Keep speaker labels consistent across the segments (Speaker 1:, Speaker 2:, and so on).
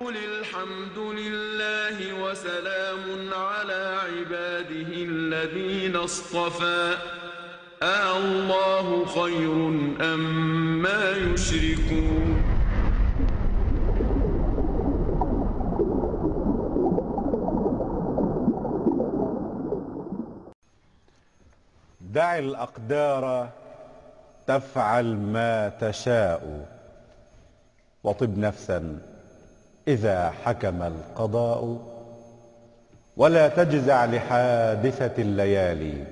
Speaker 1: قل الحمد لله وسلام على عباده الذين اصطفى. الله خير أم ما يشركون.
Speaker 2: دع الأقدار تفعل ما تشاء. وطب نفسا. إذا حكم القضاء ولا تجزع لحادثة الليالي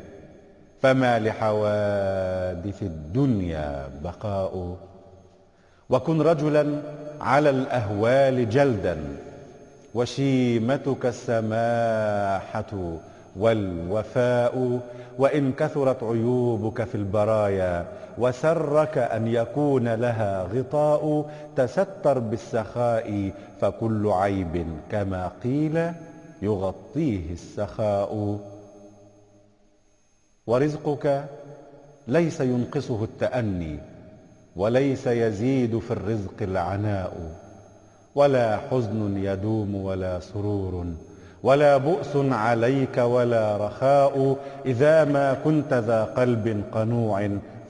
Speaker 2: فما لحوادث الدنيا بقاء. وكن رجلا على الأهوال جلدا وشيمتك السماحة والوفاء وإن كثرت عيوبك في البرايا وسرك أن يكون لها غطاء تستر بالسخاء فكل عيب كما قيل يغطيه السخاء. ورزقك ليس ينقصه التأني وليس يزيد في الرزق العناء ولا حزن يدوم ولا سرور ولا بؤس عليك ولا رخاء إذا ما كنت ذا قلب قنوع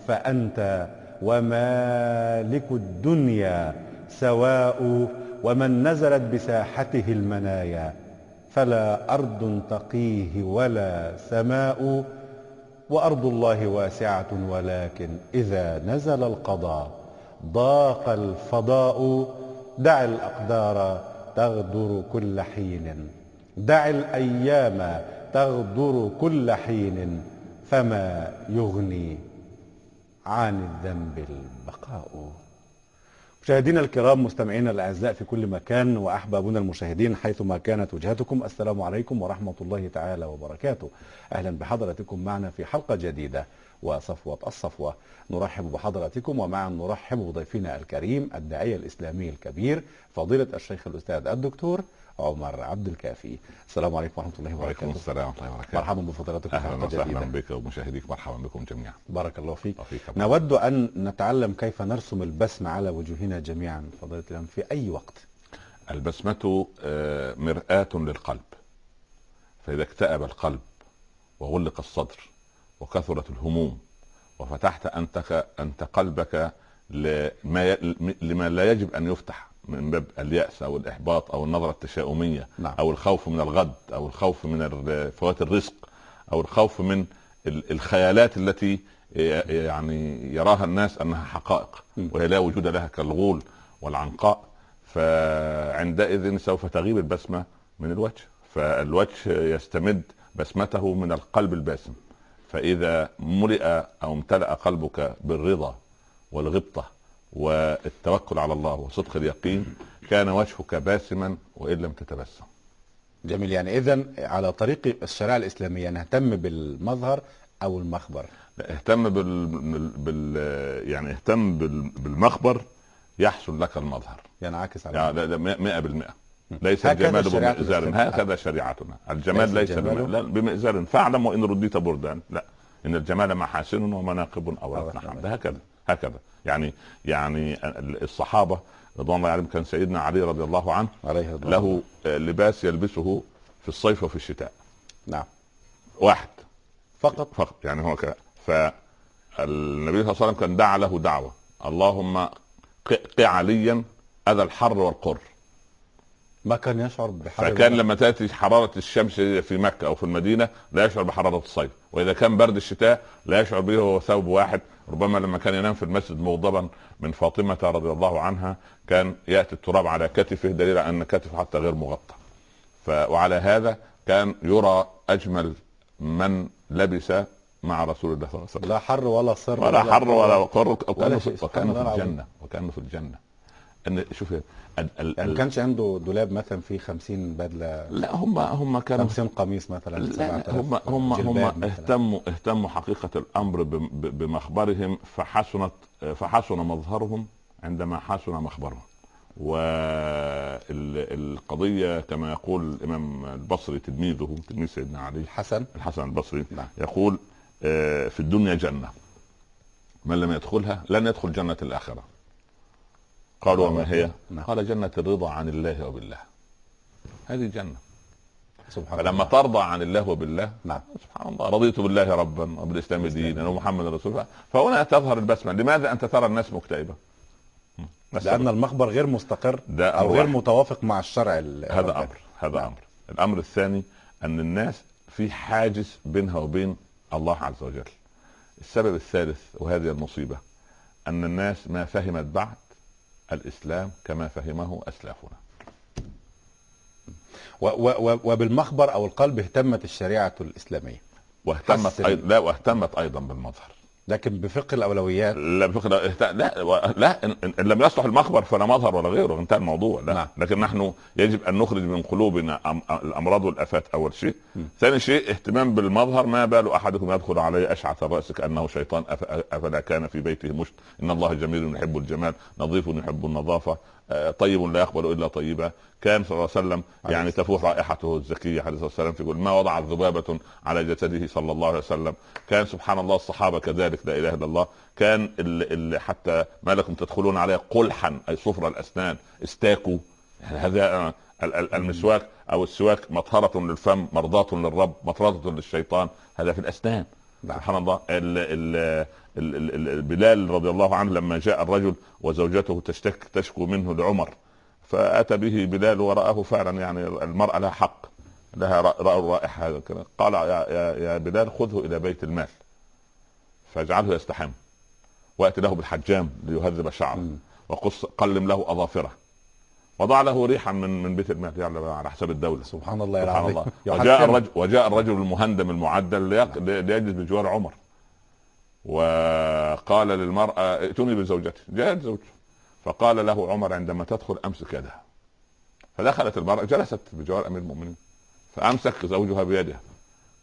Speaker 2: فأنت ومالك الدنيا سواء ومن نزلت بساحته المنايا فلا أرض تقيه ولا سماء وأرض الله واسعة ولكن إذا نزل القضاء ضاق الفضاء دع الأقدار تغدر كل حين دع الأيام تغدر كل حين فما يغني عن الذنب البقاء. مشاهدينا الكرام مستمعينا الأعزاء في كل مكان وأحبابنا المشاهدين حيثما كانت وجهتكم السلام عليكم ورحمة الله تعالى وبركاته. أهلا بحضراتكم معنا في حلقة جديدة وصفوة الصفوة. نرحب بحضراتكم ومعا نرحب بضيفنا الكريم الداعية الإسلامي الكبير فضيلة الشيخ الأستاذ الدكتور عمر عبد الكافي. السلام عليكم ورحمة الله وبركاته.
Speaker 3: وعليكم السلام ورحمة الله وبركاته.
Speaker 2: مرحبا بفضيلتكم أهلا
Speaker 3: وسهلا. بك ومشاهديك مرحبا بكم جميعا.
Speaker 2: بارك الله فيك. نود أن نتعلم كيف نرسم البسمة على وجوهنا جميعا. الإمام في أي وقت؟
Speaker 3: البسمة آه، مرآة للقلب. فإذا اكتأب القلب وغلق الصدر وكثرت الهموم وفتحت أنت أنت قلبك لما لما لا يجب أن يفتح من باب اليأس أو الإحباط أو النظرة التشاؤمية
Speaker 2: نعم.
Speaker 3: أو الخوف من الغد أو الخوف من فوات الرزق أو الخوف من ال- الخيالات التي يعني يراها الناس أنها حقائق. وهي لا وجود لها كالغول والعنقاء فعندئذ سوف تغيب البسمة من الوجه فالوجه يستمد بسمته من القلب الباسم فإذا ملئ أو امتلأ قلبك بالرضا والغبطة والتوكل على الله وصدق اليقين كان وجهك باسما وإن لم تتبسم.
Speaker 2: جميل. يعني إذا على طريق الشريعة الإسلامية نهتم بالمظهر أو المخبر؟
Speaker 3: لا، اهتم بال... بال... يعني اهتم بال... بالمخبر يحصل لك المظهر.
Speaker 2: ينعكس على
Speaker 3: يعني ده- ده 100% ليس الجمال
Speaker 2: الإسلامية.
Speaker 3: هكذا شريعتنا. الجمال
Speaker 2: ليس
Speaker 3: ليس,
Speaker 2: الجمال-
Speaker 3: بم- لا، بمئزر فاعلم وإن رديت بردا. لا. إن الجمال محاسن ومناقب اورثنا حمد هكذا. هكذا. يعني يعني الصحابة رضوان الله عليهم كان سيدنا علي رضي الله عنه
Speaker 2: عليه
Speaker 3: له لباس يلبسه في الصيف وفي الشتاء.
Speaker 2: نعم.
Speaker 3: واحد.
Speaker 2: فقط؟
Speaker 3: فقط. يعني هو كده فالنبي صلى الله عليه وسلم كان دعا له دعوة. اللهم ق- قع عليا أذى الحر والقر.
Speaker 2: ما كان يشعر بحر
Speaker 3: فكان. لما تأتي حرارة الشمس في مكة أو في المدينة لا يشعر بحرارة الصيف وإذا كان برد الشتاء لا يشعر به وهو ثوب واحد. ربما لما كان ينام في المسجد مغضبا من فاطمة رضي الله عنها كان يأتي التراب على كتفه دليل أن كتفه حتى غير مغطى. ف... وعلى هذا كان يرى أجمل من لبس مع رسول الله صلى الله عليه وسلم.
Speaker 2: لا حر ولا صر
Speaker 3: ولا حر ولا قر وكانه. في.
Speaker 2: الجنة.
Speaker 3: وكانه في الجنة. ان شوف ال... ال...
Speaker 2: يعني. ما كانش عنده دولاب مثلا فيه 50 بدلة
Speaker 3: لا هم هم كانوا
Speaker 2: 50 قميص مثلا
Speaker 3: لا
Speaker 2: 7000
Speaker 3: هم هم هم. اهتموا اهتموا حقيقة الأمر بمخبرهم فحسنت فحسن مظهرهم عندما حسن مخبرهم والقضية كما يقول الإمام البصري تلميذه تلميذ سيدنا علي
Speaker 2: حسن
Speaker 3: الحسن البصري
Speaker 2: نعم.
Speaker 3: يقول آه، في الدنيا جنة من لم يدخلها لن يدخل جنة الآخرة قالوا وما هي؟
Speaker 2: نعم.
Speaker 3: قال جنة الرضا عن الله وبالله هذه جنة
Speaker 2: سبحان
Speaker 3: فلما
Speaker 2: الله
Speaker 3: ترضى عن الله وبالله
Speaker 2: نعم
Speaker 3: سبحان الله رضيت بالله ربا وبالإسلام دينا ومحمد رسول الله فهنا تظهر البسمة لماذا أنت ترى الناس مكتئبة؟
Speaker 2: لأن المخبر غير مستقر
Speaker 3: ده أو
Speaker 2: غير
Speaker 3: واحد.
Speaker 2: متوافق مع الشرع ال-
Speaker 3: هذا. أمر هذا
Speaker 2: نعم.
Speaker 3: أمر الأمر الثاني أن الناس في حاجز بينها وبين الله عز وجل السبب الثالث وهذه المصيبة أن الناس ما فهمت بعد الإسلام كما فهمه
Speaker 2: أسلافنا. وبالمخبر أو القلب اهتمت الشريعة الإسلامية.
Speaker 3: واهتمت. أيضا لا واهتمت أيضا بالمظهر.
Speaker 2: لكن بفقه الأولويات.
Speaker 3: لا اهت... لا. لا إن... إن لم يصلح المخبر فلا مظهر ولا غيره انتهى الموضوع. لا
Speaker 2: نعم.
Speaker 3: لكن نحن يجب أن نخرج من قلوبنا. الأمراض والآفات أول شيء. ثاني شيء اهتمام بالمظهر. ما بال أحدكم يدخل عليه أشعث الراس كانه شيطان؟ أف... أفلا كان في بيته مشت؟ إن الله جميل يحب الجمال نظيف يحب النظافة. طيب لا يقبل إلا طيبا كان صلى الله عليه وسلم يعني تفوح رائحته الزكية عليه الصلاة والسلام في ما وضعت ذبابة على جسده صلى الله عليه وسلم. كان سبحان الله الصحابة كذلك لا إله إلا الله. كان ال ال حتى ما لكم تدخلون عليه قلحا أي صفر الأسنان استاكوا. هذا ال- ال- المسواك أو السواك مطهرة للفم مرضاة للرب مطرده للشيطان. هذا في الأسنان.
Speaker 2: نعم.
Speaker 3: سبحان الله. ال ال ال ال ال بلال رضي الله عنه لما جاء الرجل وزوجته تشتك تشكو منه لعمر فأتى به بلال ورآه فعلا يعني المرأة لها حق لها راوا هذا الكلام. قال يا, يا, يا بلال خذه إلى بيت المال. فاجعله يستحم وأتي له بالحجام ليهذب شعره. وقص قلم له أظافره. وضع له ريحا من من بيت المال يعني على حساب الدولة.
Speaker 2: سبحان الله
Speaker 3: سبحان الله. وجاء. الرجل وجاء الرجل المهندم المعدل ليق- ليجلس بجوار عمر. وقال للمرأة ائتوني بزوجتي. جاءت زوجته فقال له عمر عندما تدخل أمسك يدها. فدخلت المرأة جلست بجوار أمير المؤمنين. فأمسك زوجها بيدها.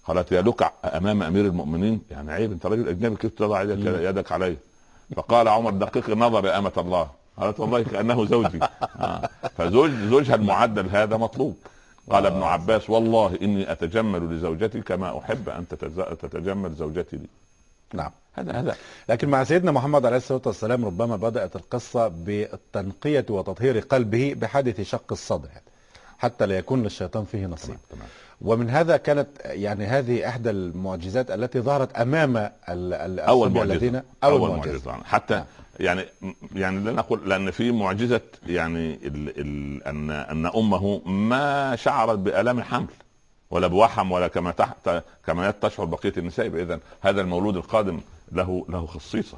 Speaker 3: قالت يا لكع أمام أمير المؤمنين؟ يعني عيب أنت رجل أجنبي كيف تضع يدك, يدك علي؟ فقال عمر دقيق النظر يا أمة الله. قالت والله كأنه زوجي. آه. فزوج زوجها المعدل هذا مطلوب. قال ابن عباس والله إني أتجمل لزوجتي كما أن تتز- تتجمل زوجتي لي.
Speaker 2: نعم.
Speaker 3: هذا هذا.
Speaker 2: لكن مع سيدنا محمد عليه الصلاة والسلام ربما بدأت القصة بالتنقية وتطهير قلبه بحادث شق الصدر حتى لا يكون للشيطان فيه نصيب.
Speaker 3: تمام
Speaker 2: ومن هذا كانت يعني هذه إحدى المعجزات التي ظهرت أمام ال- ال- أول
Speaker 3: معجزة.
Speaker 2: الذين
Speaker 3: أول معجزة. حتى
Speaker 2: نعم.
Speaker 3: يعني يعني لا نقول لأن في معجزة يعني ال ال ان أن أمه ما شعرت بالام الحمل ولا بوحم ولا كما تحت كما تشعر بقية النساء اذا هذا المولود القادم له له
Speaker 2: خصيصة.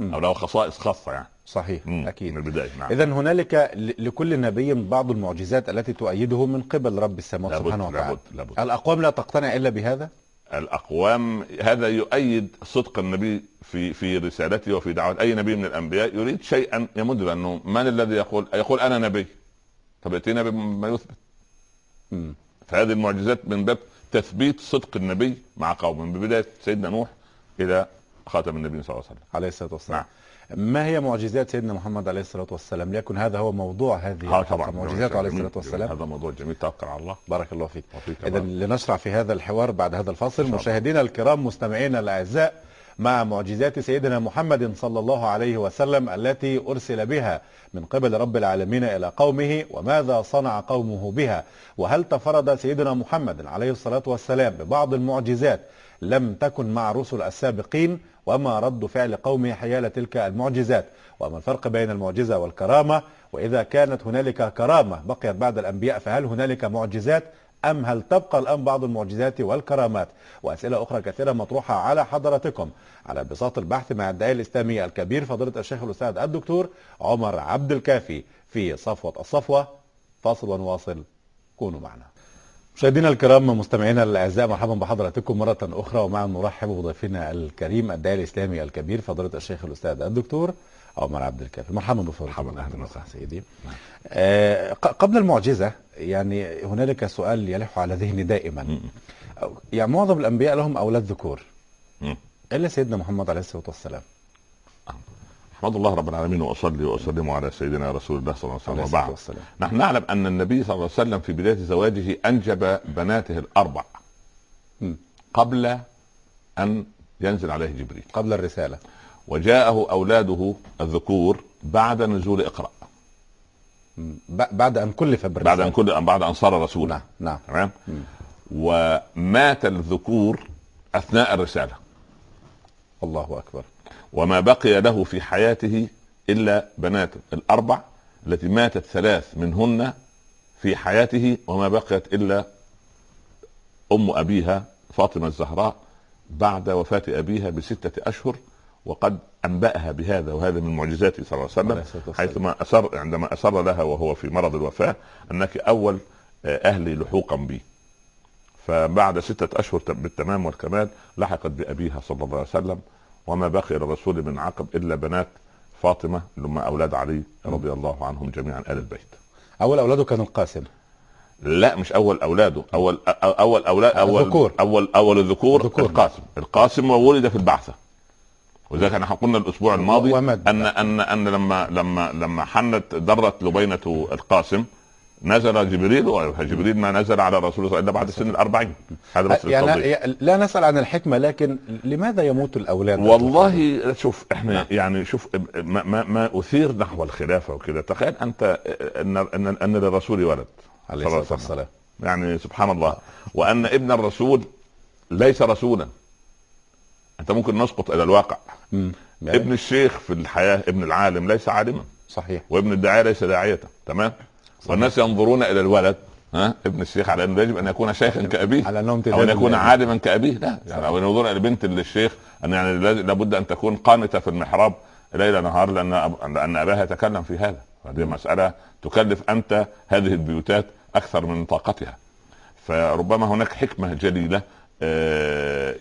Speaker 3: أو له خصائص خاصة يعني.
Speaker 2: صحيح
Speaker 3: مم.
Speaker 2: أكيد.
Speaker 3: من البداية نعم.
Speaker 2: اذا هنالك لكل نبي بعض المعجزات التي تؤيده من قبل رب السماوات
Speaker 3: لابد
Speaker 2: سبحانه وتعالى.
Speaker 3: لابد لابد.
Speaker 2: الأقوام لا تقتنع إلا بهذا؟
Speaker 3: الأقوام هذا يؤيد صدق النبي في في رسالته وفي دعوة أي نبي من الأنبياء يريد شيئا يمد لأنه من الذي يقول؟ يقول أنا نبي. طب ائتينا بما يثبت. فهذه المعجزات من باب تثبيت صدق النبي مع قومه. من بداية سيدنا نوح إلى خاتم النبي صلى الله عليه وسلم.
Speaker 2: عليه الصلاة والسلام.
Speaker 3: نعم.
Speaker 2: ما هي معجزات سيدنا محمد عليه الصلاة والسلام؟ ليكن هذا هو موضوع هذه
Speaker 3: آه
Speaker 2: الحلقة،
Speaker 3: طبعا
Speaker 2: معجزاته عليه
Speaker 3: جميل.
Speaker 2: والسلام.
Speaker 3: هذا موضوع جميل. توكل على الله.
Speaker 2: بارك الله فيك. اذا. لنشرع في هذا الحوار بعد هذا الفاصل. مشاهدينا الكرام مستمعينا الأعزاء مع معجزات سيدنا محمد صلى الله عليه وسلم التي أرسل بها من قبل رب العالمين إلى قومه وماذا صنع قومه بها. وهل تفرد سيدنا محمد عليه الصلاة والسلام ببعض المعجزات لم تكن مع رسل السابقين؟ وما رد فعل قومه حيال تلك المعجزات؟ وما الفرق بين المعجزة والكرامة؟ وإذا كانت هنالك كرامة بقيت بعد الأنبياء فهل هنالك معجزات؟ أم هل تبقى الآن بعض المعجزات والكرامات؟ وأسئلة أخرى كثيرة مطروحة على حضراتكم. على بساط البحث مع الداعية الإسلامي الكبير فضيلة الشيخ الأستاذ الدكتور عمر عبد الكافي في صفوة الصفوة. فاصل ونواصل. كونوا معنا. مشاهدينا الكرام مستمعينا الأعزاء مرحبا بحضراتكم مرة أخرى. ومع نرحب بضيفنا الكريم الداعي الإسلامي الكبير فضيلة الشيخ الأستاذ الدكتور عمر عبد الكافي. مرحبا بفضيلتكم
Speaker 3: مرحبا، أهلا
Speaker 2: وسهلا سيدي. آه ق- قبل المعجزة يعني هنالك سؤال يلح على ذهني دائما. يعني معظم الأنبياء لهم أولاد ذكور. إلا سيدنا محمد عليه الصلاة والسلام.
Speaker 3: أحمد الله رب العالمين وأصلي وأسلم على سيدنا رسول الله صلى الله عليه وسلم وبعد. نحن نعلم أن النبي صلى الله عليه وسلم في بداية زواجه أنجب بناته
Speaker 2: الأربع.
Speaker 3: قبل أن ينزل عليه جبريل.
Speaker 2: قبل الرسالة.
Speaker 3: وجاءه أولاده الذكور بعد نزول
Speaker 2: إقرأ. بعد أن كلف بالرسالة.
Speaker 3: بعد أن كل بعد أن صار رسولا.
Speaker 2: نعم نعم.
Speaker 3: تمام؟
Speaker 2: مم.
Speaker 3: ومات الذكور أثناء الرسالة.
Speaker 2: الله أكبر.
Speaker 3: وما بقي له في حياته إلا بناته الأربع التي ماتت ثلاث منهن في حياته وما بقيت إلا أم أبيها فاطمة الزهراء بعد وفاة أبيها بستة أشهر وقد أنبأها بهذا وهذا من معجزاته صلى الله عليه وسلم. حيثما أصر عندما أصر لها وهو في مرض الوفاة أنك أول آه، أهلي لحوقا بي فبعد ستة أشهر بالتمام والكمال لحقت بأبيها صلى الله عليه وسلم وما بقي للرسول من عقب إلا بنات فاطمة هم أولاد علي رضي الله عنهم جميعا آل البيت
Speaker 2: أول اولاده كان القاسم
Speaker 3: لا مش أول أولاده أول أ- أول أولاد أول
Speaker 2: الذكور.
Speaker 3: أول أول الذكور. القاسم القاسم وولد في البعثة وذلك إحنا قلنا الأسبوع الماضي
Speaker 2: ومد.
Speaker 3: ان ان أن لما لما لما حنت درت لبينة القاسم نزل جبريل وجبريل ما نزل على رسول الله الا بعد سن الأربعين هذا بس
Speaker 2: يعني. لا نسأل عن الحكمة لكن لماذا يموت الأولاد
Speaker 3: والله شوف إحنا
Speaker 2: نعم.
Speaker 3: يعني شوف ما, ما, ما أثير نحو الخلافة وكده تخيل أنت ان ان أن للرسول ولد
Speaker 2: عليه
Speaker 3: الصلاة.
Speaker 2: والسلام
Speaker 3: يعني سبحان الله وأن ابن الرسول ليس رسولا انت ممكن نسقط إلى الواقع.
Speaker 2: مم. يعني؟
Speaker 3: ابن الشيخ في الحياة ابن العالم ليس عالما.
Speaker 2: صحيح.
Speaker 3: وابن الداعية ليس داعية تمام؟ والناس ينظرون إلى الولد ها؟ ابن الشيخ على انه يجب أن يكون شيخا كأبيه
Speaker 2: على أنهم
Speaker 3: أو أن يكون
Speaker 2: لازم-
Speaker 3: عالما كأبيه. لا يعني أو ينظرون إلى بنت للشيخ أن يعني لابد أن تكون قانتة في المحراب ليل نهار لأن أب... لأن أباها يتكلم في هذا. هذه مسألة تكلف أنت هذه البيوتات أكثر من طاقتها. فربما هناك حكمة جليلة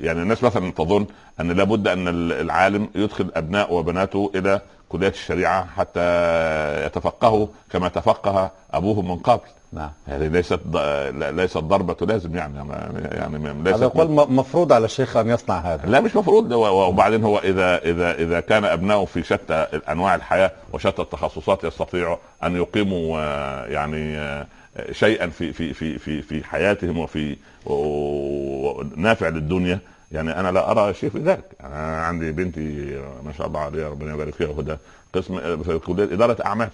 Speaker 3: يعني الناس مثلا تظن أن لابد أن العالم يدخل ابناء وبناته إلى كليات الشريعة حتى يتفقهوا كما تفقه أبوهم من قبل.
Speaker 2: نعم.
Speaker 3: هذه ليست ض- ليست ضربة لازم يعني يعني ليست
Speaker 2: هذا يقول مفروض على الشيخ أن يصنع هذا.
Speaker 3: لا مش مفروض. وبعدين هو اذا اذا إذا كان أبنائه في شتى أنواع الحياة وشتى التخصصات يستطيعوا أن يقيموا آه، يعني آه، شيئا في في في في في حياتهم وفي نافع للدنيا. يعني أنا لا أرى شيء في ذلك. يعني أنا عندي بنتي ما شاء الله عليها ربنا يبارك فيها وهدى. قسم في كلية إدارة
Speaker 2: أعمال.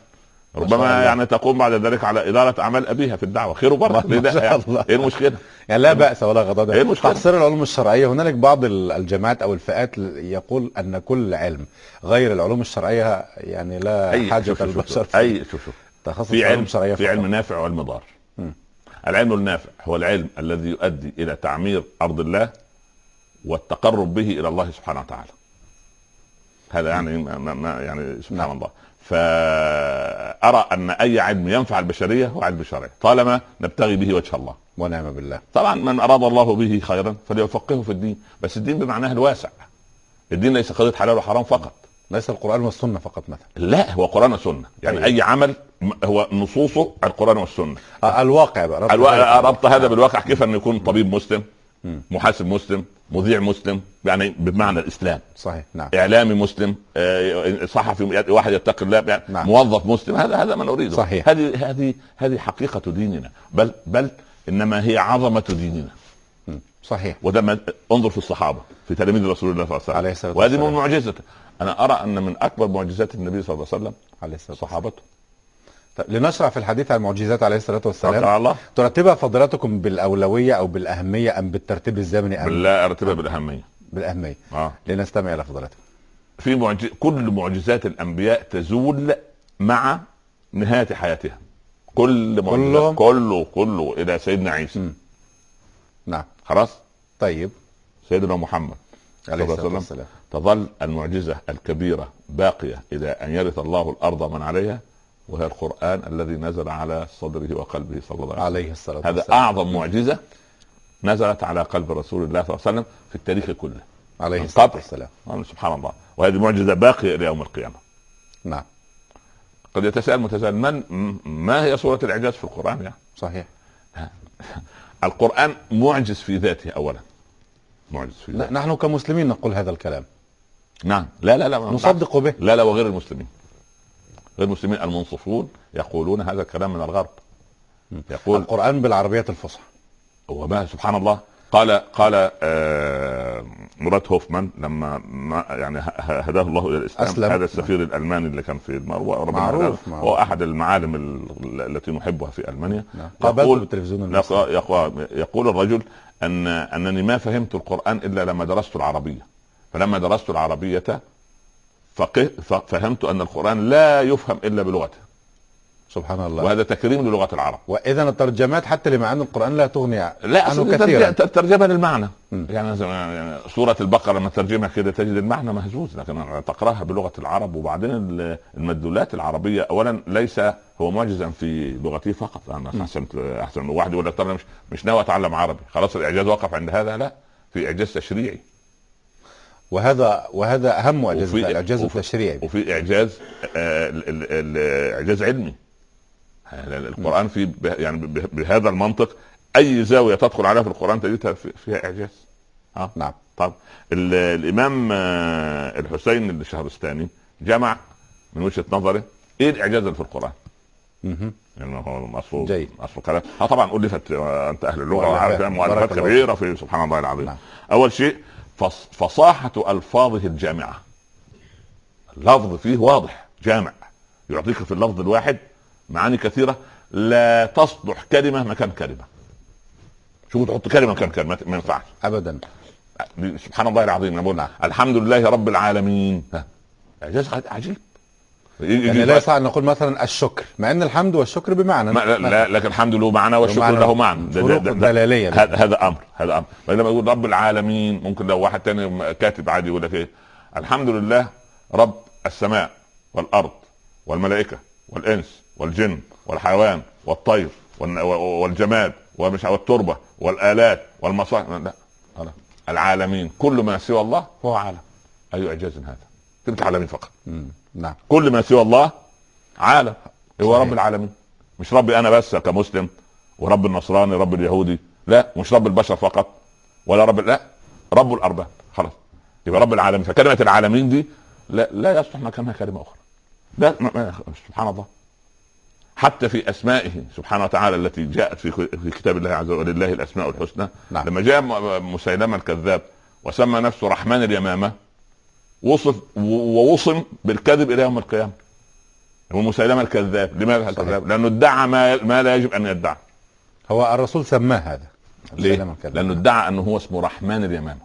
Speaker 3: ربما. يعني تقوم بعد ذلك على إدارة أعمال أبيها في الدعوة. خير وبركة.
Speaker 2: ما شاء
Speaker 3: يعني.
Speaker 2: الله.
Speaker 3: إيه المشكلة؟
Speaker 2: يعني لا بأس ولا غضاضه
Speaker 3: إيه المشكلة؟
Speaker 2: تحصير العلوم الشرعية. هنالك بعض ال- الجامعات أو الفئات يقول أن كل علم غير العلوم الشرعية يعني لا حاجة
Speaker 3: شوف شوف
Speaker 2: البشر.
Speaker 3: أي شوف شوف.
Speaker 2: تخصص
Speaker 3: في علم
Speaker 2: شرعية
Speaker 3: في. علم نافع وعلم ضار. العلم النافع هو العلم الذي يؤدي إلى تعمير أرض الله والتقرب به إلى الله سبحانه وتعالى. هذا يعني ما ما- يعني سبحان
Speaker 2: نعم.
Speaker 3: الله. فأرى أن أي علم ينفع البشرية هو علم شرعي. طالما نبتغي به وجه الله.
Speaker 2: ونعم بالله.
Speaker 3: طبعا من أراد الله به خيرا فليفقهه في الدين. بس الدين بمعناه الواسع. الدين ليس قضيه حلال وحرام فقط.
Speaker 2: ليس القرآن والسنة فقط مثلا.
Speaker 3: لا هو قرآن وسنة. يعني
Speaker 2: أيوة.
Speaker 3: أي عمل هو نصوصه القرآن والسنة
Speaker 2: آه، الواقع بقى ربط
Speaker 3: ألو...
Speaker 2: ذلك.
Speaker 3: ربط هذا بالواقع كيف انه يكون طبيب مسلم. محاسب مسلم مذيع مسلم يعني بمعنى الإسلام
Speaker 2: صحيح نعم
Speaker 3: إعلامي مسلم آه، صحفي واحد يتقي الله يعني
Speaker 2: نعم.
Speaker 3: موظف مسلم هذا هذا ما نريده
Speaker 2: صحيح.
Speaker 3: هذه هذه هذه حقيقة ديننا بل بل إنما هي عظمة ديننا.
Speaker 2: صحيح
Speaker 3: وده ما انظر في الصحابة في تلاميذ رسول الله صلى الله عليه وسلم وهذه. من معجزته أنا أرى أن من أكبر معجزات النبي صلى الله عليه وسلم
Speaker 2: عليه الصلاة والسلام
Speaker 3: صحابته
Speaker 2: لنشرع في الحديث عن المعجزات عليه الصلاة والسلام.
Speaker 3: الله.
Speaker 2: ترتبها فضيلتكم بالأولوية أو بالأهمية أم بالترتيب الزمني أم
Speaker 3: بالله ارتبها بالأهمية.
Speaker 2: بالأهمية.
Speaker 3: آه.
Speaker 2: لنستمع إلى فضيلتكم
Speaker 3: في معجز... كل معجزات الأنبياء تزول مع نهاية حياتها. كل؟ معجزات. كله كله إلى سيدنا عيسى.
Speaker 2: مم. نعم.
Speaker 3: خلاص؟
Speaker 2: طيب.
Speaker 3: سيدنا محمد
Speaker 2: عليه
Speaker 3: الصلاة
Speaker 2: والسلام.
Speaker 3: تظل المعجزة الكبيرة باقية إلى أن يرث الله الأرض من عليها. وهي القرآن الذي نزل على صدره وقلبه صلى الله عليه وسلم.
Speaker 2: عليه الصلاة
Speaker 3: هذا
Speaker 2: والسلام.
Speaker 3: أعظم معجزة نزلت على قلب رسول الله صلى الله عليه وسلم في التاريخ كله.
Speaker 2: عليه
Speaker 3: قبل.
Speaker 2: والسلام.
Speaker 3: آه، سبحان الله. وهذه معجزة باقية إلى يوم القيامة.
Speaker 2: نعم.
Speaker 3: قد يتساءل متساءل من ما هي سوره الإعجاز في القرآن يعني؟
Speaker 2: صحيح.
Speaker 3: القرآن معجز في ذاته اولا. معجز في ذاته.
Speaker 2: نحن كمسلمين نقول هذا الكلام.
Speaker 3: نعم. لا لا لا
Speaker 2: نصدق به.
Speaker 3: لا لا وغير المسلمين. غير المسلمين المنصفون يقولون هذا الكلام من الغرب يقول
Speaker 2: القرآن بالعربية الفصحى
Speaker 3: وما سبحان الله قال قال آه مراد هوفمان لما ما يعني هداه الله إلى الإسلام
Speaker 2: أسلم.
Speaker 3: هذا السفير الألماني اللي كان في المروة ربنا
Speaker 2: معروف،. معروف.
Speaker 3: هو أحد المعالم ال- التي نحبها في ألمانيا
Speaker 2: نعم. قابلته
Speaker 3: يقول
Speaker 2: بالتلفزيون
Speaker 3: يق-
Speaker 2: المصري
Speaker 3: يق- يقول الرجل ان أنني ما فهمت القرآن إلا لما درست العربية فلما درست العربية فقه فهمت أن القرآن لا يفهم إلا بلغته.
Speaker 2: سبحان الله.
Speaker 3: وهذا تكريم للغة العرب.
Speaker 2: وإذا الترجمات حتى لمعاني القرآن لا تغني
Speaker 3: لا
Speaker 2: عنه كثيرا.
Speaker 3: ترج- ترجمة للمعنى. يعني يعني سورة البقرة لما ترجمها كده تجد المعنى مهزوز لكن تقرأها بلغة العرب وبعدين ال- المدلولات العربية اولا ليس هو معجزا في لغته فقط. أنا احسن أحسن واحد يقول لك مش مش ناوي أتعلم عربي. خلاص الإعجاز وقف عند هذا؟ لا. في إعجاز تشريعي.
Speaker 2: وهذا وهذا أهم اعجاز الاعجاز التشريعي
Speaker 3: وفي إعجاز آه، إعجاز علمي يعني القرآن في يعني به- بهذا المنطق أي زاوية تدخل عليها في القرآن تجدها في- فيها إعجاز آه
Speaker 2: نعم
Speaker 3: طب ال- الإمام آه، الحسين الشهرستاني جمع من وجهة نظره إيه الإعجاز اللي في القرآن؟
Speaker 2: مهم.
Speaker 3: يعني هو اصله
Speaker 2: جيد.
Speaker 3: اصله كلام آه طبعا ألفت آه، أنت أهل
Speaker 2: اللغة.
Speaker 3: وعارف مؤلفات كبيرة في سبحان الله العظيم
Speaker 2: نعم.
Speaker 3: أول شيء فص- فصاحة ألفاظه الجامعة. اللفظ فيه واضح جامع. يعطيك في اللفظ الواحد معاني كثيرة. لا تصلح كلمة مكان كلمة. شوف تحط كلمة مكان كلمة؟ ما ينفعش.
Speaker 2: ابدا.
Speaker 3: سبحان الله العظيم
Speaker 2: نعم.
Speaker 3: الحمد لله رب العالمين. إعجاز عجيب.
Speaker 2: يعني
Speaker 3: يجي-
Speaker 2: لا يصح أن نقول مثلا الشكر مع أن الحمد والشكر بمعنى
Speaker 3: ما لا, لا لكن الحمد له معنى والشكر. له معنى
Speaker 2: دلالية.
Speaker 3: هذا أمر هذا أمر بينما يقول رب العالمين ممكن لو واحد تاني كاتب عادي يقول لك إيه الحمد لله رب السماء والأرض والملائكة والإنس والجن والحيوان والطير والجماد ومش والتربة والآلات والمصائب لا. العالمين كل ما سوى الله فهو عالم أي إعجاز هذا تلك عالمين فقط
Speaker 2: مم. نعم.
Speaker 3: كل ما سوى الله عالم. هو
Speaker 2: صحيح.
Speaker 3: رب العالمين. مش ربي أنا بس كمسلم ورب النصراني رب اليهودي. لا مش رب البشر فقط ولا رب لا رب الأرباب. خلاص. يبقى رب العالمين. فكلمة العالمين دي لا لا يصلح مكانها كلمة أخرى. لا سبحان الله. حتى في أسمائه سبحانه وتعالى التي جاءت في في كتاب الله عز وجل الأسماء الحسنى.
Speaker 2: نعم.
Speaker 3: لما جاء مسيلمة الكذاب وسمى نفسه رحمن اليمامة وصف ووصم بالكذب إلى يوم القيامة. هو مسيلمه الكذاب لماذا
Speaker 2: صحيح.
Speaker 3: الكذاب؟ لأنه ادعى ما ما لا يجب أن يدعى.
Speaker 2: هو الرسول سماه هذا.
Speaker 3: ليه؟ لأنه ادعى أنه هو اسمه رحمن اليمامة.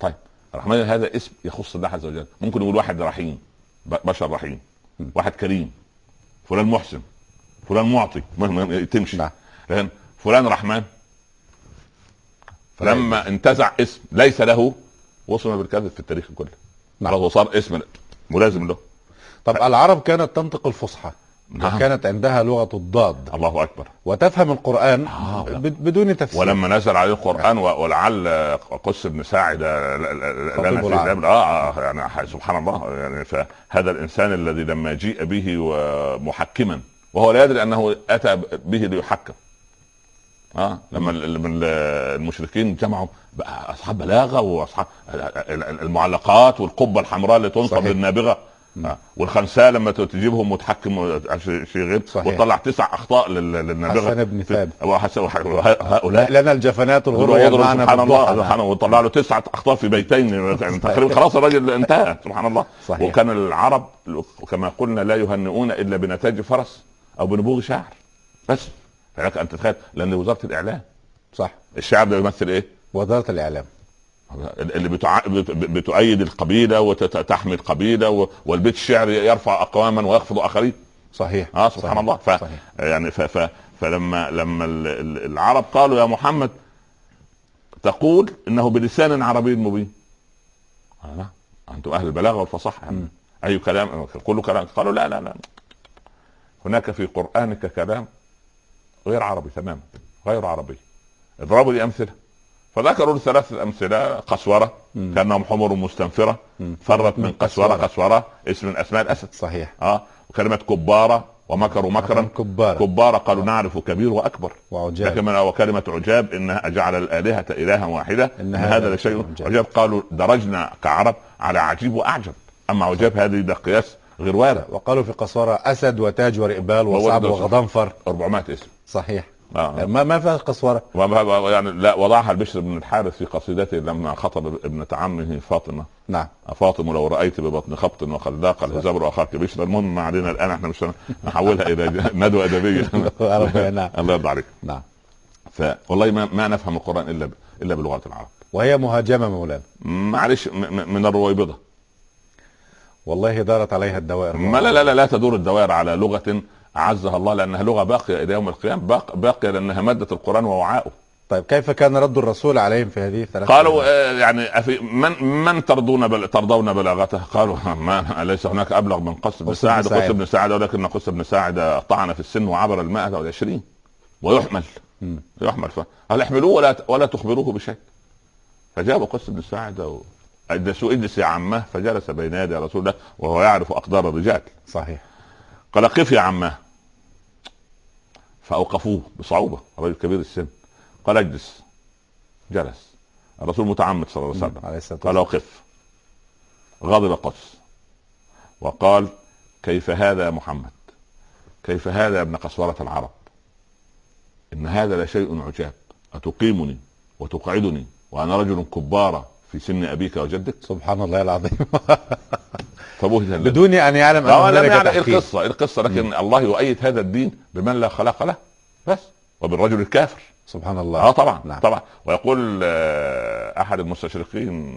Speaker 3: طيب الرحمن هذا اسم يخص الله عز وجل. ممكن يقول واحد رحيم بشر رحيم. واحد كريم. فلان محسن. فلان معطي. تمشي
Speaker 2: نعم.
Speaker 3: لكن فلان رحمن. فلما انتزع اسم ليس له وصم بالكذب في التاريخ كله.
Speaker 2: نعم.
Speaker 3: خلاص وصار اسم ملازم له
Speaker 2: طب العرب كانت تنطق الفصحى
Speaker 3: نعم.
Speaker 2: وكانت عندها لغة الضاد
Speaker 3: الله أكبر
Speaker 2: وتفهم القرآن
Speaker 3: آه.
Speaker 2: بدون تفسير
Speaker 3: ولما نزل عليه القرآن و- ولعل قس بن ساعد لا- لا- لا-
Speaker 2: خطيب
Speaker 3: لنا في
Speaker 2: العرب.
Speaker 3: آه آه، يعني سبحان الله يعني فهذا الإنسان الذي لما جيء به محكما وهو لا يدري أنه أتى به ليحكم آه لما ال- لما ال- المشركين جمعوا بقى أصحاب بلاغة وأصحاب ال- ال- المعلقات والقبة الحمراء اللي تنصب. للنابغة آه. والخنساء لما تجيبهم متحكم شيء شيء غير
Speaker 2: صحيح.
Speaker 3: وتطلع تسع أخطاء لل- للنابغة
Speaker 2: حسن بن ثابت.
Speaker 3: وهؤلاء
Speaker 2: لنا الجفنات الغر
Speaker 3: سبحان الله
Speaker 2: بالضحى.
Speaker 3: سبحان الله وطلع له تسعة أخطاء في بيتين يعني تقريبا خلاص الراجل انتهى سبحان الله
Speaker 2: صحيح.
Speaker 3: وكان العرب كما قلنا لا يهنئون إلا بنتاج فرس أو بنبوغ شعر بس فلك أن تتخيل لأن وزارة الإعلام
Speaker 2: صح؟
Speaker 3: الشعر ده يمثل إيه؟
Speaker 2: وزارة الإعلام.
Speaker 3: اللي بتع... بت- بتؤيد القبيلة وتحمي القبيله و... والبيت الشعري يرفع أقواما ويخفض آخرين.
Speaker 2: صحيح.
Speaker 3: آه سبحان
Speaker 2: صحيح.
Speaker 3: الله. ف...
Speaker 2: صحيح.
Speaker 3: يعني ف... ف... فلما لما ال- ال- العرب قالوا يا محمد تقول إنه بلسان عربي مبين. لا أنتم أهل البلاغة والفصاحة يعني. أي كلام؟ كل كلام. قالوا لا لا لا. هناك في قرآنك كلام غير عربي تماما غير عربي. اضربوا لي أمثلة. فذكروا ثلاثة أمثلة قسورة كأنهم حمر مستنفرة فرت من قسورة قسورة. اسم من أسماء الأسد.
Speaker 2: صحيح.
Speaker 3: آه. وكلمة كبارة ومكروا مكرا.
Speaker 2: كبارة.
Speaker 3: كبارة قالوا نعرف كبير وأكبر.
Speaker 2: وعجاب.
Speaker 3: لكن وكلمة عجاب إنها أجعل الآلهة إلها واحدة
Speaker 2: إن
Speaker 3: إن
Speaker 2: هذا
Speaker 3: لشيء
Speaker 2: عجاب.
Speaker 3: عجاب. قالوا درجنا كعرب على عجيب وأعجب. أما عجاب هذه ده قياس غير وارد.
Speaker 2: وقالوا في قصارى أسد وتاج ورئبال وصعب وغضنفر.
Speaker 3: 400 اسم.
Speaker 2: صحيح.
Speaker 3: آه.
Speaker 2: ما ما فيها
Speaker 3: قسورة. يعني لا وضعها البشر بن الحارث في قصيدته لما خطب ابنة عمه فاطمة.
Speaker 2: نعم.
Speaker 3: فاطمة لو رأيت ببطن خبط وقد ضاق الهزبر اخاك بشر المهم ما علينا الآن إحنا مش نحولها إلى ندوة
Speaker 2: أدبية. نعم.
Speaker 3: الله يرضى عليك.
Speaker 2: نعم.
Speaker 3: فوالله ما, ما نفهم القرآن إلا ب... إلا بلغة العرب.
Speaker 2: وهي مهاجمة مولانا.
Speaker 3: معلش م... م... من الرويبضة.
Speaker 2: والله دارت عليها الدوائر.
Speaker 3: ما لا لا لا, لا تدور الدوائر على لغة أعزها الله لأنها لغة باقية إلى يوم القيامة باق... باقية لأنها مادة القرآن ووعاؤه
Speaker 2: طيب كيف كان رد الرسول عليهم في هذه الثلاث
Speaker 3: قالوا آه، يعني أفي من من ترضون بل ترضون بلاغته؟ قالوا ما ليس هناك أبلغ من قص بن ساعد. قص بن ساعد ولكن قص بن ساعد طعن في السن وعبر المائة والعشرين ويحمل
Speaker 2: مم.
Speaker 3: يحمل. قال احملوه ولا ولا تخبروه بشيء فجابوا قص بن ساعد و... اجلسوا اجلس يا عماه فجلس بين يدي رسول الله وهو يعرف أقدار الرجال
Speaker 2: صحيح
Speaker 3: قال قف يا عماه فأوقفوه بصعوبة رجل كبير السن. قال اجلس. جلس. الرسول متعمد صلى الله عليه وسلم. قال وقف غضب قدس وقال كيف هذا يا محمد؟ كيف هذا يا ابن قسورة العرب؟ إن هذا لشيء عجاب. أتقيمني وتقعدني وأنا رجل كبارة في سن أبيك وجدك؟
Speaker 2: سبحان الله العظيم.
Speaker 3: فبهت الذي
Speaker 2: بدون أن يعلم ان هنالك
Speaker 3: يعرف إيه
Speaker 2: تحكيم
Speaker 3: القصة. القصة لكن الله يؤيد هذا الدين بمن لا خلاق له. بس. وبالرجل الكافر.
Speaker 2: سبحان الله.
Speaker 3: آه طبعا
Speaker 2: نعم.
Speaker 3: طبعا. ويقول آه، أحد المستشرقين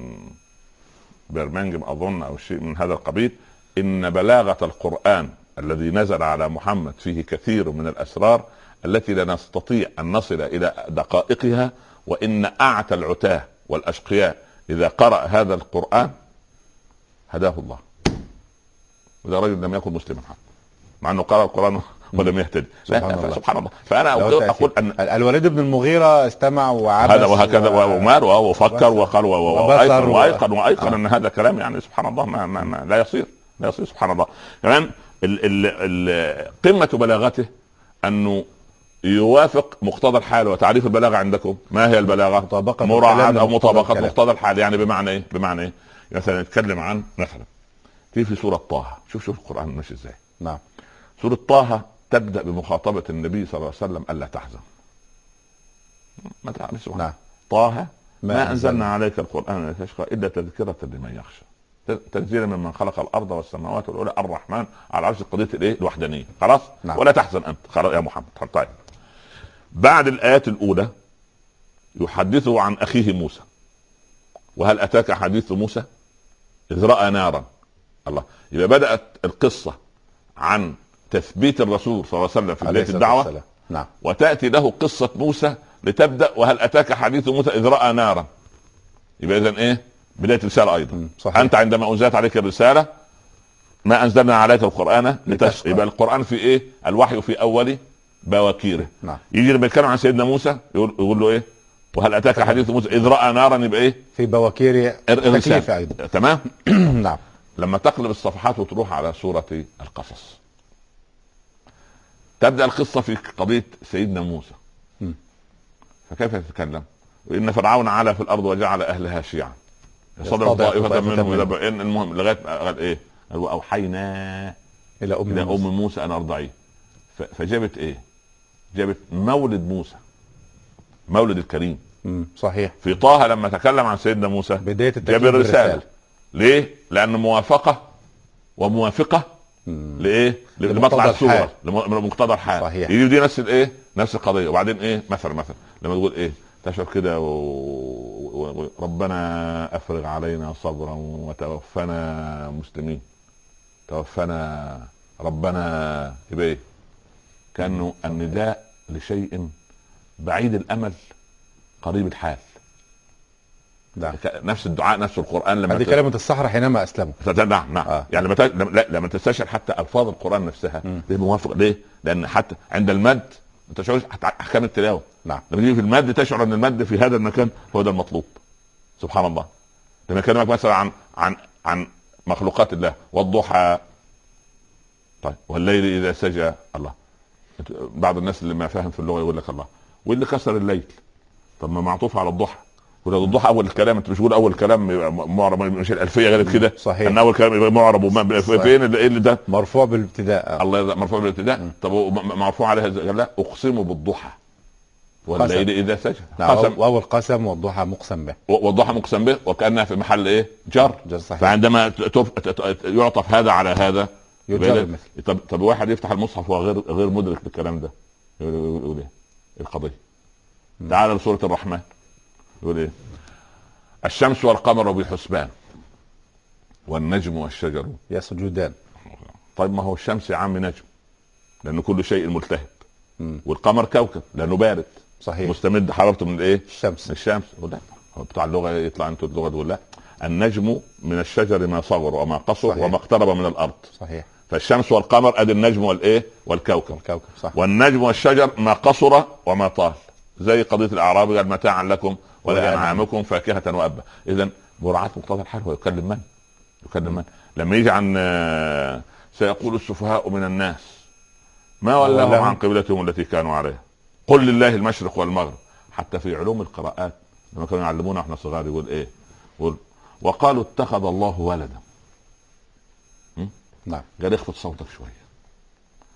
Speaker 3: برمنجم أظن أو شيء من هذا القبيل إن بلاغة القرآن الذي نزل على محمد فيه كثير من الأسرار التي لا نستطيع أن نصل إلى دقائقها وإن أعتى العتاة والأشقياء إذا قرأ هذا القرآن هداه الله. وده رجل لم يكن مسلما حتى مع إنه قرأ القرآن ولم يهتدي
Speaker 2: سبحان الله.
Speaker 3: سبحان الله
Speaker 2: فأنا
Speaker 3: أقول, ان
Speaker 2: ال- الوليد بن المغيرة استمع وعبس
Speaker 3: هذا وهكذا ومار وفكر وقال وايقن وايقن وأيقن
Speaker 2: آه.
Speaker 3: أن هذا كلام يعني سبحان الله ما, ما, ما لا يصير لا يصير سبحان الله كمان ال ال ال قمة بلاغته أنه يوافق مقتضى الحال وتعريف البلاغة عندكم ما هي البلاغة؟
Speaker 2: مطابقة
Speaker 3: مراعاة
Speaker 2: الكلام
Speaker 3: أو
Speaker 2: مطابقة.
Speaker 3: مقتضى الحال يعني بمعنى إيه؟ بمعنى إيه؟ مثلا نتكلم عن مثلا في في سورة طه. شوف شوف القرآن ماشي إزاي.
Speaker 2: نعم.
Speaker 3: سورة طه تبدأ بمخاطبة النبي صلى الله عليه وسلم ألا تحزن. ما تعرفش.
Speaker 2: نعم.
Speaker 3: طه
Speaker 2: ما
Speaker 3: ما أنزلنا عليك القرآن لتشقى إلا تذكرة لمن يخشى. تنزيلا ممن خلق الأرض والسماوات والأولى الرحمن على عرش قضية الايه؟ الوحدانية. خلاص؟
Speaker 2: نعم.
Speaker 3: ولا تحزن أنت. خلاص يا محمد طيب. بعد الآيات الأولى يحدثه عن أخيه موسى. وهل أتاك حديث موسى؟ إذ رأى نارا. الله. يبقى بدأت القصة عن تثبيت الرسول صلى الله عليه وسلم في بداية
Speaker 2: الدعوة. نعم.
Speaker 3: وتأتي له قصة موسى لتبدأ وهل أتاك حديث موسى إذ رأى نارا؟ يبقى اذا إيه؟ بداية الرسالة
Speaker 2: أيضا. صحيح.
Speaker 3: أنت عندما أنزلت عليك الرسالة ما أنزلنا عليك القرآن لتشقى. يبقى القرآن في إيه؟ الوحي في أول بواكيره.
Speaker 2: نعم.
Speaker 3: يجي لما يتكلم عن سيدنا موسى يقول, يقول له إيه؟ وهل أتاك حديث موسى إذ رأى نارا؟ يبقى إيه؟
Speaker 2: في بواكير
Speaker 3: الرسالة.
Speaker 2: تكليف أيضا.
Speaker 3: تمام؟
Speaker 2: نعم.
Speaker 3: لما تقلب الصفحات وتروح على سورة القصص تبدأ القصة في قضية سيدنا موسى
Speaker 2: م.
Speaker 3: فكيف يتكلم؟ وإن فرعون علا في الأرض وجعل أهلها شيعا
Speaker 2: يستضعف
Speaker 3: طائفة منهم. إلى المهم لغاية إيه؟ قال وأوحينا
Speaker 2: إلى أم
Speaker 3: إلى
Speaker 2: موسى.
Speaker 3: أم موسى أن أرضعيه فجابت إيه؟ جابت مولد موسى مولد الكريم.
Speaker 2: صحيح
Speaker 3: في طه لما تكلم عن سيدنا موسى
Speaker 2: بداية
Speaker 3: جاب الرسالة. ليه؟ لأن موافقة وموافقة
Speaker 2: مم. لإيه؟
Speaker 3: لمطلع الصورة لمقتضى الحال
Speaker 2: صحيح.
Speaker 3: يجي دي نفس الإيه؟ نفس القضية وبعدين إيه؟ مثلا مثلا لما تقول إيه؟ تشعر كده و... و... و... ربنا أفرغ علينا صبرا وتوفنا مسلمين توفنا ربنا يبقى إيه؟ كأنه النداء لشيء بعيد الأمل قريب الحال
Speaker 2: نعم.
Speaker 3: نفس الدعاء نفس القرآن لما
Speaker 2: هذه
Speaker 3: ت-
Speaker 2: كلمة الصحراء حينما اسلموا
Speaker 3: نعم نعم.
Speaker 2: آه.
Speaker 3: يعني لما لا لما تستشعر حتى ألفاظ القرآن نفسها. دي موافق؟ ليه؟ لأن حتى عند المد ما تشعرش حتى أحكام التلاوة.
Speaker 2: نعم.
Speaker 3: لما تيجي في المد تشعر إن المد في هذا المكان هو ده المطلوب. سبحان الله. لما يكلمك مثلا عن عن عن مخلوقات الله والضحى. طيب والليل إذا سجى الله. بعض الناس اللي ما فاهم في اللغة يقول لك الله. واللي كسر الليل؟ طب ما معطوف على الضحى. ولا الضحى أول الكلام أنت مش بتقول أول كلام معرب مش الألفية غير كده؟
Speaker 2: صحيح.
Speaker 3: إن أول كلام يبقى معرب وما. فين إيه اللي ده؟
Speaker 2: مرفوع بالابتداء.
Speaker 3: الله يرضى- مرفوع بالابتداء.
Speaker 2: مم.
Speaker 3: طب م- مرفوع عليها لا أقسم بالضحى. والليل إذا سجى.
Speaker 2: نعم
Speaker 3: قسم.
Speaker 2: واو القسم والضحى مقسم به.
Speaker 3: والضحى مقسم به وكأنها في محل إيه؟ جر.
Speaker 2: جر صحيح.
Speaker 3: فعندما تف... ت- ت- يعطف هذا على هذا طب طب واحد يفتح المصحف وهو غير غير مدرك بالكلام ده يقول إيه؟ القضية. تعال لسورة الرحمن. يقول إيه؟ الشمس والقمر بحسبان والنجم والشجر.
Speaker 2: يسجدان
Speaker 3: طيب ما هو الشمس يا عم نجم لأنه كل شيء ملتهب.
Speaker 2: مم.
Speaker 3: والقمر كوكب لأنه بارد.
Speaker 2: صحيح.
Speaker 3: مستمد حرارته من الايه؟
Speaker 2: الشمس.
Speaker 3: من الشمس. هو بتاع اللغة يطلع أنتوا اللغة تقول لا. النجم من الشجر ما صغر وما قصر
Speaker 2: صحيح.
Speaker 3: وما اقترب من الأرض.
Speaker 2: صحيح.
Speaker 3: فالشمس والقمر أدي النجم والإيه؟ والكوكب.
Speaker 2: الكوكب صح.
Speaker 3: والنجم والشجر ما قصر وما طال. زي قضية الاعراب قال متاعا لكم ولانعامكم فاكهة وأبا. اذا مراعاة مقتضى الحال هو يكلم من؟ يكلم من؟ لما يجي عن آه، سيقول السفهاء من الناس ما ولاهم
Speaker 2: ولاهم.
Speaker 3: عن قبلتهم التي كانوا عليها؟ قل لله المشرق والمغرب. حتى في علوم القراءات لما كانوا يعلمونا إحنا صغار يقول إيه؟ يقول وقالوا اتخذ الله ولدا.
Speaker 2: نعم.
Speaker 3: قال اخفض صوتك شوية.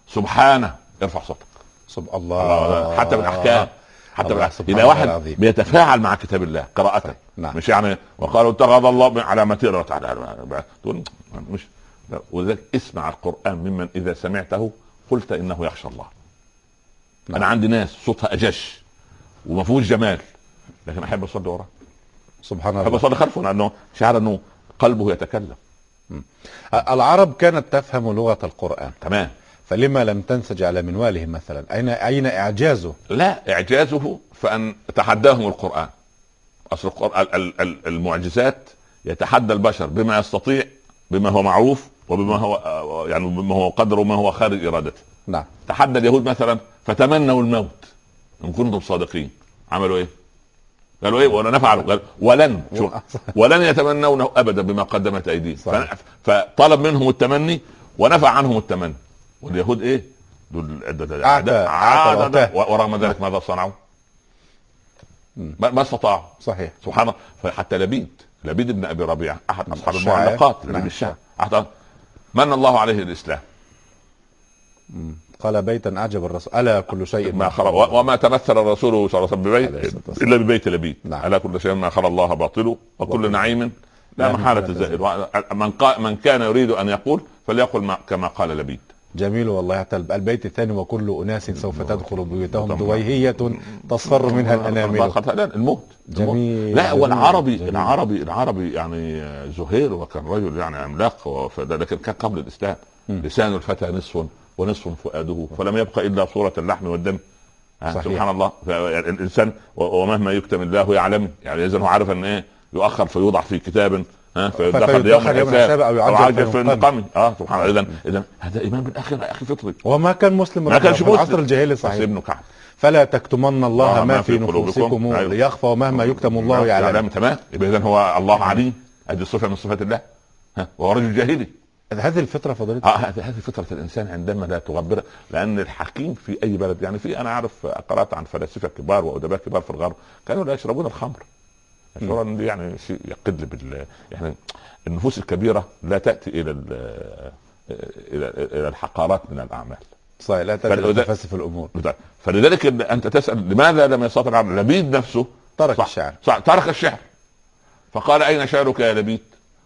Speaker 3: سبحانه ارفع صوتك.
Speaker 2: سب
Speaker 3: الله.
Speaker 2: الله
Speaker 3: حتى بالأحكام. حتى
Speaker 2: الله
Speaker 3: اذا واحد
Speaker 2: العظيم.
Speaker 3: بيتفاعل مع كتاب الله قراءة
Speaker 2: نعم.
Speaker 3: مش يعني وقالوا اتخذ الله على مسيرة تعالى تقول مش ولذلك اسمع القرآن ممن إذا سمعته قلت إنه يخشى الله.
Speaker 2: نعم.
Speaker 3: أنا عندي ناس صوتها أجش وما فيهوش جمال لكن أحب أصلي وراه.
Speaker 2: سبحان الله.
Speaker 3: أصلي خلفه لأنه شعر إنه قلبه يتكلم.
Speaker 2: العرب كانت تفهم لغة القرآن.
Speaker 3: تمام.
Speaker 2: فلما لم تنسج على منواله مثلا؟ أين أين إعجازه؟
Speaker 3: لا إعجازه فان تحداهم القرآن. أصل القرآن ال- ال- المعجزات يتحدى البشر بما يستطيع بما هو معروف وبما هو يعني بما هو قدر وما هو خارج إرادته.
Speaker 2: نعم.
Speaker 3: تحدى اليهود مثلا فتمنوا الموت. إن كنتم صادقين. عملوا إيه؟ قالوا إيه؟ ولا نفعلوا. قال ولن شو ولن يتمنونه ابدا بما قدمت أيديهم. فطلب منهم التمني ونفع عنهم التمني. واليهود إيه؟ دول عدة
Speaker 2: أعتى وأتاه.
Speaker 3: ورغم ذلك ماذا صنعوا؟ ما ما استطاعوا.
Speaker 2: صحيح.
Speaker 3: سبحان الله فحتى لبيد. لبيد بن أبي ربيعة أحد
Speaker 2: أصحاب.
Speaker 3: المعلقات لبيد
Speaker 2: نعم.
Speaker 3: الشاعر أحد من الله عليه الإسلام؟
Speaker 2: قال بيتا أعجب الرسول. ألا كل شيء
Speaker 3: ما و- وما تمثل الرسول صلى الله عليه وسلم ببيت. إلا ببيت لبيد.
Speaker 2: نعم.
Speaker 3: ألا كل شيء ما خلق الله باطل وكل نعيم. لا محالة زائل من من كان يريد أن يقول فليقل ما كما قال لبيد.
Speaker 2: جميل والله حتى البيت الثاني وكل أناس سوف تدخل بيوتهم
Speaker 3: طبعا.
Speaker 2: دويهية تصفر منها الأنامل
Speaker 3: لا الموت
Speaker 2: جميل.
Speaker 3: لا. والعربي
Speaker 2: جميل.
Speaker 3: العربي العربي يعني زهير وكان رجل يعني عملاق لكن كان قبل
Speaker 2: الإسلام.
Speaker 3: لسان الفتى نصف ونصف فؤاده فلم يبق إلا صورة اللحم والدم
Speaker 2: صحيح.
Speaker 3: سبحان الله الإنسان ومهما يكتم الله يعلم يعني إذا هو عارف أن إيه يؤخر فيوضع في كتاب فيدخر
Speaker 2: يوم
Speaker 3: الحساب
Speaker 2: أو يعجل فينقم.
Speaker 3: فينقم آه سبحان الله. اذا اذا هذا إيمان بالآخرة يا أخي فطري.
Speaker 2: وما كان مسلم
Speaker 3: ما كانش
Speaker 2: في
Speaker 3: مسلم.
Speaker 2: العصر الجاهلي صحيح.
Speaker 3: ابن كعب.
Speaker 2: فلا تكتمن الله
Speaker 3: آه،
Speaker 2: ما في نفوسكم
Speaker 3: أيوة.
Speaker 2: ليخفى ومهما يكتم الله يعلم.
Speaker 3: تمام يبقى اذا هو الله عليم هذه صفه من صفات الله. ها وهو رجل جاهلي.
Speaker 2: هذه الفطرة فضيلة
Speaker 3: آه هذه هذه فطرة الإنسان عندما لا تغبر لأن الحكيم في أي بلد يعني في أنا أعرف قرأت عن فلاسفة كبار وأدباء كبار في الغرب كانوا لا يشربون الخمر. دي يعني شيء يقل بال يعني النفوس الكبيرة لا تأتي إلى ال- إلى إلى الحقارات من الأعمال.
Speaker 2: صحيح لا تفسف الأمور.
Speaker 3: فلذلك أنت تسأل لماذا لم يستطع العرب لبيد نفسه.
Speaker 2: ترك
Speaker 3: صح.
Speaker 2: الشعر.
Speaker 3: صح. ترك الشعر. فقال أين شعرك يا لبيد؟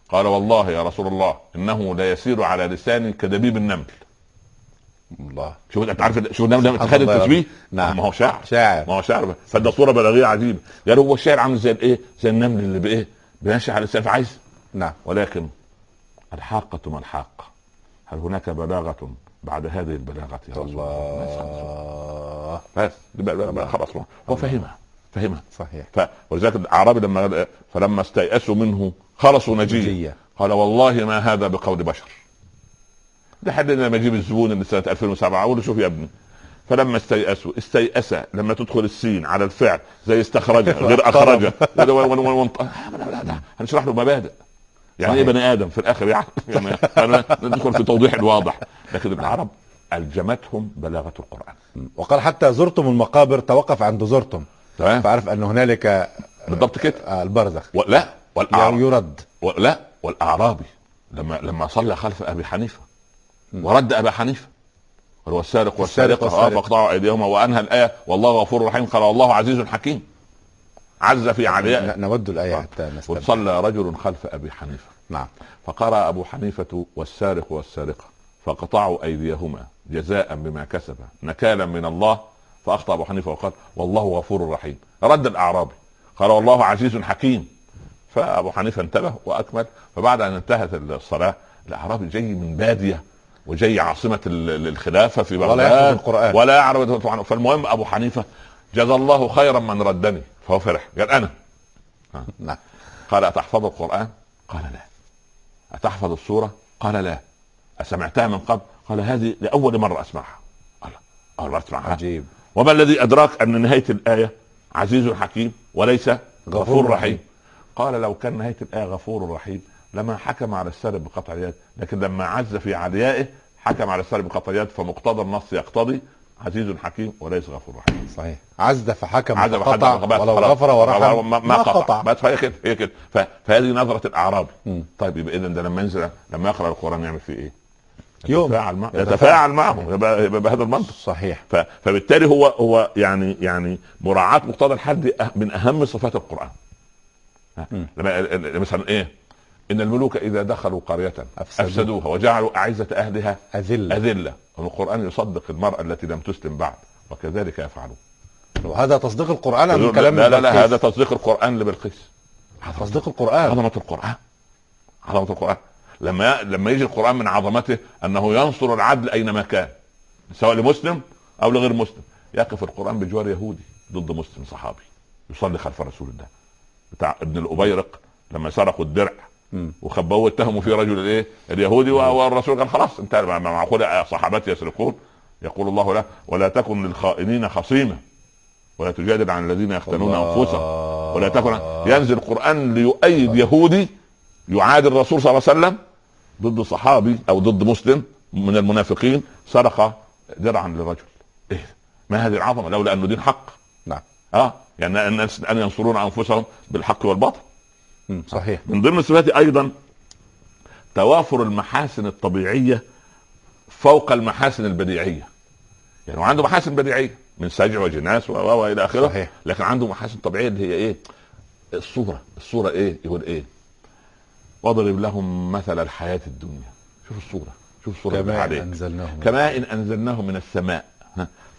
Speaker 3: قال والله يا رسول الله إنه لا يسير على لساني كدبيب النمل.
Speaker 2: الله.
Speaker 3: شوف انت عارف شوف لما
Speaker 2: الله.
Speaker 3: التشبيه؟
Speaker 2: نعم.
Speaker 3: ما هو شعر
Speaker 2: شاعر.
Speaker 3: ما هو شعر فده صوره بلاغية عجيبة. قال هو الشعر عامل زي الإيه؟ زي النمل اللي بإيه؟ بيمشي على لسانه فعايز
Speaker 2: نعم.
Speaker 3: ولكن الحاقة ما الحاقه هل هناك بلاغة بعد هذه البلاغة يا رسول الله؟ بس. خلاص. هو فهمها. فهمها.
Speaker 2: صحيح.
Speaker 3: ف... ولذلك الأعرابي لما فلما استيأسوا منه خلصوا
Speaker 2: نجية.
Speaker 3: قال والله ما هذا بقول بشر. لحد لما يجيب الزبون اللي سنة 2007 أقول له شوف يا ابني فلما استيأسوا استيأس لما تدخل السين على الفعل زي استخرج غير اخرج لا، لا، لا، هنشرح له مبادئ. يعني
Speaker 2: إيه.
Speaker 3: بني آدم في الآخر يعني يعني ندخل في توضيح الواضح. لكن العرب ألجمتهم بلاغة القرآن.
Speaker 2: وقال حتى زرتم المقابر توقف عند زرتم.
Speaker 3: تمام.
Speaker 2: فعرف أن هنالك
Speaker 3: بالضبط كده.
Speaker 2: آه، البرزخ.
Speaker 3: ولا والأعراب
Speaker 2: يرد
Speaker 3: لا والأعرابي. لما لما صلى خلف أبي حنيفة ورد أبا حنيفة. هو السارق
Speaker 2: السارق
Speaker 3: والسارقة. آه،
Speaker 2: والسارقة.
Speaker 3: فاقطعوا أيديهما وأنهى الآية. والله غفور رحيم. قال والله عزيز حكيم. عز في علياء
Speaker 2: ن- نود الآية حتى نستمع
Speaker 3: وصلى رجل خلف أبي حنيفة.
Speaker 2: نعم.
Speaker 3: فقرأ أبو حنيفة والسارق والسارقة. فقطعوا أيديهما جزاء بما كسبا نكالا من الله. فأخطأ أبو حنيفة وقال والله غفور رحيم. رد الأعرابي. قال والله عزيز حكيم. فأبو حنيفة انتبه وأكمل. فبعد أن انتهت الصلاة الأعرابي جاي من بادية. وجاي عاصمة ال- ال- الخلافة في
Speaker 2: ولا
Speaker 3: بغداد.
Speaker 2: يحفظ القرآن.
Speaker 3: ولا يعرف طبعا. فالمهم أبو حنيفة جزا الله خيرا من ردني. فهو فرح. قال أنا.
Speaker 2: نعم.
Speaker 3: قال أتحفظ القرآن؟ قال لا. أتحفظ السورة؟ قال لا. أسمعتها من قبل؟ قال هذه لأول مرة أسمعها. قال أول مرة أسمعها.
Speaker 2: عجيب.
Speaker 3: وما الذي أدراك أن نهاية الآية عزيز حكيم وليس غفور
Speaker 2: غفور
Speaker 3: رحيم
Speaker 2: رحيم.
Speaker 3: قال لو كان نهاية الآية غفور رحيم لما حكم على السارق بقطع اليد لكن لما عز في عليائه حكم على السارق بقطع اليد فمقتضى النص يقتضي عزيز حكيم وليس غفور رحيم.
Speaker 2: صحيح. عزد فحكم
Speaker 3: حد- بس
Speaker 2: ولو. غفر ورحم
Speaker 3: ما, ما قطع. بس فهي كده هي كده. فهذه نظرة الاعرابي. طيب يبقى اذا ده لما ينزل لما يقرأ القرآن يعمل فيه إيه؟
Speaker 2: يوم.
Speaker 3: يتفاعل معه
Speaker 2: يتفاعل.
Speaker 3: يتفاعل معه يبقى, يبقى بهذا المنطق.
Speaker 2: صحيح.
Speaker 3: ف- فبالتالي هو هو يعني يعني مراعاة مقتضى الحال دي أه- من أهم صفات القرآن. مثلا إيه؟ إن الملوك إذا دخلوا قرية
Speaker 2: أفسدوها.
Speaker 3: أفسدوها وجعلوا أعزة أهلها
Speaker 2: أذلة.
Speaker 3: أذلة. والقران يصدق المراه التي لم تسلم بعد وكذلك يفعلون.
Speaker 2: وهذا تصديق القرآن أم
Speaker 3: لا
Speaker 2: كلام
Speaker 3: لا لا, لا؟ هذا تصديق القرآن لبلقيس
Speaker 2: تصديق القرآن.
Speaker 3: عظمة القرآن. عظمة القرآن. لما لما يجي القرآن من عظمته أنه ينصر العدل أينما كان سواء لمسلم أو لغير مسلم. يقف القرآن بجوار يهودي ضد مسلم صحابي يصلي خلف رسول الله. بتاع ابن الأبيرق لما سرقوا الدرع. وخبوه واتهموا فيه رجل الايه؟ اليهودي والرسول. قال خلاص مع معقول صحابتي يسرقون. يقول الله له ولا تكن للخائنين خصيما ولا تجادل عن الذين يختنون. أنفسهم. ولا تكن ينزل القرآن ليؤيد يهودي يعادي الرسول صلى الله عليه وسلم ضد صحابي أو ضد مسلم من المنافقين سرق درعا لرجل إيه؟ ما هذه العظمة؟ لولا انه دين حق.
Speaker 2: نعم.
Speaker 3: آه؟ يعني الناس ان ينصرون أنفسهم بالحق والباطل.
Speaker 2: صحيح.
Speaker 3: من ضمن صفاته أيضا توافر المحاسن الطبيعية فوق المحاسن البديعية. يعني هو عنده محاسن بديعية من سجع وجناس و- والى آخره
Speaker 2: صحيح.
Speaker 3: لكن عنده محاسن طبيعية اللي هي إيه؟ الصورة. الصورة إيه؟ يقول إيه؟ واضرب لهم مثل الحياة الدنيا. شوف الصورة. شوف الصورة
Speaker 2: كما
Speaker 3: عليك
Speaker 2: أنزلناه
Speaker 3: كماء إن أنزلناه من السماء.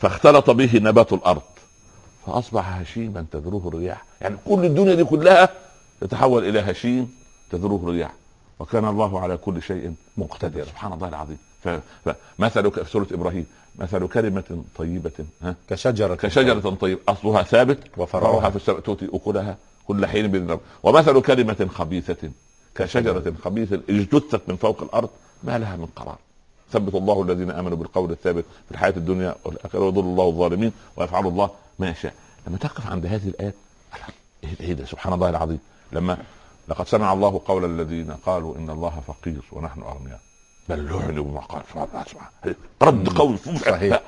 Speaker 3: فاختلط به نبات الأرض. فأصبح هشيما تذروه الرياح. يعني كل الدنيا دي كلها تتحول إلى هشيم تذروه الرياح وكان الله على كل شيء مقتدرا. سبحان الله العظيم. فمثل في سورة إبراهيم مثل كلمة طيبة ها؟
Speaker 2: كشجرة.
Speaker 3: كشجرة طيبة. أصلها ثابت.
Speaker 2: وفرعها.
Speaker 3: في السماء تؤتي أكلها كل حين بإذن رب ومثل كلمة خبيثة كشجرة خبيثة اجتثت من فوق الأرض ما لها من قرار. ثبت الله الذين آمنوا بالقول الثابت في الحياة الدنيا والآخرة ويضل الله الظالمين ويفعل الله ما يشاء. لما تقف عند هذه ده- إيه ده؟ سبحان الله العظيم. لما لقد سمع الله قول الذين قالوا إن الله فقير ونحن أغنياء. بل لعنوا بما قال. رد قول
Speaker 2: صحيح.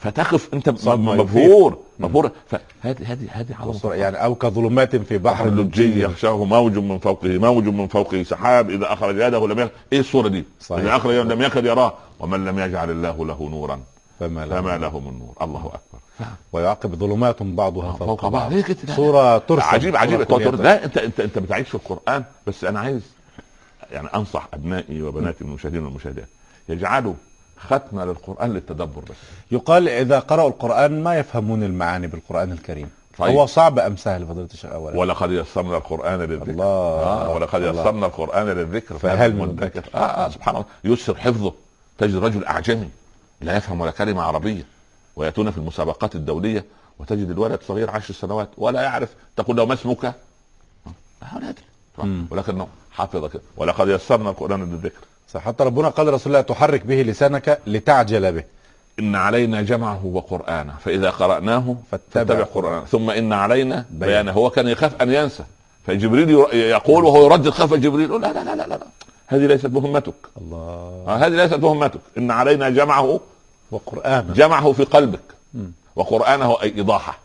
Speaker 3: فتقف
Speaker 2: أنت
Speaker 3: مبهور. مبهور. فهذه هذه هذه
Speaker 2: والصورة يعني أو كظلمات في بحر
Speaker 3: اللجي يغشاه موج من فوقه موج من فوقه سحاب إذا أخرج يده لم يكد إيه الصورة دي؟
Speaker 2: صحيح.
Speaker 3: إذا أخرج يده لم يكد يراه. ومن لم يجعل الله له نورا
Speaker 2: فما له
Speaker 3: فما له من نور الله أكبر.
Speaker 2: ويعقب ظلمات بعضها فوق,
Speaker 3: بعض. هي كده؟
Speaker 2: صورة ترسم
Speaker 3: عجيب عجيب. لا أنت أنت أنت بتعيش في القرآن بس أنا عايز يعني أنصح أبنائي وبناتي المشاهدين والمشاهدات. يجعلوا ختمة للقرآن للتدبر بس.
Speaker 2: يقال إذا قرأوا القرآن ما يفهمون المعاني بالقرآن الكريم.
Speaker 3: طيب.
Speaker 2: هو صعب أم سهل فضيلة الشيخ أولا؟
Speaker 3: ولقد يسرنا القرآن للذكر.
Speaker 2: الله.
Speaker 3: آه ولقد. يسرنا القرآن للذكر.
Speaker 2: فهل من
Speaker 3: مدكر آه, آه سبحان الله. يسر حفظه. تجد رجل أعجمي. لا يفهم ولا كلمة عربية ويأتون في المسابقات الدولية وتجد الولد صغير عشر سنوات ولا يعرف تقول له ما اسمك؟ لا أدري.
Speaker 2: مم.
Speaker 3: ولكنه حافظ كده. ولقد يسرنا القرآن للذكر.
Speaker 2: حتى ربنا قال لرسول الله تحرك به لسانك لتعجل به.
Speaker 3: إن علينا جمعه وقرآنه. فإذا قرأناه
Speaker 2: فاتبع
Speaker 3: فاتبع قرآنه. ثم إن علينا
Speaker 2: بيانه.
Speaker 3: هو كان يخاف أن ينسى. فجبريل يقول وهو يردد خاف جبريل لا لا لا لا لا هذه ليست مهمتك
Speaker 2: الله.
Speaker 3: آه، هذه ليست مهمتك إن علينا جمعه
Speaker 2: وقرآن
Speaker 3: جمعه في قلبك. أي إيضاحة.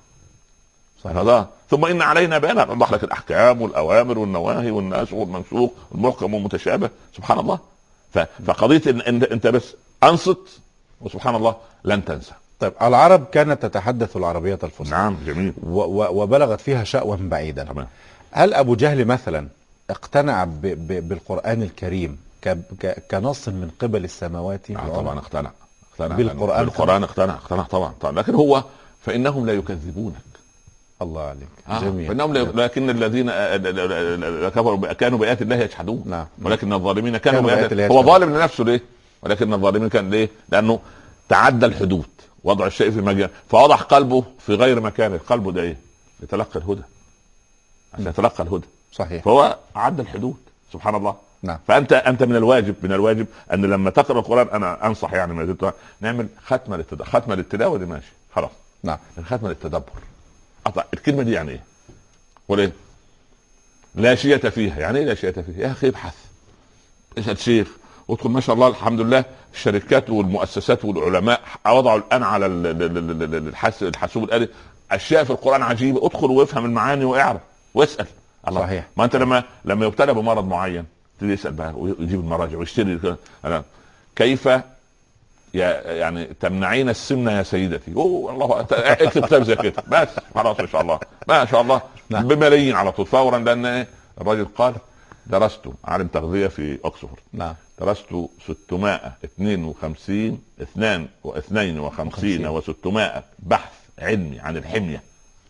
Speaker 2: صحيح.
Speaker 3: هذا ثم إن علينا بيانا. نوضح لك الأحكام والأوامر والنواهي والناسخ والمنسوخ والمحكم والمتشابه. سبحان الله. ف- فقضية ان انت أنت بس أنصت وسبحان الله لن تنسى.
Speaker 2: طيب العرب كانت تتحدث العربية الفصحى.
Speaker 3: نعم جميل.
Speaker 2: و و وبلغت فيها شأوا بعيدا.
Speaker 3: تمام.
Speaker 2: هل أبو جهل مثلا اقتنع ب ب بالقرآن الكريم ك ك كنص من قبل السماوات؟
Speaker 3: آه؟ طبعا اقتنع. اقتنع.
Speaker 2: بالقرآن
Speaker 3: بالقرآن اقتنع اقتنع طبعا. طبعا. لكن هو فإنهم لا يكذبونك.
Speaker 2: الله عليك.
Speaker 3: آه.
Speaker 2: جميل.
Speaker 3: فإنهم لا لكن الذين آه، آه، آه، كفروا كانوا بآيات الله يجحدون.
Speaker 2: نعم.
Speaker 3: ولكن الظالمين كانوا,
Speaker 2: كانوا
Speaker 3: بآيات
Speaker 2: بآيات الله
Speaker 3: هو. ظالم لنفسه ليه؟ ولكن الظالمين كان ليه؟ لأنه تعدى الحدود. وضع الشيء في مكان فوضع قلبه في غير مكانه. قلبه ده إيه؟ يتلقى الهدى. عشان يتلقى الهدى.
Speaker 2: صحيح.
Speaker 3: فهو عدى الحدود. سبحان الله.
Speaker 2: نعم.
Speaker 3: فأنت أنت من الواجب من الواجب أن لما تقرأ القرآن أنا أنصح يعني ما زلت نعمل ختمة للتدبر ختمة للتلاوة دي ماشي. خلاص.
Speaker 2: نعم.
Speaker 3: ختمه للتدبر. أطلع. الكلمة دي يعني إيه؟ ولا إيه؟ لا شية فيها. يعني إيه لا شية فيها؟ يا أخي ابحث. اسأل شيخ. وادخل ما شاء الله الحمد لله الشركات والمؤسسات والعلماء وضعوا الآن على الحاسوب الآلي. أشياء في القرآن عجيبة. ادخل وافهم المعاني واعرف واسأل. الله.
Speaker 2: صحيح.
Speaker 3: ما أنت لما لما يبتلى بمرض معين تبتدي يسأل بقى ويجيب المراجع ويشتري. أنا كيف يا يعني تمنعين السمنه يا سيدتي أوه الله اكتب كتاب زي كده بس خلاص ما شاء الله ما شاء الله
Speaker 2: نعم.
Speaker 3: بملايين على طول فورا لأن إيه؟ الراجل قال درست عالم تغذية في اوكسفورد
Speaker 2: نعم
Speaker 3: درست 652 اثنان واثنين وخمسين وستمائة بحث علمي عن الحمية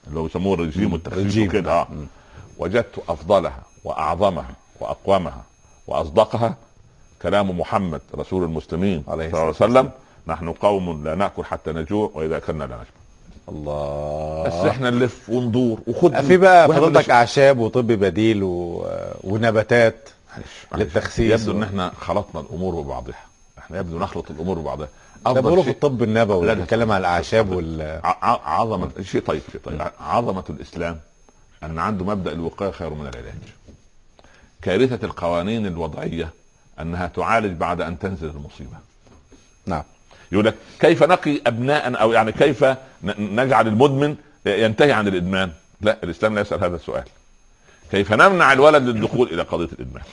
Speaker 3: اللي هو يسموه الرجيم والتخسيس. وكده آه
Speaker 2: مم.
Speaker 3: وجدت أفضلها وأعظمها وأقومها وأصدقها كلام محمد رسول المسلمين
Speaker 2: عليه
Speaker 3: صلى الله عليه
Speaker 2: الصلاة
Speaker 3: وسلم. نحن قوم لا نأكل حتى نجوع وإذا أكلنا لا نشبع
Speaker 2: الله.
Speaker 3: بس إحنا نلف وندور وخد
Speaker 2: في بقى
Speaker 3: بنش-
Speaker 2: أعشاب وطب بديل و... ونباتات. للتخسيس
Speaker 3: يبدو
Speaker 2: و-
Speaker 3: ان إحنا خلطنا الأمور ببعضها. إحنا يبدو نخلط الأمور ببعضها. أفضل
Speaker 2: بيقولوا في
Speaker 3: شيء
Speaker 2: الطب النبوي. بيتكلم عن الأعشاب وال
Speaker 3: عظمه شيء طيب شيء طيب. عظمة الإسلام أن عنده مبدأ الوقاية خير من العلاج. كارثة القوانين الوضعية أنها تعالج بعد أن تنزل المصيبة.
Speaker 2: نعم.
Speaker 3: يقول لك كيف نقي أبناء أو يعني كيف نجعل المدمن ينتهي عن الإدمان؟ لا الإسلام لا يسأل هذا السؤال. كيف نمنع الولد للدخول إلى قضية الإدمان؟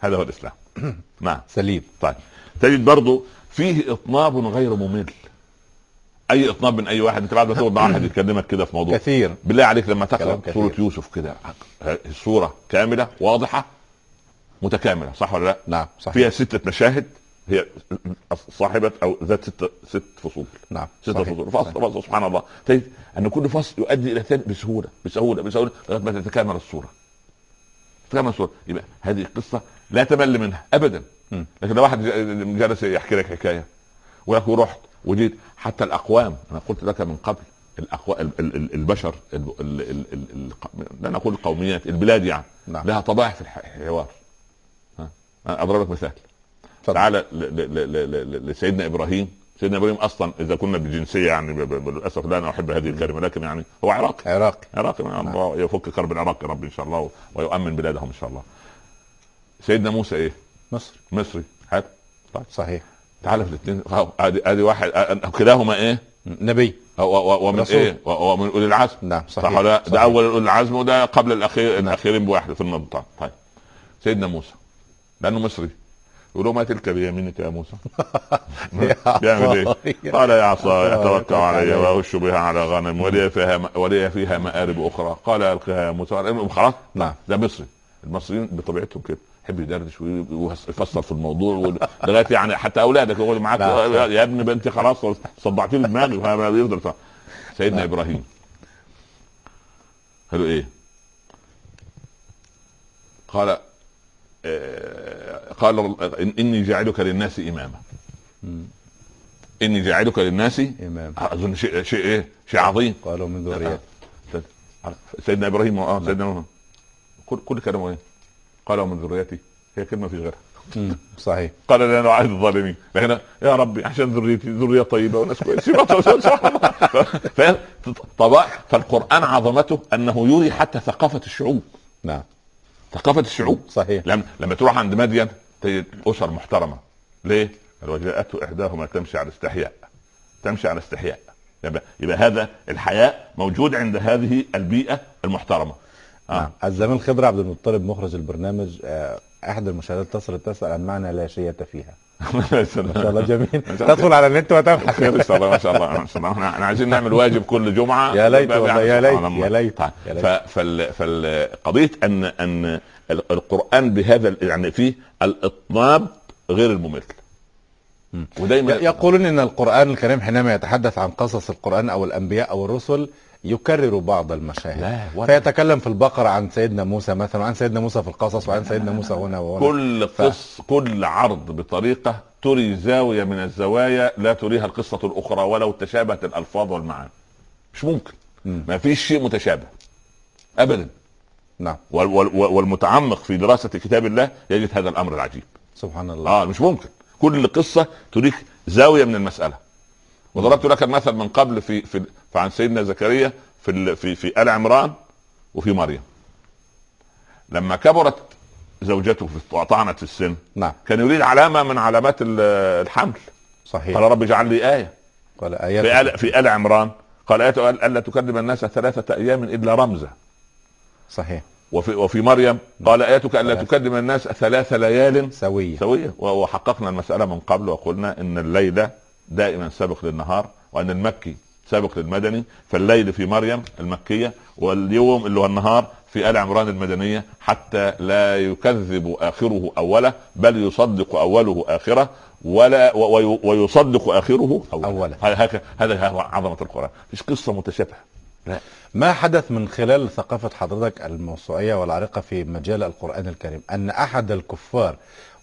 Speaker 3: هذا هو الإسلام. نعم.
Speaker 2: سليم.
Speaker 3: طيب. تجد برضو فيه إطناب غير ممل. أي إطناب من أي واحد؟ أنت بعد ما تقعد مع واحد يكلمك كده في موضوع.
Speaker 2: كثير.
Speaker 3: بالله عليك لما
Speaker 2: تقرأ.
Speaker 3: سورة يوسف كده الصورة كاملة واضحة متكامله صح ولا لا؟
Speaker 2: نعم صحيح
Speaker 3: فيها ستة مشاهد هي صاحبة أو ذات ست ست فصول
Speaker 2: نعم
Speaker 3: ستة
Speaker 2: صحيح.
Speaker 3: فصول فصل فصل سبحان الله تجد أن كل فصل يؤدي إلى ثاني بسهولة بسهولة بسهولة لغاية ما تتكامل الصورة تتكامل الصورة يبقى هذه قصة لا تمل منها أبدا
Speaker 2: مم.
Speaker 3: لكن لو واحد جلس يحكي لك حكاية ويقول رحت وجيت حتى الأقوام أنا قلت لك من قبل الأقوى ال- ال- ال- البشر ال- ال- ال- ال- ال- لا نقول القوميات البلاد يعني
Speaker 2: نعم
Speaker 3: لها طبائع في الح- الحوار اضرب لك مثال. تعالى لسيدنا إبراهيم. سيدنا إبراهيم أصلا إذا كنا بالجنسيه يعني للأسف لا أنا احب هذه الكلمة لكن يعني هو عراقي.
Speaker 2: عراقي.
Speaker 3: عراقي الله. يفك كرب العراق يا رب إن شاء الله ويؤمن بلادهم إن شاء الله. سيدنا موسى إيه؟
Speaker 2: مصر
Speaker 3: مصري. حلو.
Speaker 2: صحيح.
Speaker 3: تعالى في الاثنين. ادي ادي واحد. كلاهما إيه؟
Speaker 2: نبي.
Speaker 3: ومن
Speaker 2: رسول.
Speaker 3: إيه؟ ومن أولي العزم.
Speaker 2: نعم
Speaker 3: صح
Speaker 2: صحيح
Speaker 3: ولا؟
Speaker 2: صحيح.
Speaker 3: ده أول أولي العزم وده قبل الاخير الأخيرين بواحد في النقطه طيب. سيدنا موسى. لأنه مصري. يقول له ما تلك بيمينك يا موسى. بيعمل إيه؟ قال يا عصا اتوكل علي واهش بها على غنم ولي فيها ولي فيها مآرب أخرى. قال القها يا موسى. قال خلاص.
Speaker 2: نعم.
Speaker 3: ده مصري. المصريين بطبيعتهم كده. يحب يدردش وي- ويفسر في الموضوع لغاية يعني حتى أولادك يقول معاك
Speaker 2: نعم.
Speaker 3: يا ابني انت خلاص صدعتني دماغي. يفضل. سيدنا إبراهيم. قالوا إيه؟ قال قال إن- إني جاعلك للناس
Speaker 2: إماما.
Speaker 3: إني جاعلك للناس
Speaker 2: امام
Speaker 3: أظن شيء شيء إيه؟ شيء عظيم.
Speaker 2: قالوا من ذريته.
Speaker 3: سيدنا إبراهيم آه سيدنا إبراهيم. كل كل كلامه إيه؟ قال ومن ذريتي. هي كلمة في غيرها.
Speaker 2: صحيح.
Speaker 3: قال لا نعاهد الظالمين. لكن يا ربي عشان ذريتي ذرية طيبة وناس كويسين. طبعا فالقرآن عظمته أنه يري حتى ثقافة الشعوب.
Speaker 2: نعم.
Speaker 3: ثقافة الشعوب.
Speaker 2: صحيح.
Speaker 3: لما لما تروح عند مدين تجد أسر محترمة. ليه؟ قال وجاءته إحداهما تمشي على استحياء. تمشي على استحياء. يبقى, يبقى هذا الحياء موجود عند هذه البيئة المحترمة.
Speaker 2: نعم.
Speaker 3: آه.
Speaker 2: الزميل خضر عبد المطلب مخرج البرنامج آه، أحد المشاهدات اتصلت تسأل عن معنى لا شية فيها. ما شاء الله جميل تدخل على النت وتبحث
Speaker 3: خير إن شاء الله ما شاء الله ما شاء الله إحنا عايزين نعمل واجب كل جمعة
Speaker 2: يا ليت
Speaker 3: يعني
Speaker 2: يا ليت،. يا
Speaker 3: طيب.
Speaker 2: يا ليت.
Speaker 3: فالقضيه أن أن ال- القرآن بهذا يعني فيه الإطناب غير الممل ودايما
Speaker 2: يقولون إن القرآن الكريم حينما يتحدث عن قصص القرآن أو الأنبياء أو الرسل يكرر بعض المشاهد. فيتكلم في البقرة عن سيدنا موسى مثلا وعن سيدنا موسى في القصص وعن سيدنا موسى هنا وهنا.
Speaker 3: كل قص كل عرض بطريقة تري زاوية من الزوايا لا تريها القصة الأخرى ولو تشابهت الألفاظ والمعاني. مش ممكن.
Speaker 2: مم.
Speaker 3: ما فيش شيء متشابه. ابدا.
Speaker 2: نعم.
Speaker 3: وال- وال- والمتعمق في دراسة كتاب الله يجد هذا الأمر العجيب.
Speaker 2: سبحان الله.
Speaker 3: آه مش ممكن. كل قصة تريك زاوية من المسألة. وضربت لك المثل من قبل في في فعن سيدنا زكريا في ال- في في آل عمران وفي مريم. لما كبرت زوجته في وطعنت في السن
Speaker 2: نعم.
Speaker 3: كان يريد علامة من علامات ال- الحمل.
Speaker 2: صحيح.
Speaker 3: قال رب اجعل لي آية.
Speaker 2: قال
Speaker 3: في
Speaker 2: آيات.
Speaker 3: آل في آل عمران. قال إيه ألا تكلم الناس ثلاثة أيام إلا رمزا.
Speaker 2: صحيح.
Speaker 3: وفي وفي مريم. قال ايتك ألا تكلم الناس ثلاث ليال.
Speaker 2: سوية.
Speaker 3: سوية و- وحققنا المسألة من قبل وقلنا إن الليل دائما سابق للنهار وأن المكي سابق للمدني فالليل في مريم المكية واليوم اللي هو النهار في آل عمران المدنية حتى لا يكذب آخره أوله بل يصدق أوله آخره ولا ويصدق آخره أوله.
Speaker 2: أوله.
Speaker 3: هذا هو عظمة القرآن. مش قصة متشابهة. لا.
Speaker 2: ما حدث من خلال ثقافة حضرتك الموسوعية والعريقة في مجال القرآن الكريم؟ أن أحد الكفار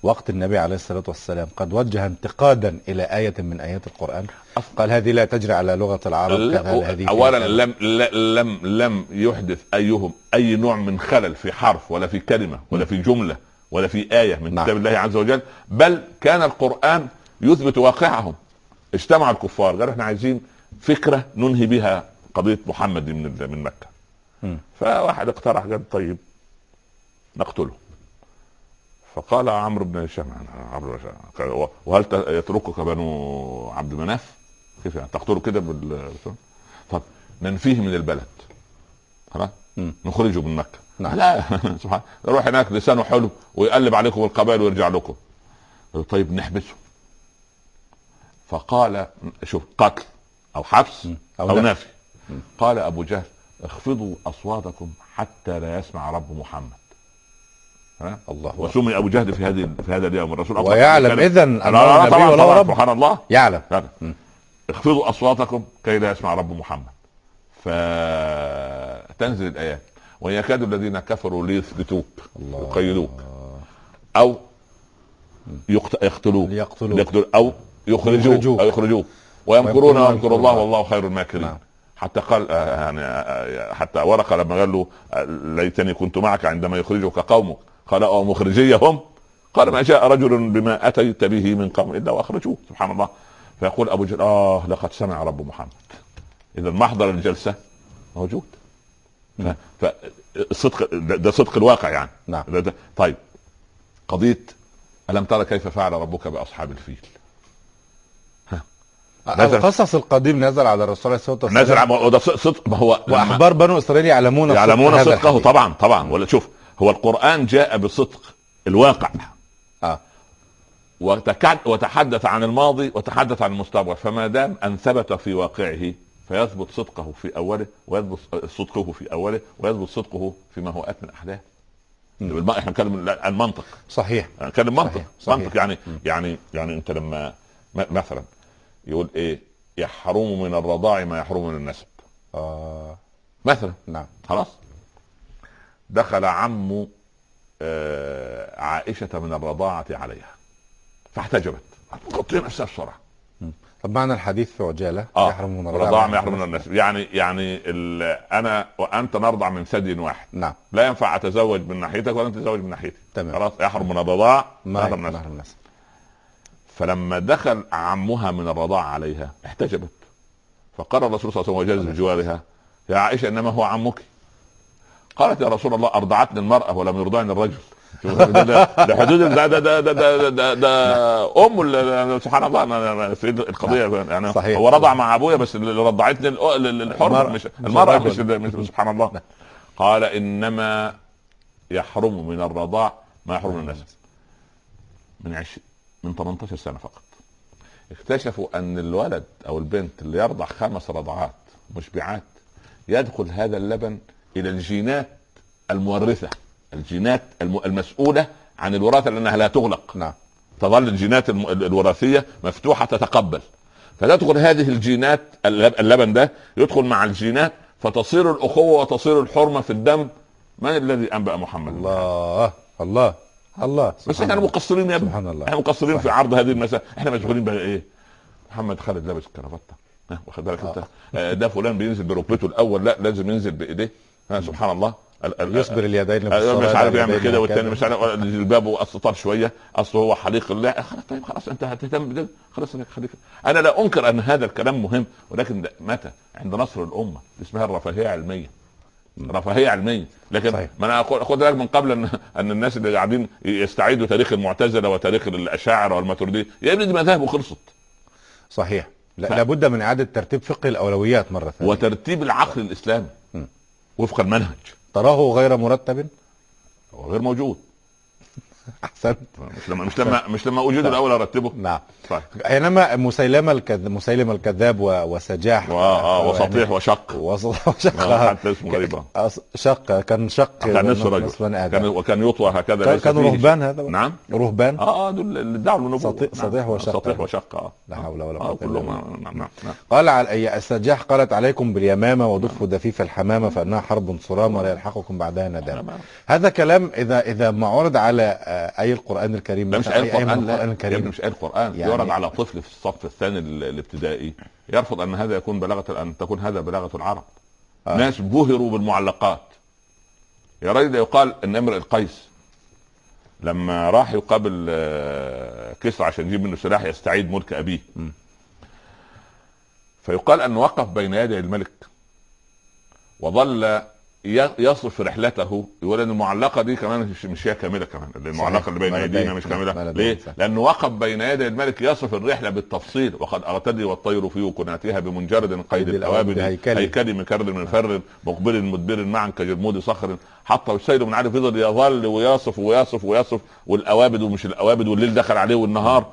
Speaker 2: وقت النبي عليه الصلاة والسلام قد وجه انتقادا إلى آية من آيات القرآن قال هذه لا تجري على لغة العرب
Speaker 3: لا،
Speaker 2: هذه
Speaker 3: اولا
Speaker 2: كذا.
Speaker 3: لم لم لم يحدث أيهم أي نوع من خلل في حرف ولا في كلمة ولا في جملة ولا في آية من
Speaker 2: نعم.
Speaker 3: كتاب الله عز وجل بل كان القرآن يثبت واقعهم اجتمع الكفار قالوا إحنا عايزين فكرة ننهي بها قضية محمد من من مكة
Speaker 2: مم.
Speaker 3: فواحد اقترح قال طيب نقتله فقال عمرو بن هشام عمرو بن وهل يتركك بنو عبد مناف؟ كيف يعني؟ تقتله كده بال طب ننفيه من البلد. خلاص. نخرجه من مكة.
Speaker 2: نعم.
Speaker 3: لا سبحان يروح هناك لسانه حلو ويقلب عليكم القبائل ويرجع لكم. طيب نحبسه. فقال شوف قتل أو حبس.
Speaker 2: أو,
Speaker 3: أو
Speaker 2: نفي.
Speaker 3: قال أبو جهل اخفضوا أصواتكم حتى لا يسمع رب محمد.
Speaker 2: الله.
Speaker 3: وسمي أبو جهل في هذه في هذا اليوم الرسول أطلق
Speaker 2: ويعلم
Speaker 3: الكلمة.
Speaker 2: إذا
Speaker 3: لا
Speaker 2: أنه
Speaker 3: لا لا
Speaker 2: نبي
Speaker 3: طبعا
Speaker 2: ولا رب
Speaker 3: سبحان الله
Speaker 2: يعلم.
Speaker 3: اخفضوا أصواتكم كي لا يسمع رب محمد فتنزل الآيات وان يكاد الذين كفروا ليثبتوك. يقيدوك أو يقت- يقتلوك
Speaker 2: ليقتلوك.
Speaker 3: يقتل أو يخرجوك. أو يخرجوك ويمكرون ويمكر الله
Speaker 2: الله.
Speaker 3: والله خير الماكرين
Speaker 2: نعم.
Speaker 3: حتى قال آه، يعني آه، حتى ورقه لما قال له آه، ليتني كنت معك عندما يخرجك قومك قال أو مخرجيهم. قال ما جاء رجل بما أتيت به من قوم إلا وأخرجوه. سبحان الله. فيقول أبو جهل آه لقد سمع رب محمد. إذا محضر الجلسة موجود. ف- فالصدق ده, صدق الواقع يعني.
Speaker 2: نعم.
Speaker 3: ده ده طيب. قضية ألم ترى كيف فعل ربك بأصحاب الفيل؟ نزل-
Speaker 2: القصص القديم نزل على الرسول عليه الصلاة والسلام.
Speaker 3: نزل وده صدق ما هو
Speaker 2: وأحبار بنو إسرائيل يعلمون
Speaker 3: يعلمون صدقه. طبعا طبعا. ولا شوف هو القرآن جاء بصدق الواقع.
Speaker 2: آه.
Speaker 3: وتحدث عن الماضي وتحدث عن المستقبل. فما دام أن ثبت في واقعه فيثبت صدقه في أوله ويثبت صدقه في أوله ويثبت صدقه فيما هو ات من أحداث. الم- إحنا نتكلم عن منطق
Speaker 2: صحيح.
Speaker 3: نتكلم منطق.
Speaker 2: صحيح، صحيح.
Speaker 3: منطق يعني يعني يعني أنت لما م- مثلا يقول إيه يحرم من الرضاع ما يحرم من النسب.
Speaker 2: آه.
Speaker 3: مثلا.
Speaker 2: نعم.
Speaker 3: خلاص؟ دخل عم آه، عائشة من الرضاعة عليها. فاحتجبت. غطي نفسها بسرعة.
Speaker 2: طب معنى الحديث في عجالة؟
Speaker 3: آه.
Speaker 2: يحرم من
Speaker 3: الرضاعة ما يحرم من النسب يعني يعني أنا وأنت نرضع من ثدي واحد.
Speaker 2: نعم.
Speaker 3: لا ينفع أتزوج من ناحيتك ولا تتزوج من ناحيتي.
Speaker 2: تمام.
Speaker 3: خلاص يحرم من الرضاعة
Speaker 2: ما
Speaker 3: يحرم من النسب فلما دخل عمها من الرضاعة عليها احتجبت. فقال الرسول صلى الله عليه وسلم وجلس بجوارها يا عائشة إنما هو عمك. قالت يا رسول الله أرضعتني المرأة ولم يرضعني الرجل. ده- ده ده حدود ده ده ده ده ده, ده, ده أم سبحان الله أنا في القضية. يعني
Speaker 2: صحيح.
Speaker 3: هو رضع مع أبويا بس اللي رضعتني
Speaker 2: المرأة،
Speaker 3: مش المرأة مش. مش سبحان الله. قال إنما يحرم من الرضاع ما يحرم من النسب من عش من 18 سنة فقط. اكتشفوا أن الولد أو البنت اللي يرضع خمس رضعات مشبعات يدخل هذا اللبن إلى الجينات المورثة الجينات الم- المسؤولة عن الوراثة لأنها لا تغلق.
Speaker 2: نعم.
Speaker 3: تظل الجينات الوراثية مفتوحة تتقبل. فتدخل هذه الجينات اللب- اللبن ده يدخل مع الجينات فتصير الأخوة وتصير الحرمة في الدم. من الذي أنبأ محمد؟
Speaker 2: الله الله الله.
Speaker 3: بس
Speaker 2: إحنا.
Speaker 3: مقصرين يا ابني.
Speaker 2: سبحان الله.
Speaker 3: إحنا مقصرين في. عرض هذه المسائل إحنا مشغولين بقى إيه؟ محمد خالد لابس كرافته. واخد بالك أنت؟ آه، ده فلان بينزل بركبته الأول. لا لازم ينزل بإيديه. سبحان الله. ال- ال-
Speaker 2: يصبر اليدين
Speaker 3: مش عارف يعمل كده والتاني. مش عارف جلبابه استطار شوية. أصله هو حليق الله. خلاص طيب خلاص انت هتهتم بده. خلاص خليك. أنا لا أنكر أن هذا الكلام مهم ولكن متى عند نصر الأمة. اسمها الرفاهية علمية. رفاهيه علمية. لكن
Speaker 2: صحيح.
Speaker 3: ما أنا خد بالك من قبل أن أن الناس اللي قاعدين يستعيدوا تاريخ المعتزلة وتاريخ الأشاعرة والماتريديه يا ابني دي مذاهب وخلصت.
Speaker 2: صحيح. لا
Speaker 3: ف-
Speaker 2: لابد من إعادة ترتيب فقه الأولويات مرة ثانية.
Speaker 3: وترتيب العقل
Speaker 2: الإسلامي.
Speaker 3: وفق المنهج.
Speaker 2: تراه غير مرتب
Speaker 3: هو غير موجود.
Speaker 2: أحسنت
Speaker 3: مش لما مش لما مش لما اوجد الأول أرتبه
Speaker 2: نعم
Speaker 3: طيب
Speaker 2: اينما مسيلمة الكذاب مسيلمة الكذاب و- وسجاح
Speaker 3: آه، وسطيح وشق
Speaker 2: وص- وشق
Speaker 3: آه، حتى اسمه غريب آه.
Speaker 2: أص- شق كان شق
Speaker 3: كان نصف كان. وكان يطوى هكذا
Speaker 2: كان- كانوا رهبان. هذا.
Speaker 3: نعم
Speaker 2: رهبان
Speaker 3: آه آه دول اللي ادعوا النبوه
Speaker 2: سطيح-
Speaker 3: نعم.
Speaker 2: سطيح وشق.
Speaker 3: سطيح وشق آه
Speaker 2: لا حول ولا
Speaker 3: آه
Speaker 2: قوة إلا
Speaker 3: كلهم
Speaker 2: بالله.
Speaker 3: آه، نعم نعم نعم
Speaker 2: قال السجاح قالت عليكم باليمامة ودفوا دفيف الحمامة فإنها حرب صرام ولا يلحقكم بعدها ندامة
Speaker 3: نعم.
Speaker 2: هذا كلام إذا إذا ما عرض على آه، أي القرآن الكريم
Speaker 3: ده مش آية لا
Speaker 2: القرآن
Speaker 3: يا ابني
Speaker 2: الكريم
Speaker 3: مش آية القرآن.
Speaker 2: يعني-
Speaker 3: يعرض على طفل في الصف الثاني ال- الابتدائي يرفض أن هذا يكون بلاغة أن تكون هذا بلاغة العرب.
Speaker 2: آه.
Speaker 3: ناس بهروا بالمعلقات. يا راجل يقال أن امرئ القيس لما راح يقابل آه، كسرى عشان يجيب منه سلاح يستعيد ملك أبيه.
Speaker 2: م.
Speaker 3: فيقال أنه وقف بين يدي الملك وظل يصف رحلته يقول ان المعلقة دي كمان مش- هي كاملة كمان المعلقة اللي بين ايدينا مش
Speaker 2: كاملة.
Speaker 3: ليه؟ لأنه وقف بين يدي الملك يصف الرحلة بالتفصيل وقد اغتدي والطير في وكناتها بمنجرد قيد
Speaker 2: الأوابد هيكلي.
Speaker 3: مكرر من فر مقبل مدبر معا كجرمود صخر حتى السيل من عارف يفضل يظل ويصف ويصف ويصف والأوابد ومش الأوابد والليل دخل عليه والنهار.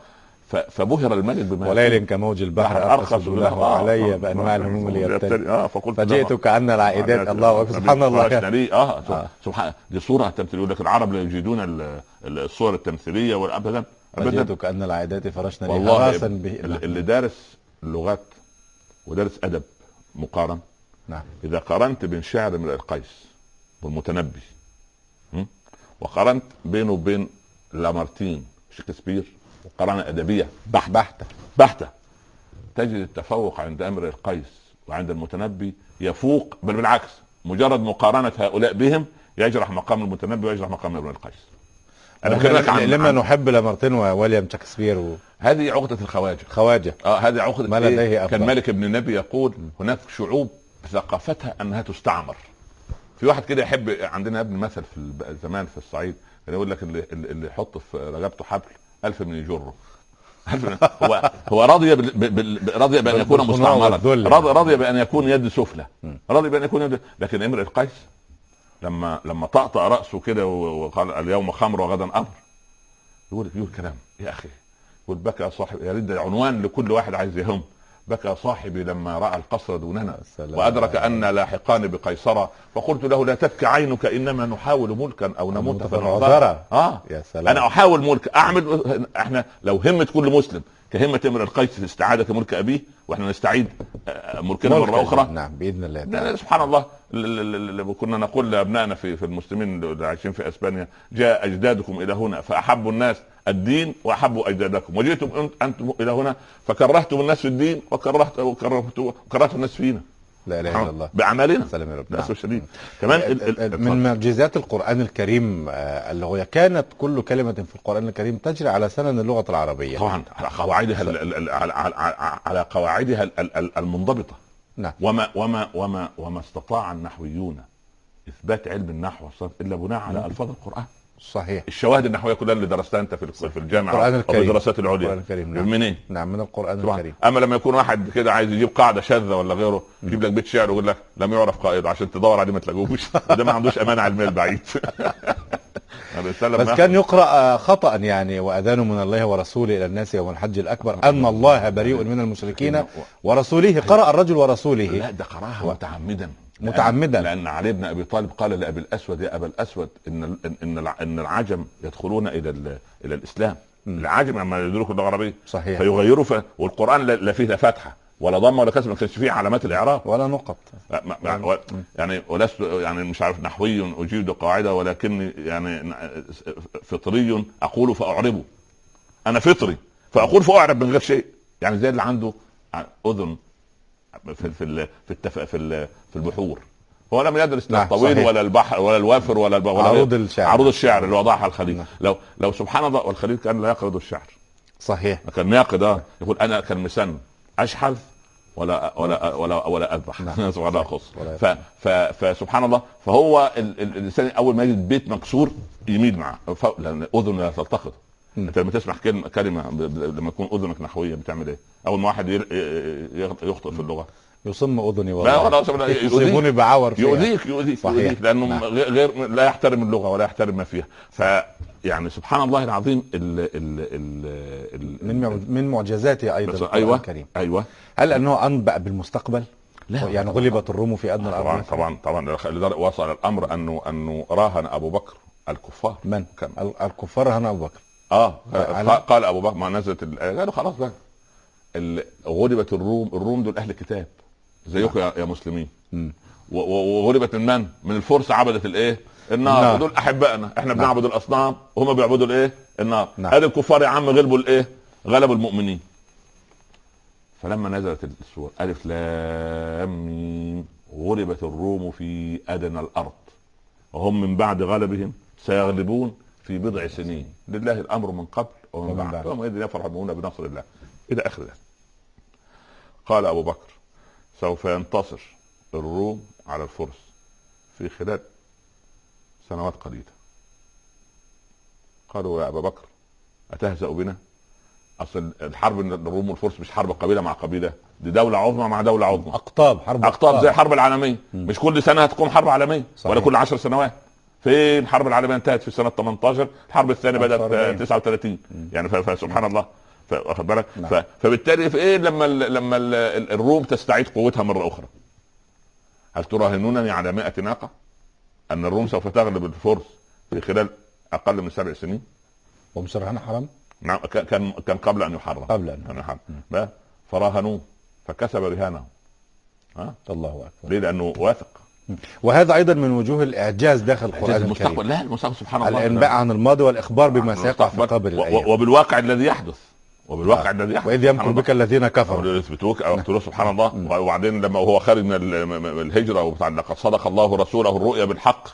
Speaker 3: فبهر الملك بما
Speaker 2: وليل كموج البحر أرخص له علي بأنواع الهموم ليبتلي
Speaker 3: آه فقلت
Speaker 2: فجئت كأن العائدات الله أكبر. سبحان الله.
Speaker 3: الله آه
Speaker 2: آه.
Speaker 3: سبحان دي صورة تمثيلية. يقول لك العرب لا يجيدون ال- ال- الصور التمثيلية والابدا
Speaker 2: فجئت
Speaker 3: ابدا.
Speaker 2: كأن العائدات فرشنا
Speaker 3: والله ال- اللي دارس اللغات ودارس أدب مقارن.
Speaker 2: نعم.
Speaker 3: إذا قارنت بين شعر امرئ القيس والمتنبي? وقارنت بينه وبين لامارتين شكسبير مقارنه أدبية بحته
Speaker 2: بحتة
Speaker 3: بحتة. تجد التفوق عند امرئ القيس وعند المتنبي يفوق بل بالعكس مجرد مقارنة هؤلاء بهم يجرح مقام المتنبي ويجرح مقام امرئ القيس. أنا بكلمك عن,
Speaker 2: لما
Speaker 3: عن
Speaker 2: نحب لامارتين وويليام شكسبير
Speaker 3: هذه عقدة الخواجة.
Speaker 2: وخواجة
Speaker 3: آه هذه عقدة
Speaker 2: ما
Speaker 3: إيه؟
Speaker 2: لديه أفضل.
Speaker 3: كان مالك ابن النبي يقول هناك شعوب ثقافتها أنها تستعمر. في واحد كده يحب عندنا ابن مثل في زمان في الصعيد كان يقول لك اللي اللي اللي يحط في رقبته حبل ألف من يجره هو هو راضي بال... بال... بال- راضي بأن يكون مستعمرا. راضي راضي بأن يكون يد سفلى. راضي بأن يكون يد لكن امرئ القيس لما لما طأطأ رأسه كده وقال اليوم خمر وغدا أمر. يقول يقول كلام. يا أخي يقول بكى صاحب يا ريت عنوان لكل واحد عايز يهم. بكى صاحبي لما رأى القصر دوننا.
Speaker 2: سلام.
Speaker 3: وأدرك أن لاحقان بقيصر فقلت له لا تبكي عينك إنما نحاول ملكا أو نموت في العذارى. آه.
Speaker 2: يا سلام.
Speaker 3: أنا أحاول ملك. أعمل إحنا لو همه كل مسلم كهمة امرئ القيس في استعادة ملك أبيه وإحنا نستعيد آه، ملكنا
Speaker 2: ملك
Speaker 3: مره أخرى.
Speaker 2: نعم بإذن الله تعالى.
Speaker 3: سبحان الله. كنا نقول لأبنائنا في في المسلمين اللي عايشين في إسبانيا جاء أجدادكم إلى هنا فأحبوا الناس. الدين وأحبوا أجدادكم. وجئتم أنتم إلى هنا فكرهتم الناس في الدين وكرهت وكرهت وكرهتم الناس فينا.
Speaker 2: لا إله إلا الله.
Speaker 3: بأعمالنا.
Speaker 2: سلام يا رب.
Speaker 3: للاسف
Speaker 2: نعم.
Speaker 3: الشديد. كمان ال- ال-
Speaker 2: من معجزات القرآن الكريم آه، اللغوية كانت كل كلمة في القرآن الكريم تجري على سنن اللغة العربية.
Speaker 3: طبعا على قواعدها على قواعدها ال- ال- ال- المنضبطة.
Speaker 2: نعم.
Speaker 3: وما وما وما وما استطاع النحويون إثبات علم النحو والصرف إلا بناء على ألفاظ القرآن.
Speaker 2: صحيح.
Speaker 3: الشواهد النحويه كلها اللي درستها أنت في في الجامعة
Speaker 2: القرآن
Speaker 3: أو
Speaker 2: الكريم.
Speaker 3: الدراسات
Speaker 2: القرآن
Speaker 3: العليا
Speaker 2: الكريم نعم.
Speaker 3: منين؟
Speaker 2: نعم من القرآن
Speaker 3: طبعا.
Speaker 2: الكريم.
Speaker 3: أما لما يكون واحد كده عايز يجيب قاعدة شاذة ولا غيره يجيب لك بيت شعر ويقول لك لم يعرف قائد عشان تدور عليه ما تلاقوش وده ما عندوش أمانة علميه البعيد
Speaker 2: بس كان يقرأ آه، خطأ يعني وأذان من الله ورسوله إلى الناس يوم الحج الأكبر. أن الله بريء من المشركين ورسوله. قرأ الرجل ورسوله.
Speaker 3: لا ده قرأها متعمدا.
Speaker 2: متعمدا.
Speaker 3: لأن علي بن أبي طالب قال لأبي الأسود يا أبا الأسود إن ان إن الع- إن العجم يدخلون إلى ال- إلى الإسلام. العجم لما يدركوا اللغة العربية
Speaker 2: صحيح.
Speaker 3: فيغيروا ف... والقرآن لا فيه لا فتحة ولا ضمه ولا كسر ما كانش فيه علامات الإعراب.
Speaker 2: ولا نقط.
Speaker 3: و- يعني ولست يعني مش عارف نحوي اجيد قاعدة ولكني يعني فطري أقول فأعربه. أنا فطري فأقول فأعرب من غير شيء. يعني زي اللي عنده أذن في في في التف... في ال- في البحور. هو لم يدرس لا
Speaker 2: نعم،
Speaker 3: الطويل
Speaker 2: صحيح.
Speaker 3: ولا البحر ولا الوافر ولا الب... ولا
Speaker 2: عروض الشعر.
Speaker 3: عروض الشعر اللي وضعها الخليل
Speaker 2: نعم.
Speaker 3: لو لو سبحان الله والخليل كان لا يقرض الشعر.
Speaker 2: صحيح.
Speaker 3: كان ناقد آه. يقول أنا كالمسن أشحذ ولا ولا ولا ولا أذبح.
Speaker 2: نعم.
Speaker 3: ولا اخص
Speaker 2: ولا
Speaker 3: ف ف فسبحان الله. فهو ال- ال- الإنسان أول ما يجد بيت مكسور يميل لأن أذن لا تلتقط. انت لما تسمع كلمه كلمة لما تكون أذنك نحوية بتعمل إيه؟ أول ما واحد يخطئ في اللغة
Speaker 2: يصم أذني
Speaker 3: لا
Speaker 2: والله. يصيبوني بعور فيها
Speaker 3: يؤذيك يؤذيك
Speaker 2: صحيح.
Speaker 3: يؤذيك لأنه
Speaker 2: نعم.
Speaker 3: غير لا يحترم اللغة ولا يحترم ما فيها ف يعني سبحان الله العظيم ال ال ال ال
Speaker 2: من من معجزاته القرآن
Speaker 3: أيوه
Speaker 2: الكريم
Speaker 3: أيوه
Speaker 2: هل أنه أنبأ بالمستقبل؟
Speaker 3: لا.
Speaker 2: يعني غلبت الروم في أدنى الأرض
Speaker 3: طبعا؟ طبعا طبعا لذلك وصل الأمر انه أنه راهن أبو بكر الكفار
Speaker 2: من؟
Speaker 3: كان
Speaker 2: ال- الكفار هنا أبو بكر
Speaker 3: آه
Speaker 2: على-
Speaker 3: قال- قال أبو بكر ما نزلت ال- قالوا خلاص بقى. غلبت الروم الروم دول أهل كتاب زيكم يا, يا مسلمين. وغلبت من من؟ الفرس عبدت الايه؟ النار.
Speaker 2: النار.
Speaker 3: ودول أحبائنا. إحنا بنعبد الأصنام. وهم بيعبدوا الايه؟ النار.
Speaker 2: نعم.
Speaker 3: هذه الكفار يا عم غلبوا الايه؟ غلبوا المؤمنين. فلما نزلت السور ألف لام ميم. غلبت الروم في أدنى الأرض. وهم من بعد غلبهم سيغلبون. في بضع سنين. لله الأمر من قبل ومن بعد. وهم اذ يفرحون بنصر الله. إلى آخر ذلك قال أبو بكر سوف ينتصر الروم على الفرس في خلال سنوات قليلة. قالوا يا أبا بكر أتهزأ بنا؟ أصل الحرب الروم والفرس مش حرب قبيلة مع قبيلة. دي دولة عظمى مع دولة عظمى.
Speaker 2: أقطاب حرب
Speaker 3: أقطاب زي الحرب العالميه مش كل سنة هتقوم حرب عالمية
Speaker 2: صحيح.
Speaker 3: ولا كل 10 سنوات. في الحرب العالميه انتهت في سنة 18 الحرب الثانية بدأت
Speaker 2: 45.
Speaker 3: 39 يعني فسبحان الله. واخد بالك؟
Speaker 2: نعم.
Speaker 3: فبالتالي في إيه؟ لما ال لما ال الروم تستعيد قوتها مرة أخرى. هل تراهنونني على 100 ناقة أن الروم سوف تغلب الفرس في خلال أقل من سبع سنين؟
Speaker 2: ومسرحنا حرام؟
Speaker 3: نعم. كان كان قبل أن يحرم.
Speaker 2: قبل أن
Speaker 3: يحرم. فراهنوه فكسب رهانه ها؟
Speaker 2: الله أكبر.
Speaker 3: ليه؟ لأنه واثق.
Speaker 2: وهذا أيضا من وجوه الإعجاز داخل
Speaker 3: المستقبل
Speaker 2: الكريم.
Speaker 3: لا المستقبل سبحان الله.
Speaker 2: الإنباء عن الماضي والإخبار بما سيقع في قبل الأيام.
Speaker 3: وبالواقع الذي يحدث. وبالواقع الذي يحدث. سبحان
Speaker 2: يمكر. بك الذين كفروا.
Speaker 3: يثبتوك أو يقتلوك سبحان الله. وبعدين لما هو خارج من الهجرة وبتاع لقد صدق الله رسوله الرؤيا بالحق.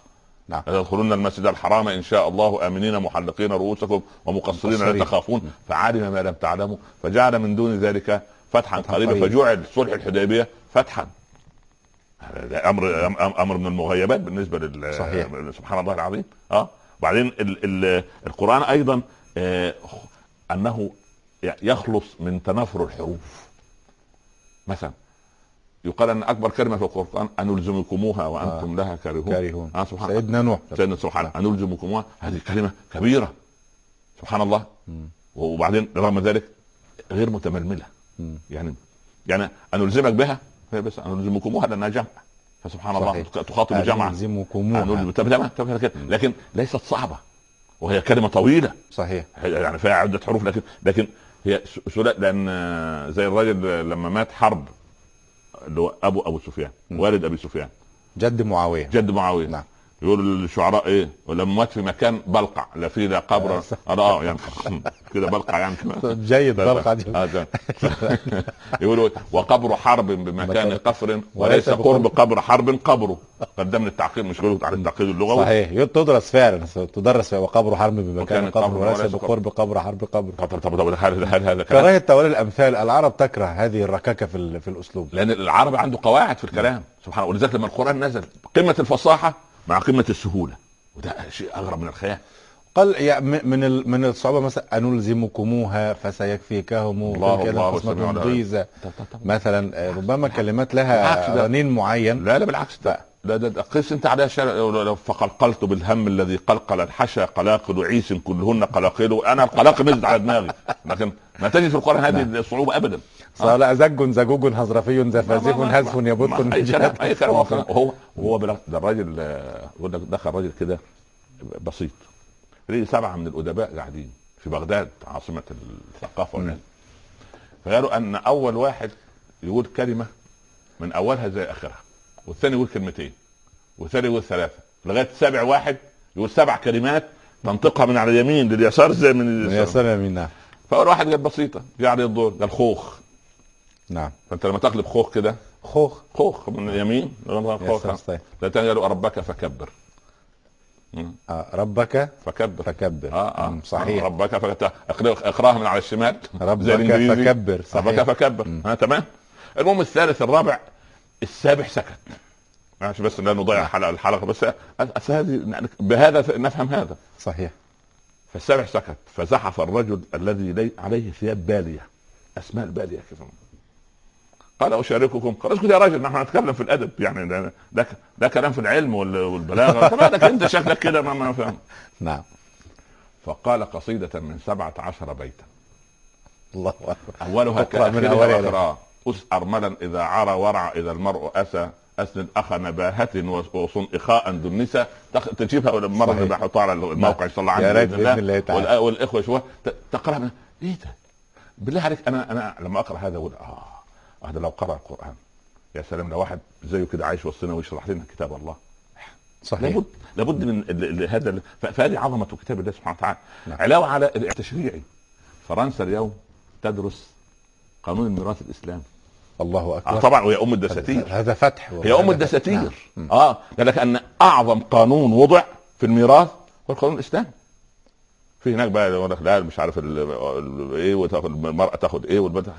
Speaker 2: نعم.
Speaker 3: لتدخلن المسجد الحرام إن شاء الله. آمنين محلقين رؤوسكم ومقصرين لا. تخافون. فعلم ما لم تعلموا. فجعل من دون ذلك فتحا قريبا. فجعل صلح الحديبية فتحا. أمر أمر من المغيبات بالنسبة لل
Speaker 2: صحيح.
Speaker 3: سبحان الله العظيم. آه. وبعدين ال ال القرآن أيضا آه أنه يخلص من تنافر الحروف. مثلا يقال أن أكبر كلمة في القرآن ان نلزمكموها وأنتم لها كارهون.
Speaker 2: كارهون.
Speaker 3: آه سبحان الله.
Speaker 2: سيدنا نوح
Speaker 3: سيدنا سبحان ان نلزمكموها هذه كلمة كبيرة. سبحان الله.
Speaker 2: مم.
Speaker 3: وبعدين رغم ذلك غير متململة.
Speaker 2: مم.
Speaker 3: يعني يعني ان نلزمك بها هي بس ان نلزمكموها لانها جمع. فسبحان الله. تخاطب جمع
Speaker 2: ألزمكموها
Speaker 3: أن نلزم- تمام لكن ليست صعبة وهي كلمة طويلة.
Speaker 2: صحيح.
Speaker 3: يعني فيها عدة حروف لكن لكن هي لأن زي الراجل لما مات حرب اللي هو أبو أبو سفيان. والد أبي سفيان.
Speaker 2: جد معاوية.
Speaker 3: جد معاوية.
Speaker 2: نعم.
Speaker 3: يقول الشعراء إيه؟ ولما مات في مكان بلقع. لا فيه لا قبر.
Speaker 2: آه، صح.
Speaker 3: آه يعني كده بلقع يعني.
Speaker 2: جيد بلقى دي.
Speaker 3: آه،. يقولوا وقبر حرب بمكان
Speaker 2: مكان-
Speaker 3: قفر
Speaker 2: وليس
Speaker 3: قرب قبر حرب قبره. قدمنا التعقيد مش يقولوا على التعقيد اللغوي.
Speaker 2: صحيح. تدرس فعلا تدرس وقبر حرب بمكان قبر وليس بقرب قبر. حرب قبر.
Speaker 3: طب طب طب هل هذا كلام؟
Speaker 2: كراهية توالي الأمثال العرب تكره هذه الركاكة في في الأسلوب.
Speaker 3: لأن العربي عنده قواعد في الكلام. سبحان الله. ولذلك لما القرآن نزل قمة الفصاحة مع قمة السهولة. وده شيء أغرب من الخيال.
Speaker 2: قال م- من من الصعوبه مثلا أنلزمكموها فسيكفيكهم
Speaker 3: الله
Speaker 2: تلك
Speaker 3: الله.
Speaker 2: ضيزة.
Speaker 3: طب.
Speaker 2: مثلا آه، ربما كلمات لها. رنين معين.
Speaker 3: لا لا بالعكس ده. ده ده, قيس انت عليها شر... لو فقلقلت بالهم الذي قلقل الحشا قلاقل عيس كلهن قلاقل أنا القلاقل نزلت على دماغي. لكن ما تجد في القرآن هذه الصعوبة ابدا.
Speaker 2: صار زج زجوج هزرفي زفازف
Speaker 3: ما-
Speaker 2: هزف يبط
Speaker 3: أي كلام هو. هو ده الراجل آه، يقول لك دخل راجل كده بسيط. ليه سبعة من الأدباء قاعدين في بغداد عاصمة الثقافة فقالوا أن أول واحد يقول كلمة من أولها زي آخرها والثاني يقول كلمتين والثاني يقول ثلاثة لغاية سابع واحد يقول سبع كلمات تنطقها من على اليمين لليسار زي من اليسار.
Speaker 2: سلام منا
Speaker 3: فأول واحد قال بسيطة جه عليه الدور قال خوخ.
Speaker 2: نعم.
Speaker 3: فأنت لما تقلب خوخ كده
Speaker 2: خوخ.
Speaker 3: خوخ من اليمين خوخ.
Speaker 2: طيب.
Speaker 3: لا تاني قالوا ربك فكبر.
Speaker 2: آه، ربك
Speaker 3: فكبر.
Speaker 2: فكبر.
Speaker 3: آه
Speaker 2: آه. صحيح.
Speaker 3: ربك فكبر. اقرأها من على الشمال.
Speaker 2: ربك. فكبر، صحيح.
Speaker 3: ربك فكبر آه تمام. المهم الثالث الرابع السابع سكت. عشان بس لا نضيع حلقه الحلقة بس هذه بهذا نفهم هذا.
Speaker 2: صحيح.
Speaker 3: فالسابع سكت. فزحف الرجل الذي لي عليه ثياب بالية. أسماء البالية كيف قال أشارككم. قال اسكت يا راجل نحن نتكلم في الأدب. يعني ده ده, ده كلام في العلم وال- والبلاغة. هذا أنت شكلك كده ما ما فاهم.
Speaker 2: نعم.
Speaker 3: فقال قصيدة من سبعة عشر بيتا.
Speaker 2: الله أكبر.
Speaker 3: أولها
Speaker 2: أقرأ من
Speaker 3: كآخرها
Speaker 2: أولها. إلى
Speaker 3: واخرها اسأر ملا إذا عرى ورع إذا المرء أسى. اسند أخ نباهة وصن إخاء دنسة تخ- تجيبها
Speaker 2: صحيح.
Speaker 3: اللي بحطها على الموقع ان شاء الله
Speaker 2: يا ريت بإذن الله. تعالى.
Speaker 3: والإخوة شوية ت- تقرأ. من- إيه ده؟ بالله عليك أنا أنا لما أقرأ هذا أقول آه. هذا لو قرأ القرآن. يا سلام لو واحد زيه كده عايش وسطنا ويشرح لنا كتاب الله.
Speaker 2: صحيح.
Speaker 3: لابد لابد من هذا فهذه عظمة كتاب الله سبحانه وتعالى.
Speaker 2: نعم.
Speaker 3: علاوة على التشريعي. فرنسا اليوم تدرس قانون الميراث الإسلامي.
Speaker 2: الله
Speaker 3: آه
Speaker 2: اكبر
Speaker 3: طبعا وهي أم الدساتير.
Speaker 2: هذا فتح.
Speaker 3: هي أم الدساتير. آه لك ان أعظم قانون وضع في الميراث هو القانون الإسلامي. في هناك بقى يقول لك لا مش عارف ال- ال- إيه وتاخد المرأة تاخد إيه والبنت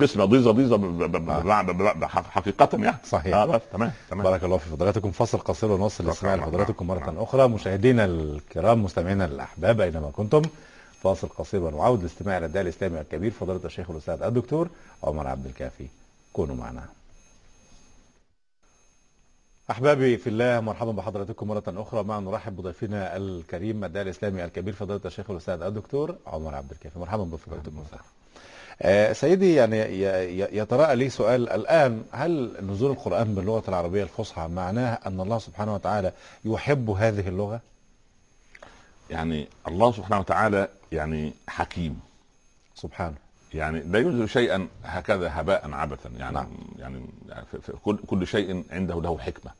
Speaker 3: قسمة ضيزة ضيزة ب- ب- ب- ب- ب- حقيقة يعني.
Speaker 2: صحيح.
Speaker 3: بس تمام تمام.
Speaker 2: بارك الله في فضلاتكم فاصل قصير ونوصل الاستماع
Speaker 3: نعم،
Speaker 2: لحضراتكم مرة
Speaker 3: نعم.
Speaker 2: أخرى. مشاهدينا الكرام مستمعينا الأحباب أينما كنتم. فاصل قصير ونعود الاستماع للداعي الإسلامي الكبير فضيلة الشيخ الأستاذ الدكتور عمر عبد الكافي. كونوا معنا. أحبابي في الله مرحبا بحضراتكم مرة أخرى. مع نرحب بضيفنا الكريم الداعي الإسلامي الكبير فضيلة الشيخ الأستاذ الدكتور عمر عبد الكافي. مرحبا بفضيلتكم آه، سيدي يعني يتراءى لي سؤال. الآن هل نزول القرآن باللغة العربية الفصحى معناه أن الله سبحانه وتعالى يحب هذه اللغة؟
Speaker 3: يعني الله سبحانه وتعالى يعني حكيم.
Speaker 2: سبحانه
Speaker 3: يعني لا ينزل شيئا هكذا هباء عبثا يعني
Speaker 2: نعم.
Speaker 3: يعني في كل كل شيء عنده له حكمة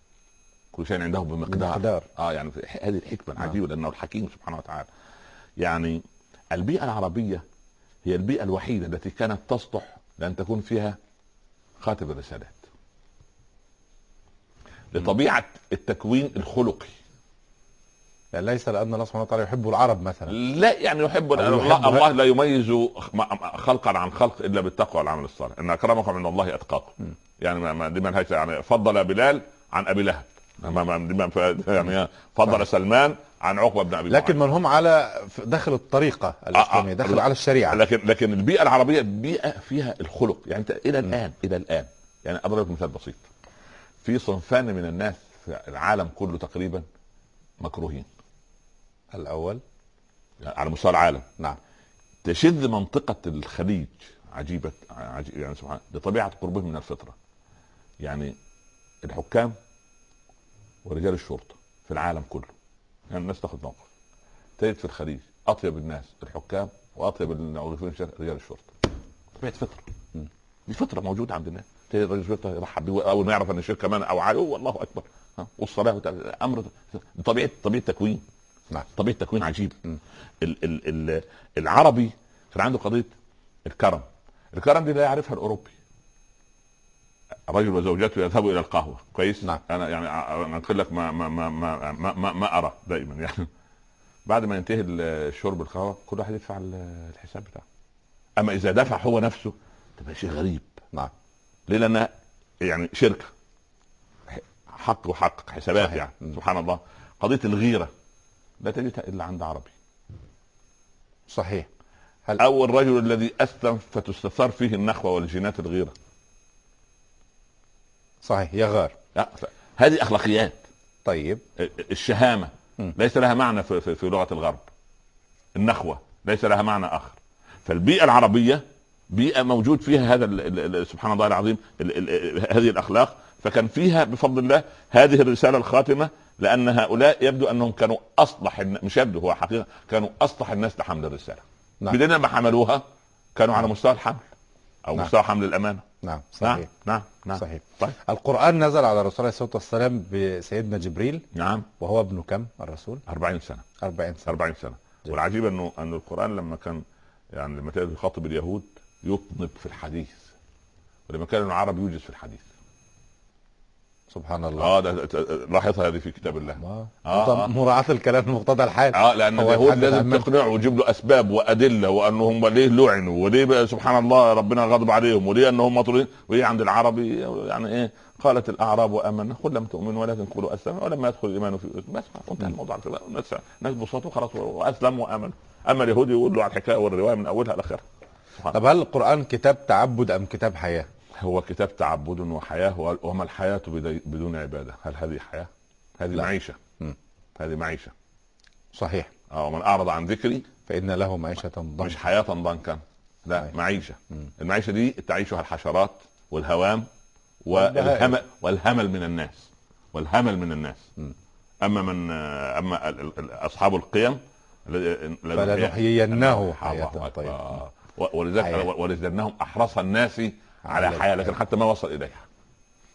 Speaker 3: كل شيء عنده بمقدار
Speaker 2: بمقدار.
Speaker 3: آه يعني هذه الحكمة
Speaker 2: نعم.
Speaker 3: العجيبة لأنه الحكيم سبحانه وتعالى يعني البيئة العربية هي البيئة الوحيدة التي كانت تصلح لأن تكون فيها خاتم الرسالات لطبيعة التكوين الخلقي
Speaker 2: ليس لأن الله سبحانه وتعالى يحب العرب مثلا.
Speaker 3: لا يعني يحب الله, الله لا يميز خلقا عن خلق إلا بالتقوى والعمل الصالح. إن أكرمكم عند الله أتقاكم. يعني ما دي لهاش يعني فضل بلال عن أبي لهب. يعني فضل سلمان عن عقبة بن أبي
Speaker 2: لكن. من هم على داخل الطريقة الإسلامية داخل
Speaker 3: لا.
Speaker 2: على الشريعة.
Speaker 3: لكن لكن البيئة العربية بيئة فيها الخلق. يعني أنت إلى الان إلى الآن. يعني أضرب لك مثال بسيط. في صنفان من الناس في العالم كله تقريبا مكروهين. يعني على مستوى العالم
Speaker 2: نعم.
Speaker 3: تشذ منطقة الخليج عجيبة عجيب يعني سبحان لطبيعة قربهم من الفطرة. يعني الحكام ورجال الشرطة في العالم كله. يعني الناس تاخد موقف. تجد في الخليج أطيب الناس الحكام وأطيب الموظفين في رجال الشرطة. طبيعة فطرة. دي فطرة موجودة عند الناس. تجد رجل الشرطة يرحب بيه أول ما يعرف أن الشركة كمان أو عالي الله أكبر. ها، والصلاة وت- أمر طبيعة طبيعة تكوين.
Speaker 2: نعم.
Speaker 3: طبيعه تكوين عجيب. ال ال ال العربي كان عنده قضية الكرم. الكرم دي لا يعرفها الأوروبي. رجل وزوجته يذهبوا إلى القهوة. كويس؟
Speaker 2: نعم.
Speaker 3: أنا يعني انقل لك ما ما ما ما ما, ما, ما أرى دائما يعني. بعد ما ينتهي الشرب القهوة كل واحد يدفع ال- الحساب بتاعه. أما إذا دفع هو نفسه تبقى شيء غريب.
Speaker 2: نعم.
Speaker 3: ليه؟ لأن يعني شركة. حق وحق حسابات
Speaker 2: صحيح.
Speaker 3: يعني. سبحان الله. قضية الغيرة. لا تجدها إلا عند عربي.
Speaker 2: صحيح. هل
Speaker 3: أو الرجل الذي أسلم فتستثار فيه النخوة والجينات الغيرة.
Speaker 2: صحيح يغار
Speaker 3: هذه أخلاقيات.
Speaker 2: طيب.
Speaker 3: الشهامة.
Speaker 2: م.
Speaker 3: ليس لها معنى في, في, في لغة الغرب. النخوة ليس لها معنى آخر. فالبيئة العربية بيئة موجود فيها هذا ال ال ال سبحان الله العظيم ال ال هذه الأخلاق. فكان فيها بفضل الله هذه الرسالة الخاتمة لأن هؤلاء يبدو أنهم كانوا أصلح مش يبدو هو حقيقة كانوا أصلح الناس لحمل الرسالة.
Speaker 2: نعم.
Speaker 3: بدليل لما حملوها كانوا على مستوى الحمل أو
Speaker 2: نعم.
Speaker 3: مستوى حمل الأمانة.
Speaker 2: نعم
Speaker 3: نعم
Speaker 2: صحيح.
Speaker 3: نعم نعم.
Speaker 2: صحيح.
Speaker 3: طيب.
Speaker 2: القرآن نزل على الرسول عليه الصلاة والسلام بسيدنا جبريل
Speaker 3: نعم.
Speaker 2: وهو ابن كم الرسول؟
Speaker 3: 40 سنة.
Speaker 2: 40 سنة.
Speaker 3: 40 سنة.
Speaker 2: جميل.
Speaker 3: والعجيب إنه ان القرآن لما كان يعني لما كان يخاطب اليهود يطنب في الحديث. ولما كان العرب يوجز في الحديث.
Speaker 2: سبحان الله
Speaker 3: آه ده لاحظها هذه في كتاب الله
Speaker 2: آه.
Speaker 3: آه، آه.
Speaker 2: مراعاة الكلام لمقتضى الحال
Speaker 3: آه لأن
Speaker 2: هو
Speaker 3: اليهود لازم تقنعه ويجيب له أسباب وأدلة وأنهم ليه لعنوا وليه بقى سبحان الله ربنا غضب عليهم وليه أنهم مطرودين وهي عند العربي يعني إيه قالت الأعراب امنا قل لم تؤمنوا ولكن قولوا اسلمنا ولما يدخل الإيمان في بس وانتهى الموضوع. الناس الناس بسطوا خلاص واسلموا وامنوا أما اليهود يقول له على الحكاية والرواية من أولها لآخرها
Speaker 2: طب هل القرآن كتاب تعبد أم كتاب حياة؟
Speaker 3: هو كتاب تعبد وحياة وما الحياة بدون عبادة هل هذه حياة؟ هذه
Speaker 2: لا.
Speaker 3: معيشة
Speaker 2: مم.
Speaker 3: هذه معيشة
Speaker 2: صحيح
Speaker 3: آه ومن أعرض عن ذكري
Speaker 2: فإن له معيشة ضنكا
Speaker 3: مش حياة ضنكا لا
Speaker 2: صحيح.
Speaker 3: معيشة
Speaker 2: مم.
Speaker 3: المعيشة دي تعيشها الحشرات والهوام. والهمل والهمل من الناس والهمل من الناس
Speaker 2: مم.
Speaker 3: أما من أما أصحاب القيم
Speaker 2: فلنحيينه. طيبة
Speaker 3: و- ولذلك
Speaker 2: حياة.
Speaker 3: ولزدناهم أحرص الناس على حياة لكن. حتى ما وصل إليها.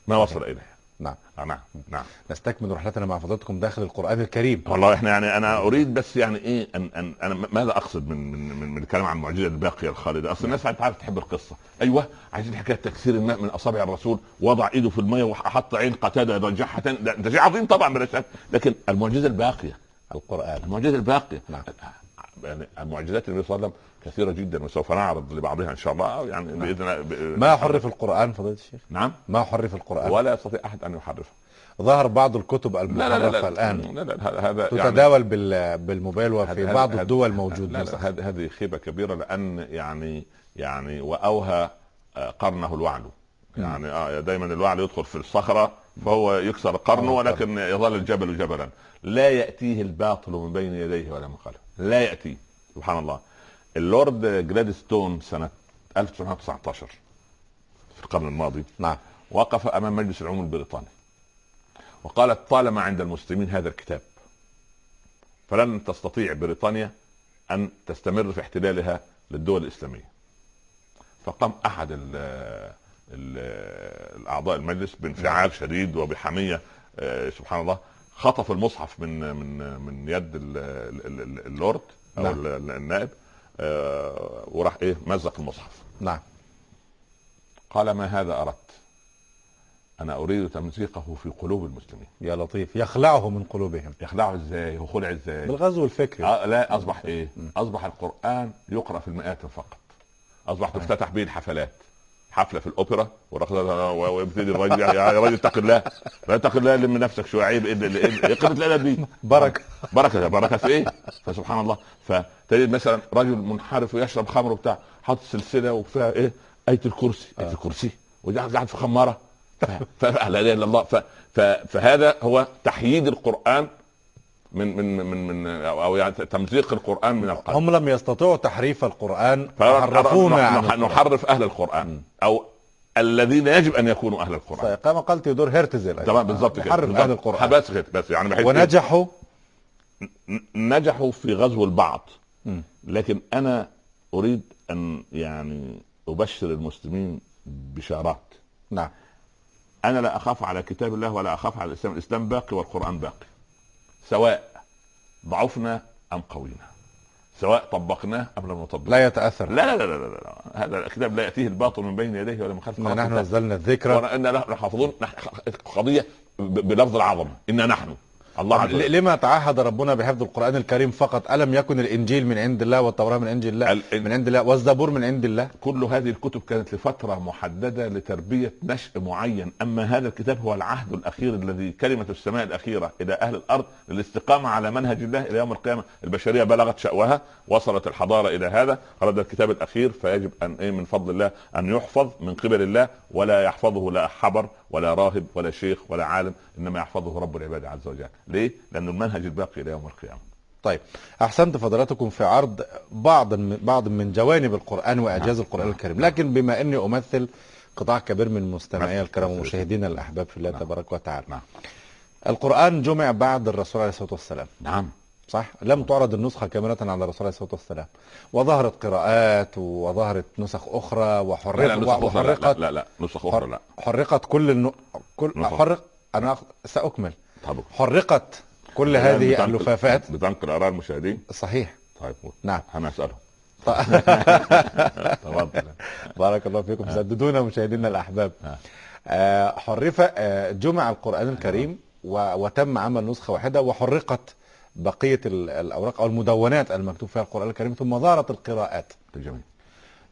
Speaker 3: ما وصل إليها.
Speaker 2: نعم.
Speaker 3: آه، نعم. نعم.
Speaker 2: نستكمل رحلتنا مع فضلاتكم داخل القرآن الكريم.
Speaker 3: والله إحنا يعني أنا أريد بس يعني إيه ان ان أنا ماذا أقصد من من من, من الكلام عن المعجزه الباقيه الخالدة؟ أصل الناس عارف تحب القصة. أيوه عايزين حكاية تكسير الماء من أصابع الرسول وضع إيده في الماء وحط عين قتادة يرجعها تاني ده, شيء عظيم طبعا بلا شك لكن المعجزة الباقية
Speaker 2: القرآن
Speaker 3: المعجزة الباقية.
Speaker 2: نعم.
Speaker 3: يعني المعجزات النبي صلى الله عليه وسلم كثيرة جدا وسوف نعرض لبعضها إن شاء الله. يعني بإذن ب-
Speaker 2: ما حرف القرآن فضيلة الشيخ؟
Speaker 3: نعم.
Speaker 2: ما حرف القرآن؟
Speaker 3: ولا يستطيع أحد أن يحرفه.
Speaker 2: ظهر بعض الكتب
Speaker 3: لا لا لا لا هذا- يعني
Speaker 2: تتداول بال- بالموبايل وفي
Speaker 3: هذا-
Speaker 2: بعض
Speaker 3: هذا-
Speaker 2: الدول موجود
Speaker 3: لا. لا هذه هذه خيبة كبيرة لأن يعني يعني وأوهى آه، قرنه الوعل يعني آه دايما الوعل يدخل في الصخرة فهو يكسر قرنه
Speaker 2: آه،
Speaker 3: ولكن يظل الجبل جبلا. لا يأتيه الباطل من بين يديه ولا من خلفه. لا ياتيه سبحان الله. اللورد جلادستون سنة 1919 في القرن الماضي
Speaker 2: نعم
Speaker 3: وقف أمام مجلس العموم البريطاني. وقالت طالما عند المسلمين هذا الكتاب فلن تستطيع بريطانيا أن تستمر في احتلالها للدول الإسلامية. فقام أحد ال ال الأعضاء المجلس بانفعال شديد وبحمية آه، سبحان الله خطف المصحف من من من يد ال- ال- ال- اللورد أو
Speaker 2: نعم.
Speaker 3: ال- النائب آه، وراح إيه مزق المصحف.
Speaker 2: نعم.
Speaker 3: قال ما هذا أردت؟ أنا أريد تمزيقه في قلوب المسلمين.
Speaker 2: يا لطيف. يخلعه من قلوبهم.
Speaker 3: يخلعه إزاي؟ وخلع إزاي؟
Speaker 2: بالغزو الفكري.
Speaker 3: آه لا أصبح إيه؟ أصبح القرآن يقرأ في المئات فقط. اصبح تفتتح به الحفلات. حفلة في الأوبرا والرقص ويبتدي الراجل يا يا راجل اتق الله. لا اتق الله لم نفسك شوية عيب إيه قله الأدب دي.
Speaker 2: بركة.
Speaker 3: بركة بركة في إيه؟ فسبحان الله. فتجد مثلا رجل منحرف ويشرب خمر وبتاع حاطط سلسلة وفيها إيه؟ آية الكرسي. آية الكرسي. وقاعد قاعد في خمارة. ف- ف- لا إله إلا الله. فهذا هو تحييد القرآن من من من من أو يعني تمزيق القرآن من القلب.
Speaker 2: هم لم يستطيعوا تحريف القرآن حرفونا عن
Speaker 3: نح-
Speaker 2: القرآن.
Speaker 3: نحرف أهل القرآن أو الذين يجب أن يكونوا أهل القرآن.
Speaker 2: كما قال تيودور هرتزل
Speaker 3: تمام بالظبط كده بالظبط.
Speaker 2: أهل القرآن.
Speaker 3: بس كده بس يعني بحيث؟
Speaker 2: ونجحوا؟
Speaker 3: نجحوا في غزو البعض. لكن أنا أريد أن يعني أبشر المسلمين بشارات.
Speaker 2: نعم.
Speaker 3: أنا لا أخاف على كتاب الله ولا أخاف على الإسلام الإسلام باقي والقرآن باقي. سواء ضعفنا أم قوينا. سواء طبقناه أم لم نطبقه
Speaker 2: لا يتأثر.
Speaker 3: لا لا لا لا, لا, لا. هذا الكتاب لا يأتيه الباطل من بين يديه ولا من خلفه
Speaker 2: نحن نزلنا الذكر.
Speaker 3: وإن نحن حافظون قضية بلفظ العظمه انا نحن الله
Speaker 2: لما تعهد ربنا بحفظ القرآن الكريم فقط؟ ألم يكن الإنجيل من عند الله والتوراة من عند الله؟
Speaker 3: ال-
Speaker 2: من عند الله. والزبور من عند الله.
Speaker 3: كل هذه الكتب كانت لفترة محددة لتربية نشء معين. أما هذا الكتاب هو العهد الأخير الذي كلمة السماء الأخيرة إلى أهل الأرض للاستقامة على منهج الله إلى يوم القيامة. البشرية بلغت شأوها وصلت الحضارة إلى هذا. هذا الكتاب الأخير فيجب أن إيه من فضل الله أن يحفظ من قبل الله ولا يحفظه لا حبر ولا راهب ولا شيخ ولا عالم إنما يحفظه رب العباد عز وجل ليه؟ لأنه المنهج الباقي إلى يوم القيامة
Speaker 2: طيب أحسنت فضلاتكم في عرض بعض من بعض من جوانب القرآن وإعجاز القرآن الكريم لكن بما أني أمثل قطاع كبير من مستمعي
Speaker 3: نعم.
Speaker 2: الكرام ومشاهدينا الأحباب في الله
Speaker 3: نعم.
Speaker 2: تبارك وتعالى
Speaker 3: نعم.
Speaker 2: القرآن جمع بعد الرسول عليه الصلاة والسلام
Speaker 3: نعم
Speaker 2: صح؟ لم تعرض النسخة كاملة على الرسول عليه الصلاة والسلام. وظهرت قراءات وظهرت نسخ أخرى
Speaker 3: لا لا
Speaker 2: وحرق
Speaker 3: نسخ أخرى لا,
Speaker 2: وحرقت
Speaker 3: لا, لا نسخ أخرى لا.
Speaker 2: حرقت كل النو... كل
Speaker 3: نسخ.
Speaker 2: حرق أنا أخ- سأكمل.
Speaker 3: طب
Speaker 2: حرقت كل هذه اللفافات.
Speaker 3: بتنقل آراء المشاهدين؟
Speaker 2: صحيح.
Speaker 3: طيب.
Speaker 2: نعم.
Speaker 3: أنا أسألهم
Speaker 2: بارك الله فيكم. سددونا مشاهدينا الأحباب.
Speaker 3: نعم.
Speaker 2: آه، حرف آه، جمع القرآن الكريم وتم عمل نسخة واحدة وحرقت بقية ال- الأوراق أو المدونات المكتوب فيها القرآن الكريم ثم ظهرت القراءات
Speaker 3: جميل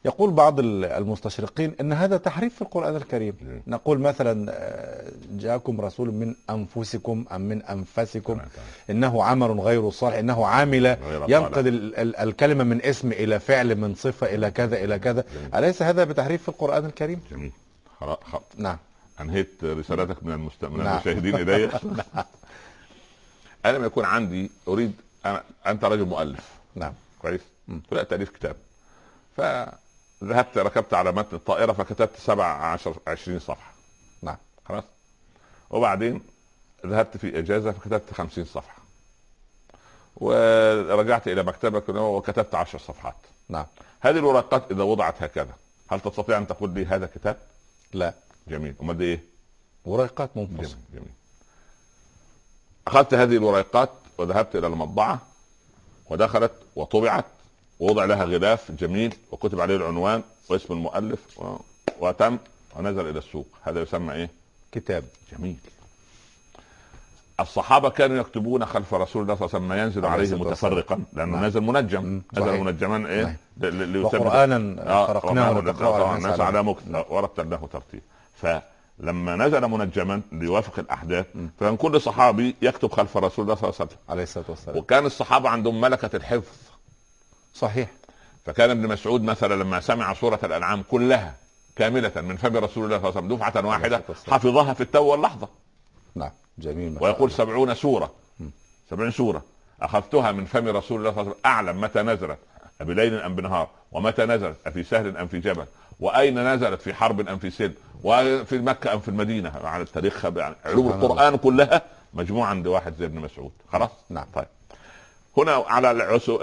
Speaker 2: يقول بعض ال- المستشرقين إن هذا تحريف في القرآن الكريم
Speaker 3: جميل.
Speaker 2: نقول مثلا آه، جاءكم رسول من أنفسكم أم من أنفسكم
Speaker 3: تمام.
Speaker 2: إنه عمل غير صالح إنه عامل ينقل ال- ال- الكلمة من اسم إلى فعل من صفة إلى كذا إلى كذا
Speaker 3: جميل.
Speaker 2: أليس هذا بتحريف في القرآن الكريم
Speaker 3: جميل خلاص.
Speaker 2: نعم
Speaker 3: أنهيت رسالتك من المست... من
Speaker 2: نعم.
Speaker 3: المشاهدين الي أنا لما يكون عندي أريد أنا... أنت رجل مؤلف.
Speaker 2: نعم.
Speaker 3: كويس؟ بدات تأليف كتاب. فذهبت ركبت على متن الطائرة فكتبت 17 20 صفحة.
Speaker 2: نعم.
Speaker 3: خلاص؟ وبعدين ذهبت في إجازة فكتبت 50 صفحة. ورجعت إلى مكتبك وكتبت 10 صفحات.
Speaker 2: نعم.
Speaker 3: هذه الورقات إذا وضعت هكذا هل تستطيع أن تقول لي هذا كتاب؟
Speaker 2: لا.
Speaker 3: جميل. أمال دي إيه؟
Speaker 2: ورقات
Speaker 3: جميل
Speaker 2: منفصله
Speaker 3: جميل. أخذت هذه الورقات وذهبت إلى المطبعة ودخلت وطبعت ووضع لها غلاف جميل وكتب عليه العنوان واسم المؤلف و... وتم ونزل إلى السوق هذا يسمى إيه
Speaker 2: كتاب
Speaker 3: جميل الصحابة كانوا يكتبون خلف رسول الله صلى الله عليه وسلم ما ينزل
Speaker 2: عليه.
Speaker 3: متفرقا لأنه
Speaker 2: نعم.
Speaker 3: نزل منجم
Speaker 2: مم.
Speaker 3: نزل
Speaker 2: صحيح.
Speaker 3: منجما إيه
Speaker 2: صحيح.
Speaker 3: ليثبت-
Speaker 2: وقرانا
Speaker 3: آه،
Speaker 2: لتقرأه على
Speaker 3: الناس على مكت ورتلناه ترتيل فلما نزل منجما ليوافق الأحداث فكان كل صحابي يكتب خلف رسول الله صلى الله عليه وسلم.
Speaker 2: عليه الصلاة والسلام.
Speaker 3: وكان الصحابة عندهم ملكة الحفظ.
Speaker 2: صحيح.
Speaker 3: فكان ابن مسعود مثلا لما سمع سورة الأنعام كلها كاملة من فم رسول الله صلى الله عليه وسلم
Speaker 2: دفعة واحدة.
Speaker 3: حفظها في التو واللحظة.
Speaker 2: نعم جميل.
Speaker 3: ويقول. سبعون سورة. سبعين سورة. أخذتها من فم رسول الله صلى الله عليه وسلم. أعلم متى نزلت بليل أم بنهار؟ ومتى نزلت؟ أفي سهل أم في جبل؟ وأين نزلت؟ في حرب أم في سلم وفي مكة أم في المدينة؟ على التاريخ يعني علوم القرآن كلها مجموعة عند واحد زي ابن مسعود. خلاص؟
Speaker 2: نعم.
Speaker 3: طيب. هنا على العسب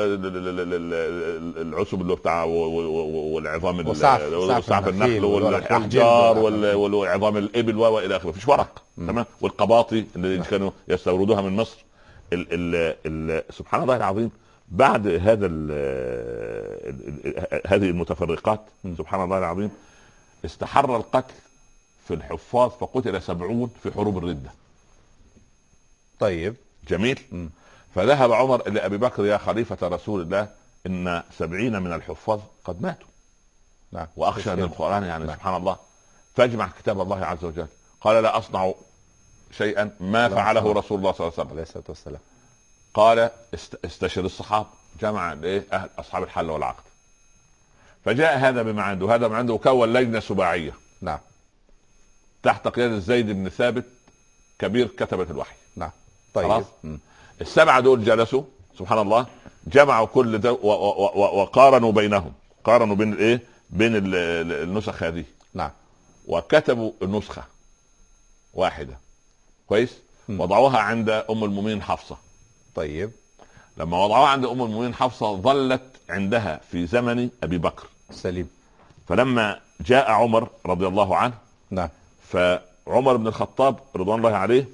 Speaker 3: العسب اللي بتاع والعظام ال-
Speaker 2: وسعف-
Speaker 3: وسعف
Speaker 2: سعف
Speaker 3: النخل والأحجار والعظام الإبل وإلى آخره. مفيش ورق تمام؟ والقباطي اللي كانوا يستوردوها من مصر. ال ال ال سبحان الله العظيم. بعد هذا ال هذه المتفرقات سبحان الله العظيم استحر القتل في الحفاظ فقتل سبعون في حروب الردة.
Speaker 2: طيب.
Speaker 3: جميل.
Speaker 2: مم.
Speaker 3: فذهب عمر إلى أبي بكر يا خليفة رسول الله إن سبعين من الحفاظ قد ماتوا.
Speaker 2: نعم.
Speaker 3: وأخشى أن
Speaker 2: تسلم.
Speaker 3: القرآن يعني
Speaker 2: نعم.
Speaker 3: سبحان الله. فاجمع كتاب الله عز وجل. قال لا أصنع شيئا ما فعله
Speaker 2: أصنع.
Speaker 3: رسول الله صلى الله عليه وسلم. قال است- استشر الصحابة جمع الايه أهل أصحاب الحل والعقد. فجاء هذا بما عنده. وهذا ما عنده وكون لجنه سباعيه
Speaker 2: نعم.
Speaker 3: تحت قيادة زيد بن ثابت كبير كتبة الوحي.
Speaker 2: نعم.
Speaker 3: خلاص.
Speaker 2: طيب مم.
Speaker 3: السبعه دول جلسوا سبحان الله جمعوا كل ده و- و- و- وقارنوا بينهم. قارنوا بين الايه بين ال- ال- النسخ هذه.
Speaker 2: نعم.
Speaker 3: وكتبوا النسخة واحدة. كويس. وضعوها عند أم المؤمنين حفصة.
Speaker 2: طيب
Speaker 3: لما وضعوها عند أم المؤمنين حفصة ظلت عندها في زمن أبي بكر
Speaker 2: سليم
Speaker 3: فلما جاء عمر رضي الله عنه
Speaker 2: نعم
Speaker 3: فعمر بن الخطاب رضوان الله عليه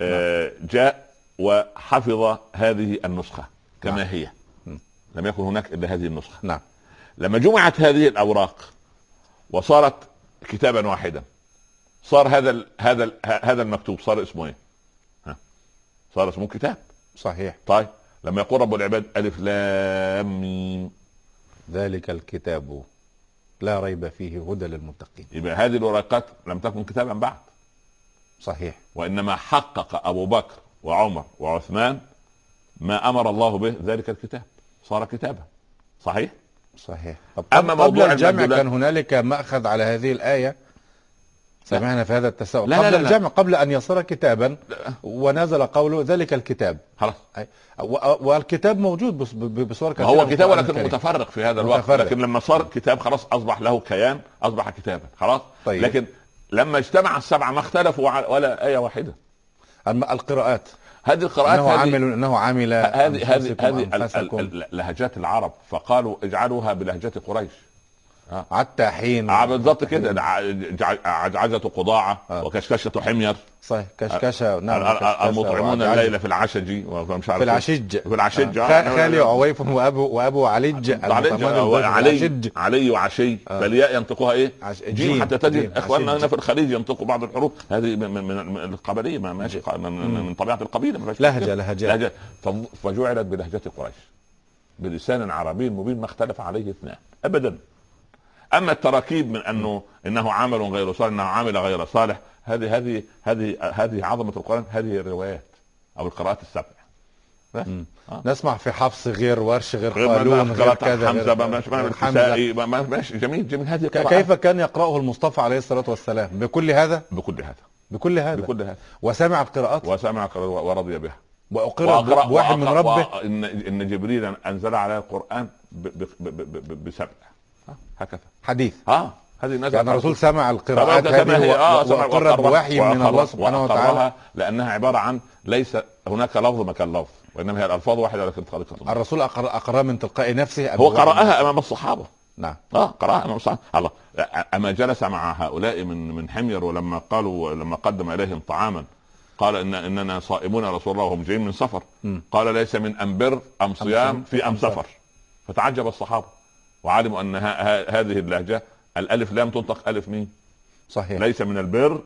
Speaker 3: آه، جاء وحفظ هذه النسخة كما
Speaker 2: نعم.
Speaker 3: هي. لم يكن هناك إلا هذه النسخة
Speaker 2: نعم
Speaker 3: لما جمعت هذه الأوراق وصارت كتابا واحدا صار هذا ال هذا ال هذا المكتوب صار اسمه إيه؟ ها؟ صار اسمه كتاب
Speaker 2: صحيح.
Speaker 3: طيب لما يقول رب العباد ألف لام ميم.
Speaker 2: ذلك الكتاب. لا ريب فيه هدى للمتقين.
Speaker 3: يبقى هذه الورقات لم تكن كتابا بعد.
Speaker 2: صحيح.
Speaker 3: وإنما حقق أبو بكر وعمر وعثمان ما أمر الله به ذلك الكتاب. صار كتابا. صحيح؟
Speaker 2: صحيح. طب
Speaker 3: أما
Speaker 2: قبل
Speaker 3: موضوع
Speaker 2: الجمع كان هنالك مأخذ على هذه الآية. سمعنا في هذا التساؤل.
Speaker 3: لا،
Speaker 2: قبل
Speaker 3: لا، لا، لا.
Speaker 2: الجمع قبل أن يصير كتابا ونزل قوله ذلك الكتاب.
Speaker 3: خلاص.
Speaker 2: والكتاب موجود بصور كثيرة
Speaker 3: هو كتاب ولكن. متفرق في هذا الوقت.
Speaker 2: متفرق.
Speaker 3: لكن لما صار كتاب خلاص أصبح له كيان أصبح كتابا. خلاص؟
Speaker 2: طيب.
Speaker 3: لكن لما اجتمع السبعه ما اختلفوا ولا إيه واحدة.
Speaker 2: الم- القراءات.
Speaker 3: هذه القراءات إنه
Speaker 2: عامل إنه عامل
Speaker 3: هذه هذه هذه لهجات العرب فقالوا اجعلوها بلهجة قريش.
Speaker 2: حتى حين
Speaker 3: آه، بالضبط كده ع- جع- عجعجة قضاعة
Speaker 2: آه.
Speaker 3: وكشكشة حمير
Speaker 2: صحيح كشكشة نعم
Speaker 3: ال- ال-
Speaker 2: كشكشة
Speaker 3: المطعمون. الليلة في العشج ومش عارف
Speaker 2: في
Speaker 3: إيه.
Speaker 2: العشج
Speaker 3: في العشج
Speaker 2: آه. خالي عويف وأبو وأبو علج
Speaker 3: علي علي وعشي
Speaker 2: آه.
Speaker 3: بالياء ينطقوها
Speaker 2: إيه؟
Speaker 3: جيم. حتى تجد.
Speaker 2: إخواننا.
Speaker 3: هنا في الخليج ينطقوا بعض الحروف هذه من, القبليه ما ماشي من, طبيعة القبيلة.
Speaker 2: لهجة
Speaker 3: ف- فجعلت بلهجة قريش بلسان عربي مبين ما اختلف عليه اثنان ابدا أما التراكيب من أنه إنه عمل غير صالح إنه عامل غير صالح هذه هذه هذه هذه عظمة القرآن هذه الروايات أو القراءات السبع. آه.
Speaker 2: نسمع في حفص غير ورش غير قالون غير كذا
Speaker 3: حمزة ماشي ماشي جميل جميل. هذه
Speaker 2: كيف كان يقرأه المصطفى عليه الصلاة والسلام؟ بكل هذا؟
Speaker 3: بكل هذا.
Speaker 2: بكل هذا.
Speaker 3: بكل هذا.
Speaker 2: وسمع القراءات؟
Speaker 3: وسمع ورضي بها.
Speaker 2: وأقر بواحد من ربه؟
Speaker 3: ان إن جبريل أنزل على ب- بسبع. هكذا.
Speaker 2: حديث.
Speaker 3: آه هذه نزلت
Speaker 2: يعني الرسول سمع القراءات هذه
Speaker 3: آه،
Speaker 2: و-
Speaker 3: سمع
Speaker 2: وأقر
Speaker 3: وأقرها-
Speaker 2: بوحي من الله سبحانه وتعالى.
Speaker 3: لأنها عبارة عن ليس هناك لفظ مكان لفظ وإنما هي الألفاظ واحدة لكن طريقه
Speaker 2: الرسول أقر أقرأ من تلقاء نفسه
Speaker 3: هو؟ قرأها أمام الصحابة.
Speaker 2: نعم.
Speaker 3: آه قرأها أمام الصحابة. الله أما جلس مع هؤلاء من من حمير ولما قالوا لما قدم إليهم طعاما قال ان إننا صائمون يا رسول الله وهم جايين من سفر.
Speaker 2: مم.
Speaker 3: قال ليس من أم بر أم صيام في أم
Speaker 2: أم سفر.
Speaker 3: سفر. فتعجب الصحابة. وعلموا أن هذه اللهجة الألف لام تنطق ألف ميم.
Speaker 2: صحيح.
Speaker 3: ليس من البر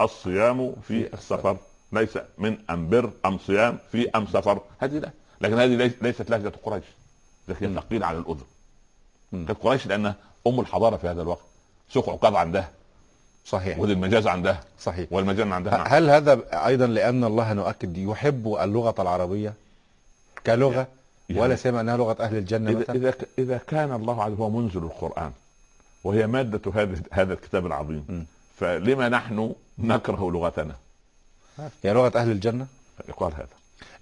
Speaker 3: الصيام في السفر. ليس من ام بر أم صيام في أم سفر. هذه لا. لكن هذه ليس- ليست لهجة قريش. لكن. ثقيله على
Speaker 2: الأذن.
Speaker 3: كانت قريش لانها أم الحضارة في هذا الوقت. سوق عكاظ عندها.
Speaker 2: صحيح.
Speaker 3: وذي المجاز عندها.
Speaker 2: صحيح.
Speaker 3: والمجان عندها. نعم.
Speaker 2: هل هذا أيضا لأن الله نؤكد يحب اللغة العربية كلغة؟
Speaker 3: يعني-
Speaker 2: ولا سيما أنها لغة أهل الجنة
Speaker 3: اذا
Speaker 2: مثلا.
Speaker 3: إذا إذا كان الله عز وجل هو منزل القرآن وهي مادة هذا هذا الكتاب العظيم. فلما نحن نكره لغتنا؟
Speaker 2: هي لغة أهل الجنة؟
Speaker 3: يقال هذا.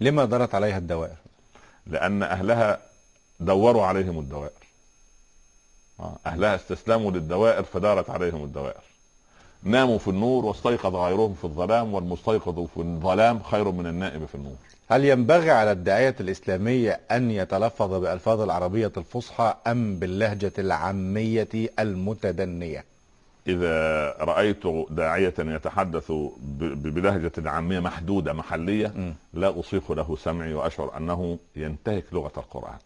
Speaker 2: لما دارت عليها الدوائر؟
Speaker 3: لأن أهلها دوروا عليهم الدوائر. آه، أهلها استسلموا للدوائر فدارت عليهم الدوائر. ناموا في النور واستيقظ غيرهم في الظلام والمستيقظ في الظلام خير من النائم في النور.
Speaker 2: هل ينبغي على الداعية الإسلامية أن يتلفظ بألفاظ العربية الفصحى أم باللهجة العامية المتدنية
Speaker 3: إذا رأيت داعية يتحدث ب- ب- بلهجة عامية محدودة محلية
Speaker 2: م.
Speaker 3: لا اصيغ له سمعي وأشعر أنه ينتهك لغة القرآن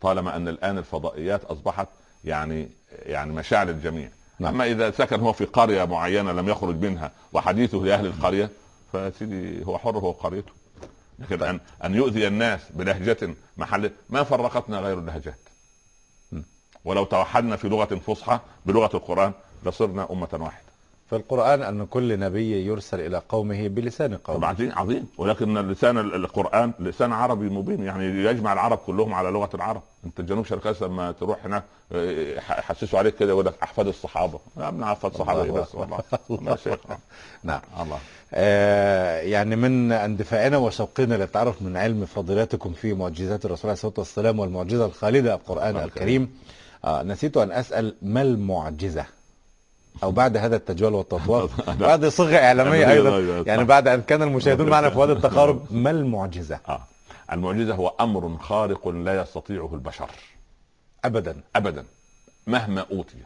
Speaker 3: طالما أن الآن الفضائيات أصبحت يعني يعني مشاعر الجميع
Speaker 2: نعم.
Speaker 3: أما إذا سكن هو في قرية معينة لم يخرج منها وحديثه لأهل القرية فسيدي هو حر هو قريته لكن ان أن يؤذي الناس بلهجة محليه ما فرقتنا غير اللهجات. ولو توحدنا في لغة فصحى بلغة القرآن لصرنا أمة واحدة
Speaker 2: في القرآن أن كل نبي يرسل إلى قومه بلسان
Speaker 3: طبعا
Speaker 2: قومه
Speaker 3: عظيم عظيم. ولكن لسان ال- القرآن لسان عربي مبين. يعني يجمع العرب كلهم على لغة العرب. أنت جنوب شرق آسيا لما تروح هناك آه، يح- يحسسوا عليك كده يقول لك أحفاد الصحابة. يا ابن صحابه إيه
Speaker 2: الله
Speaker 3: بس والله. شيخ آه.
Speaker 2: نعم.
Speaker 3: الله.
Speaker 2: آه يعني من اندفاعنا وشوقنا للتعرف من علم فضيلتكم في معجزات الرسول عليه الصلاة والسلام والمعجزة الخالدة القرآن
Speaker 3: الله
Speaker 2: الكريم. آه نسيت أن أسأل ما المعجزة؟ أو بعد هذا التجوال والتطواف بعد
Speaker 3: أيوة،
Speaker 2: أيضا.
Speaker 3: أيوة،
Speaker 2: يعني. بعد أن كان المشاهدون معنا في وادي التقارب ما المعجزة؟
Speaker 3: آه. المعجزة هو أمر خارق لا يستطيعه البشر.
Speaker 2: أبدا.
Speaker 3: ابدا. مهما أوتي.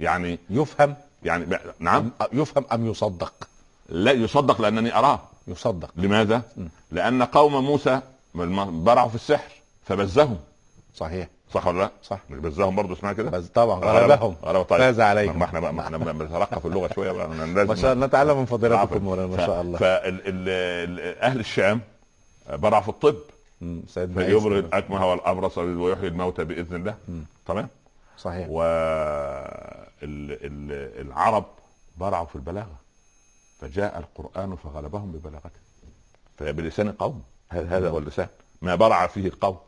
Speaker 3: يعني
Speaker 2: يفهم؟
Speaker 3: يعني ب- نعم.
Speaker 2: يفهم أم يصدق؟
Speaker 3: لا يصدق لأنني أراه.
Speaker 2: يصدق.
Speaker 3: لماذا؟
Speaker 2: م.
Speaker 3: لأن قوم موسى برعوا في السحر فبزهم.
Speaker 2: صحيح.
Speaker 3: صح ولا لا؟
Speaker 2: صح.
Speaker 3: مش بزهم برضه اسمها كده؟
Speaker 2: بس طبعا غلبهم.
Speaker 3: غلبة طيب.
Speaker 2: فاز عليهم
Speaker 3: ما إحنا ما إحنا بنترقى في اللغة شوية بقى لازم
Speaker 2: ما شاء الله نتعلم من فضيلتكم. مولانا ما شاء الله.
Speaker 3: فاهل الشام برع في الطب.
Speaker 2: سيدنا.
Speaker 3: فيبرئ الاكمه والابرص ويحيي الموتى بإذن الله. تمام؟
Speaker 2: صحيح.
Speaker 3: والعرب برعوا في البلاغة. فجاء القرآن فغلبهم ببلاغته فبلسان قوم. هذا هذا هو اللسان. ما برع فيه القوم.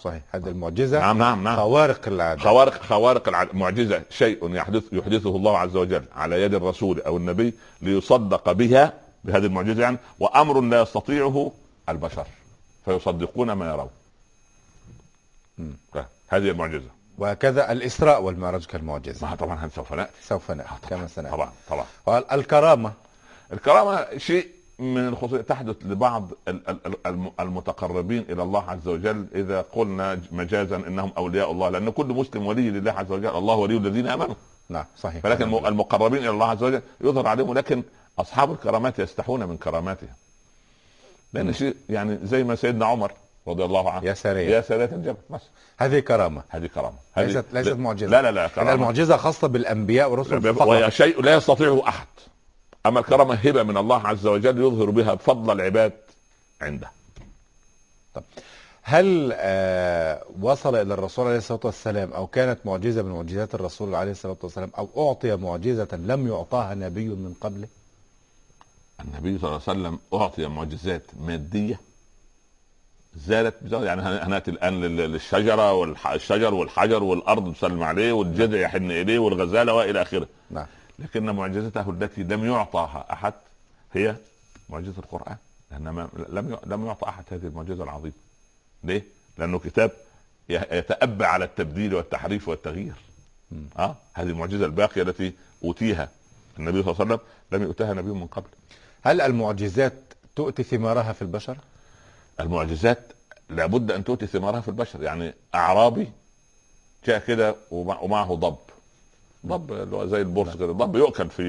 Speaker 2: صحيح هذه المعجزة.
Speaker 3: نعم نعم نعم.
Speaker 2: خوارق العادة.
Speaker 3: خوارق خوارق الع- معجزة شيء يحدث يحدثه الله عز وجل على يد الرسول أو النبي ليصدق بها بهذه المعجزة يعني وأمر لا يستطيعه البشر فيصدقون ما يرون. هذه المعجزة.
Speaker 2: وكذا الإسراء والمعراج كالمعجزة.
Speaker 3: ما طبعا هذا سوف نأتي.
Speaker 2: سوف نأتي كما سنأتي.
Speaker 3: طبعا طبعا.
Speaker 2: والكرامة.
Speaker 3: الكرامة شيء من الخصوصيه تحدث لبعض ال- ال- ال- الم- المتقربين إلى الله عز وجل إذا قلنا مجازا إنهم أولياء الله لأن كل مسلم ولي لله عز وجل الله ولي الذين آمنوا.
Speaker 2: نعم صحيح.
Speaker 3: فلكن الم- المقربين إلى الله عز وجل يظهر عليهم لكن أصحاب الكرامات يستحون من كراماتهم. لأن شيء يعني زي ما سيدنا عمر رضي الله عنه.
Speaker 2: يا سريع.
Speaker 3: يا سادة الجبل بس.
Speaker 2: هذه كرامة.
Speaker 3: هذه كرامة. هذه
Speaker 2: ليست ليست معجزة.
Speaker 3: لا لا لا
Speaker 2: هذه
Speaker 3: كرامه
Speaker 2: المعجزة خاصة بالأنبياء والرسل فقط.
Speaker 3: وهي شيء لا يستطيعه أحد. أما الكرامة هبة من الله عز وجل يظهر بها فضل العباد عنده.
Speaker 2: هل آه وصل إلى الرسول عليه الصلاة والسلام أو كانت معجزة من معجزات الرسول عليه الصلاة والسلام أو أعطي معجزة لم يعطاها نبي من قبله؟
Speaker 3: النبي صلى الله عليه وسلم أعطي معجزات مادية زالت يعني هن- هنأتي الآن لل- للشجرة والشجر والحجر والأرض تسلم عليه والجذع يحن إليه والغزالة وإلى آخره.
Speaker 2: نعم.
Speaker 3: لكن معجزته التي لم يعطاها أحد هي معجزة القرآن. لأن لم لم يعطى أحد هذه المعجزة العظيمة. ليه؟ لأنه كتاب يتأبى على التبديل والتحريف والتغيير. آه؟ هذه المعجزة الباقية التي أوتيها النبي صلى الله عليه وسلم لم يؤتها نبي من قبل.
Speaker 2: هل المعجزات تؤتي ثمارها في البشر؟
Speaker 3: المعجزات لابد أن تؤتي ثمارها في البشر. يعني أعرابي جاء كده ومع- ومعه ضب. ضب اللي هو زي البرص كده ضب يؤكل في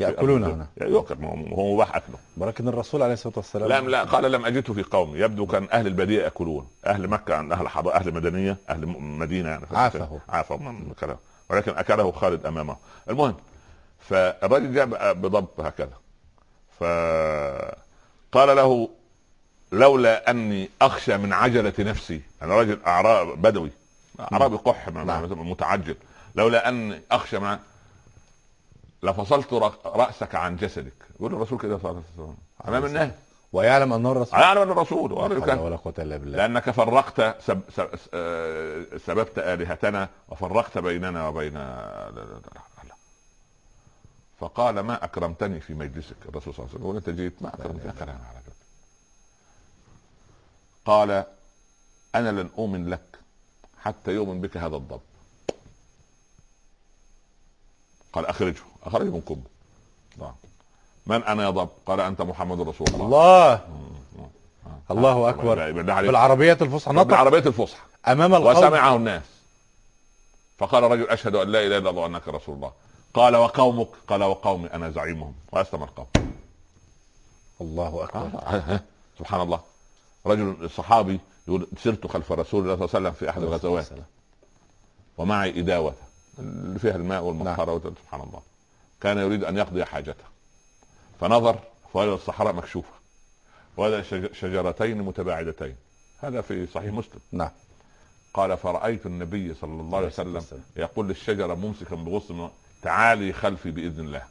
Speaker 2: يأكلونه هنا.
Speaker 3: يؤكل هو مباح اكله
Speaker 2: ولكن الرسول عليه الصلاة والسلام
Speaker 3: لا لا قال لم أجده في قومي يبدو كان أهل الباديه يأكلون. أهل مكة عن أهل حضاره أهل مدنية أهل مدينة يعني.
Speaker 2: عافه.
Speaker 3: عافه من كلام. ولكن أكله خالد أمامه. المهم فالرجل جاء بضب هكذا. فقال له لولا أني أخشى من عجلة نفسي أنا رجل اعراب بدوي اعرابي قح
Speaker 2: نعم.
Speaker 3: متعجل. لولا اني أخشى من لفصلت رأسك عن جسدك. يقول الرسول كده صلى الله عليه وسلم. امام الناس
Speaker 2: ويعلم انه الرسول
Speaker 3: اعلم أن الرسول
Speaker 2: ولا قوة إلا بالله.
Speaker 3: لأنك فرقت سب سب آه، سببت آلهتنا وفرقت بيننا وبين. فقال ما أكرمتني في مجلسك؟ الرسول صلى الله عليه وسلم وانت جيت ما أكرمتني. كلام على كده. قال أنا لن أؤمن لك حتى يؤمن بك هذا الضب. قال أخرجه. أخرجه من كبه نعم. من أنا يا ضب؟ قال أنت محمد رسول الله.
Speaker 2: الله.
Speaker 3: آه.
Speaker 2: الله
Speaker 3: آه. أكبر.
Speaker 2: بالعربيه الفصحى نطق
Speaker 3: بالعربيه الفصحى.
Speaker 2: أمام القوم.
Speaker 3: وسمعه الناس. فقال الرجل أشهد أن لا إله إلا الله وأنك رسول الله. قال وقومك؟ قال وقومي أنا زعيمهم. وأسلم القوم.
Speaker 2: الله أكبر.
Speaker 3: آه. سبحان الله. رجل صحابي يقول سرت خلف رسول الله صلى الله عليه وسلم في أحد الغزوات. ومعي إداوة. اللي فيها الماء والمطهره وت- سبحان الله. كان يريد أن يقضي حاجته. فنظر فوجد الصحراء مكشوفة. شج- شجرتين متباعدتين. هذا في صحيح مسلم.
Speaker 2: نعم.
Speaker 3: قال فرأيت النبي صلى الله عليه وسلم يقول للشجرة ممسكا بغصن تعالي خلفي بإذن الله.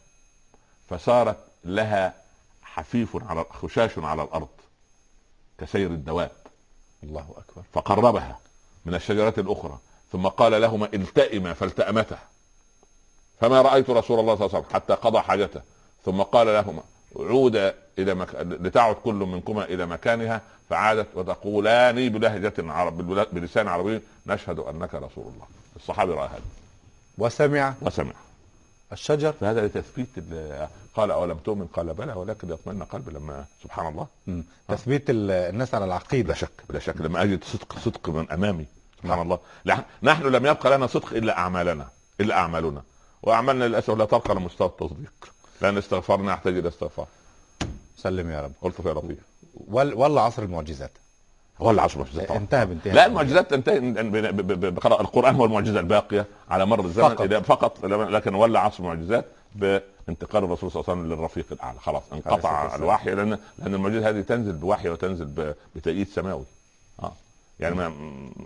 Speaker 3: فصارت لها حفيف على خشاش على الأرض كسير الدواب.
Speaker 2: الله أكبر.
Speaker 3: فقربها من الشجرة الأخرى. ثم قال لهما التئما فالتأمتا. فما رأيت رسول الله صلى الله عليه وسلم حتى قضى حاجته. ثم قال لهما عودا إلى مك... لتعد كل منكما إلى مكانها فعادت وتقولان بلهجة عرب بل- بلسان عربي نشهد أنك رسول الله. الصحابي رأى هذا.
Speaker 2: وسمع؟
Speaker 3: وسمع.
Speaker 2: الشجر؟
Speaker 3: فهذا لتثبيت ال- قال أولم تؤمن؟ قال بلى ولكن يطمئن قلبي لما سبحان الله.
Speaker 2: مم. تثبيت ال- الناس على
Speaker 3: بلا
Speaker 2: العقيده
Speaker 3: شك. بلا شك. لما أجد صدق صدق من أمامي. سبحان الله. نحن لم يبقى لنا صدق إلا أعمالنا إلا أعمالنا. وأعمالنا للأسف لا ترقى على مستوى التصديق. لأن استغفارنا يحتاج إلى استغفار.
Speaker 2: سلم يا رب.
Speaker 3: قلت يا لطيف
Speaker 2: ولا ولا عصر المعجزات.
Speaker 3: العصر المعجزات طبعاً.
Speaker 2: انتهى بانتهاء.
Speaker 3: لا المعجزات تنتهي ب- ب- ب- ب- القرآن هو المعجزة الباقية على مر الزمن.
Speaker 2: فقط.
Speaker 3: إذا فقط لكن ولا عصر المعجزات ب انتقال الرسول صلى الله عليه وسلم للرفيق الأعلى. خلاص انقطع. الوحي لأن لأن المعجزة هذه تنزل بوحي وتنزل بتأييد سماوي. يعني ما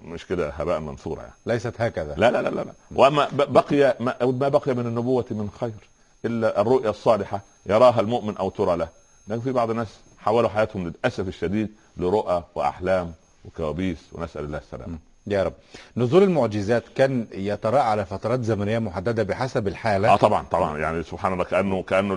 Speaker 3: مش كده هباء منثورا يعني.
Speaker 2: ليست هكذا.
Speaker 3: لا لا لا لا. وما بقي ما بقي من النبوة من خير إلا الرؤيا الصالحة يراها المؤمن أو ترى له. لكن في بعض الناس حولوا حياتهم للأسف الشديد لرؤى وأحلام وكوابيس ونسأل الله السلامة.
Speaker 2: يا رب. نزول المعجزات كان يتراءى على فترات زمنية محددة بحسب الحالة؟
Speaker 3: آه طبعا طبعا. يعني سبحان الله كانه كأنه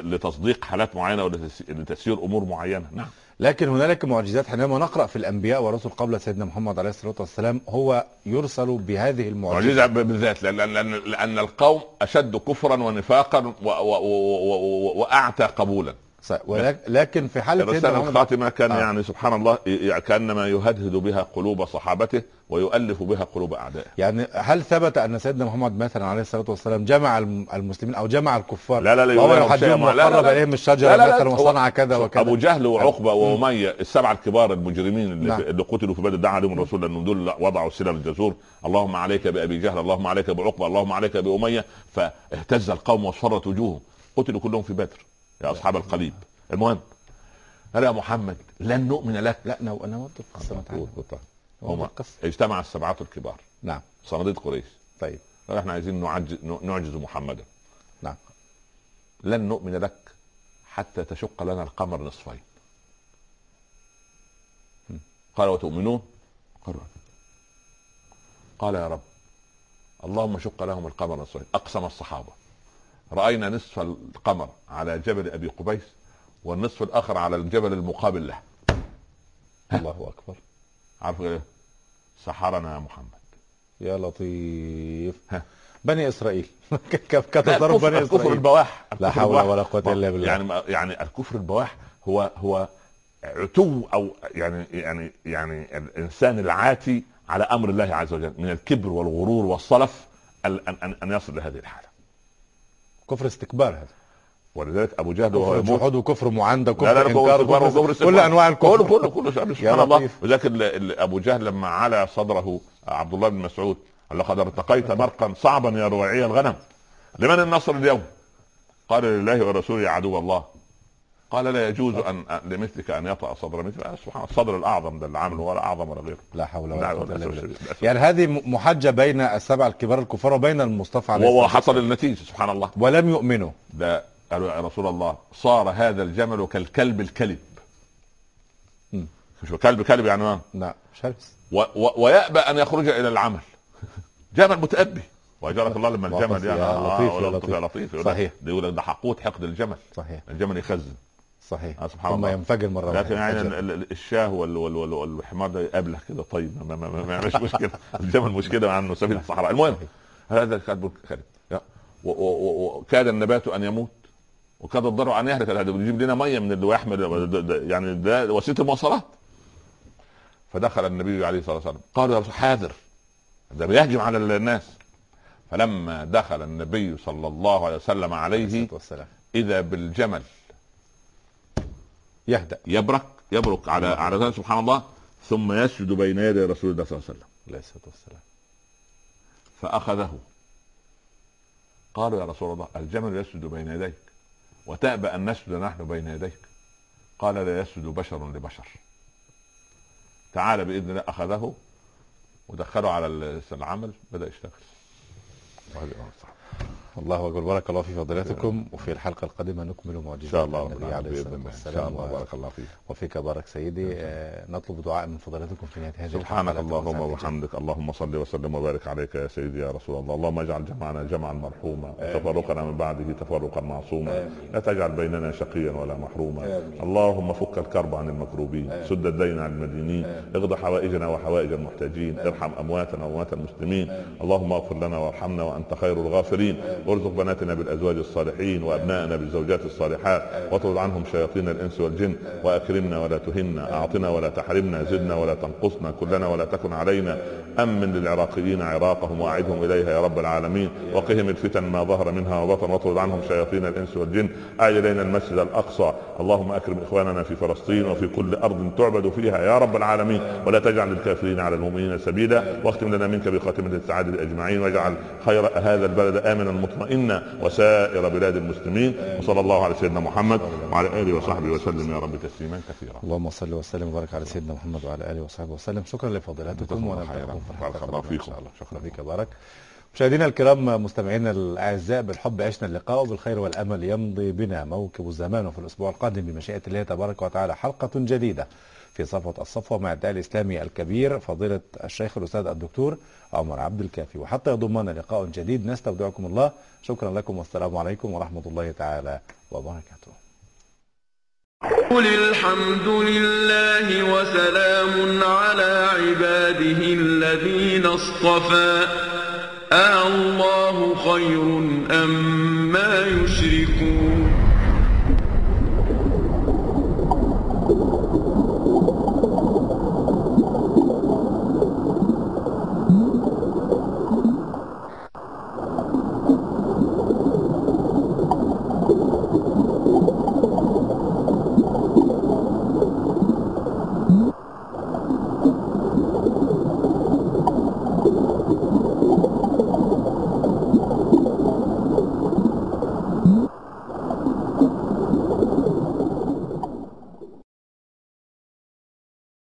Speaker 3: لتصديق حالات معينة ولتسيير أمور معينة. نعم.
Speaker 2: لكن هنالك معجزات حينما نقرأ في الأنبياء والرسل قبل سيدنا محمد عليه الصلاة والسلام هو يرسل بهذه
Speaker 3: المعجزة. معجزة بالذات لأن لأن لأن القوم أشد كفرا ونفاقا وأعتى قبولا.
Speaker 2: صحيح. ولك- لكن في
Speaker 3: حالة
Speaker 2: محمد
Speaker 3: الخاتمة كان
Speaker 2: آه.
Speaker 3: يعني سبحان الله كأنما يهدهد بها قلوب صحابته ويؤلف بها قلوب أعدائه
Speaker 2: يعني هل ثبت أن سيدنا محمد مثلا عليه الصلاة والسلام جمع الم- المسلمين أو جمع الكفار
Speaker 3: لا لا لا
Speaker 2: وهو يحدهم وقرب. اليهم الشجرة
Speaker 3: لا، لا، لا،
Speaker 2: مثلا وصنع كذا وكذا
Speaker 3: أبو جهل وعقبة وأمية السبعة الكبار المجرمين اللي,
Speaker 2: نعم.
Speaker 3: اللي قتلوا في بدر دعا عليهم الرسول لأنهم دول وضعوا السلة الجزور اللهم عليك بأبي جهل اللهم عليك بعقبة اللهم عليك بأمية فاهتز القوم واصفرت وجوههم قتلوا كلهم في بدر يا أصحاب القليب. المهم قال يا محمد لن نؤمن لك.
Speaker 2: لا نو... نود القصة تعالى.
Speaker 3: هم
Speaker 2: القصة
Speaker 3: اجتمع السبعة الكبار.
Speaker 2: نعم.
Speaker 3: صناديد قريش.
Speaker 2: طيب.
Speaker 3: قال إحنا عايزين نعجز نعجز محمدا.
Speaker 2: نعم.
Speaker 3: لن نؤمن لك حتى تشق لنا القمر نصفين. قال وتؤمنون؟ قالوا قال يا رب اللهم شق لهم القمر نصفين. أقسم الصحابة. رأينا نصف القمر على جبل أبي قبيس والنصف الآخر على الجبل المقابل له.
Speaker 2: الله أكبر.
Speaker 3: عارف إيه؟ سحرنا يا محمد.
Speaker 2: يا لطيف.
Speaker 3: ها.
Speaker 2: بني
Speaker 3: إسرائيل.
Speaker 2: كتصرف
Speaker 3: الكفر,
Speaker 2: بني
Speaker 3: الكفر
Speaker 2: إسرائيل؟
Speaker 3: البواح.
Speaker 2: لا
Speaker 3: الكفر
Speaker 2: حول. ولا قوة إلا بالله.
Speaker 3: يعني يعني الكفر البواح هو هو عتو أو يعني يعني يعني الإنسان العاتي على أمر الله عز وجل من الكبر والغرور والصلف ال- ان ان, أن يصل لهذه الحالة.
Speaker 2: كفر استكبار هذا.
Speaker 3: ولذلك أبو جهل وهو يموت.
Speaker 2: جحود وكفر معاندة وكفر
Speaker 3: لا لا لا
Speaker 2: إنكار
Speaker 3: كفر
Speaker 2: وكفر كل. أنواع الكفر.
Speaker 3: كله كله كله سبحان الله. ال- أبو جهل لما على صدره عبد الله بن مسعود قال لقد ارتقيت مرقا صعبا يا رواعي الغنم. لمن النصر اليوم؟ قال لله ورسوله عدو الله. قال لا يجوز ان لمثلك أن يطأ صدر مثل سبحان الله الصدر الأعظم ده اللي عامله ولا أعظم ولا غيره.
Speaker 2: لا حول ولا قوة
Speaker 3: إلا
Speaker 2: بالله. يعني هذه م- محجة بين السبع الكبار الكفار وبين المصطفى عليه
Speaker 3: وهو
Speaker 2: الصلاة
Speaker 3: حصل النتيجة سبحان الله.
Speaker 2: ولم يؤمنوا.
Speaker 3: ده قالوا يا رسول الله صار هذا الجمل كالكلب الكلب.
Speaker 2: مم.
Speaker 3: مش كلب كلب يعني ما؟
Speaker 2: لا شرس
Speaker 3: و و ويأبى أن يخرج إلى العمل. جمل متأبي. وأجرك الله لما الجمل
Speaker 2: يا
Speaker 3: يعني
Speaker 2: لطيف، يا لطيف. صحيح.
Speaker 3: يقول لك ده حقود حقد الجمل.
Speaker 2: صحيح.
Speaker 3: الجمل يخزن.
Speaker 2: صحيح.
Speaker 3: آه، سبحان الله.
Speaker 2: ينفجر مرة
Speaker 3: لكن يعني الشاه وال- وال- وال- والحمار ده يقابلك كده. طيب ما, ما, ما, يعملش مشكلة. الجمل مشكلة مع إنه سفينه الصحراء. المهم هذا و- و- وكاد النبات أن يموت وكاد الضرع أن يهلك. هذا بيجيب لنا مية من اللي يحمل. يعني ده وسيلة المواصلات. فدخل النبي عليه الصلاة والسلام. قالوا يا رسول حاذر. ده بيهجم على الناس. فلما دخل النبي صلى الله عليه وسلم عليه إذا بالجمل
Speaker 2: يهدأ.
Speaker 3: يبرك يبرك على على ذلك سبحان الله. ثم يسجد بين يدي رسول الله صلى الله عليه وسلم.
Speaker 2: عليه الصلاة والسلام.
Speaker 3: فأخذه. قالوا يا رسول الله الجمل يسجد بين يديك وتأبى أن نسجد نحن بين يديك. قال لا يسجد بشر لبشر. تعالى بإذن الله أخذه ودخله على ال- العمل بدأ يشتغل.
Speaker 2: الله أكبر. بارك الله في فضيلتكم وفي الحلقة القادمة نكمل معجزات
Speaker 3: إن شاء الله
Speaker 2: النبي
Speaker 3: العالمين
Speaker 2: عليه الصلاة
Speaker 3: الله. إن شاء
Speaker 2: والسلام
Speaker 3: الله بارك الله فيك.
Speaker 2: وفيك بارك سيدي. آه، نطلب دعاء من فضيلتكم في نهاية هذه
Speaker 3: سبحانك اللهم وبحمدك. اللهم صل وسلم وبارك عليك يا سيدي يا رسول الله. اللهم اجعل جمعنا جمعا مرحوما. وتفرقنا من بعده تفرقا معصوما. لا تجعل بيننا شقيا ولا محروما. اللهم فك الكرب عن المكروبين. سد الدين عن المدينين. اقض حوائجنا وحوائج المحتاجين. ارحم أمواتنا وأموات المسلمين. اللهم اغفر لنا وارحمنا وأنت خير الغافرين. وارزق بناتنا بالازواج الصالحين وابنائنا بالزوجات الصالحات واطرد عنهم شياطين الانس والجن واكرمنا ولا تهنا اعطنا ولا تحرمنا زدنا ولا تنقصنا كلنا ولا تكن علينا امن للعراقيين عراقهم واعدهم اليها يا رب العالمين وقهم الفتن ما ظهر منها وبطن واطرد عنهم شياطين الانس والجن اعد إلينا المسجد الاقصى اللهم اكرم إخواننا في فلسطين وفي كل أرض تعبد فيها يا رب العالمين ولا تجعل للكافرين على المؤمنين سبيلا واختم لنا منك بخاتمه السعاده أجمعين واجعل خير هذا البلد آمنا مطمئنا تطمئن وسائر بلاد المسلمين. وصلى الله على سيدنا محمد وعلى آله وصحبه وسلم يا رب تسليما كثيرا.
Speaker 2: اللهم صل وسلم وبارك على سيدنا محمد وعلى آله وصحبه وسلم. شكرا لفضيلتكم في
Speaker 3: بارك الله فيكم.
Speaker 2: شكرا. فيك بارك. مشاهدينا الكرام مستمعينا الأعزاء بالحب عشنا اللقاء وبالخير والأمل يمضي بنا موكب الزمان وفي الأسبوع القادم بمشيئة الله تبارك وتعالى حلقة جديدة. في صفوة الصفوة مع الداعي الإسلامي الكبير فضيلة الشيخ الأستاذ الدكتور عمر عبد الكافي. وحتى يضمنا لقاء جديد نستودعكم الله. شكرا لكم والسلام عليكم ورحمة الله تعالى وبركاته.
Speaker 1: قل الحمد لله وسلام على عباده الذين اصطفى. الله خير أم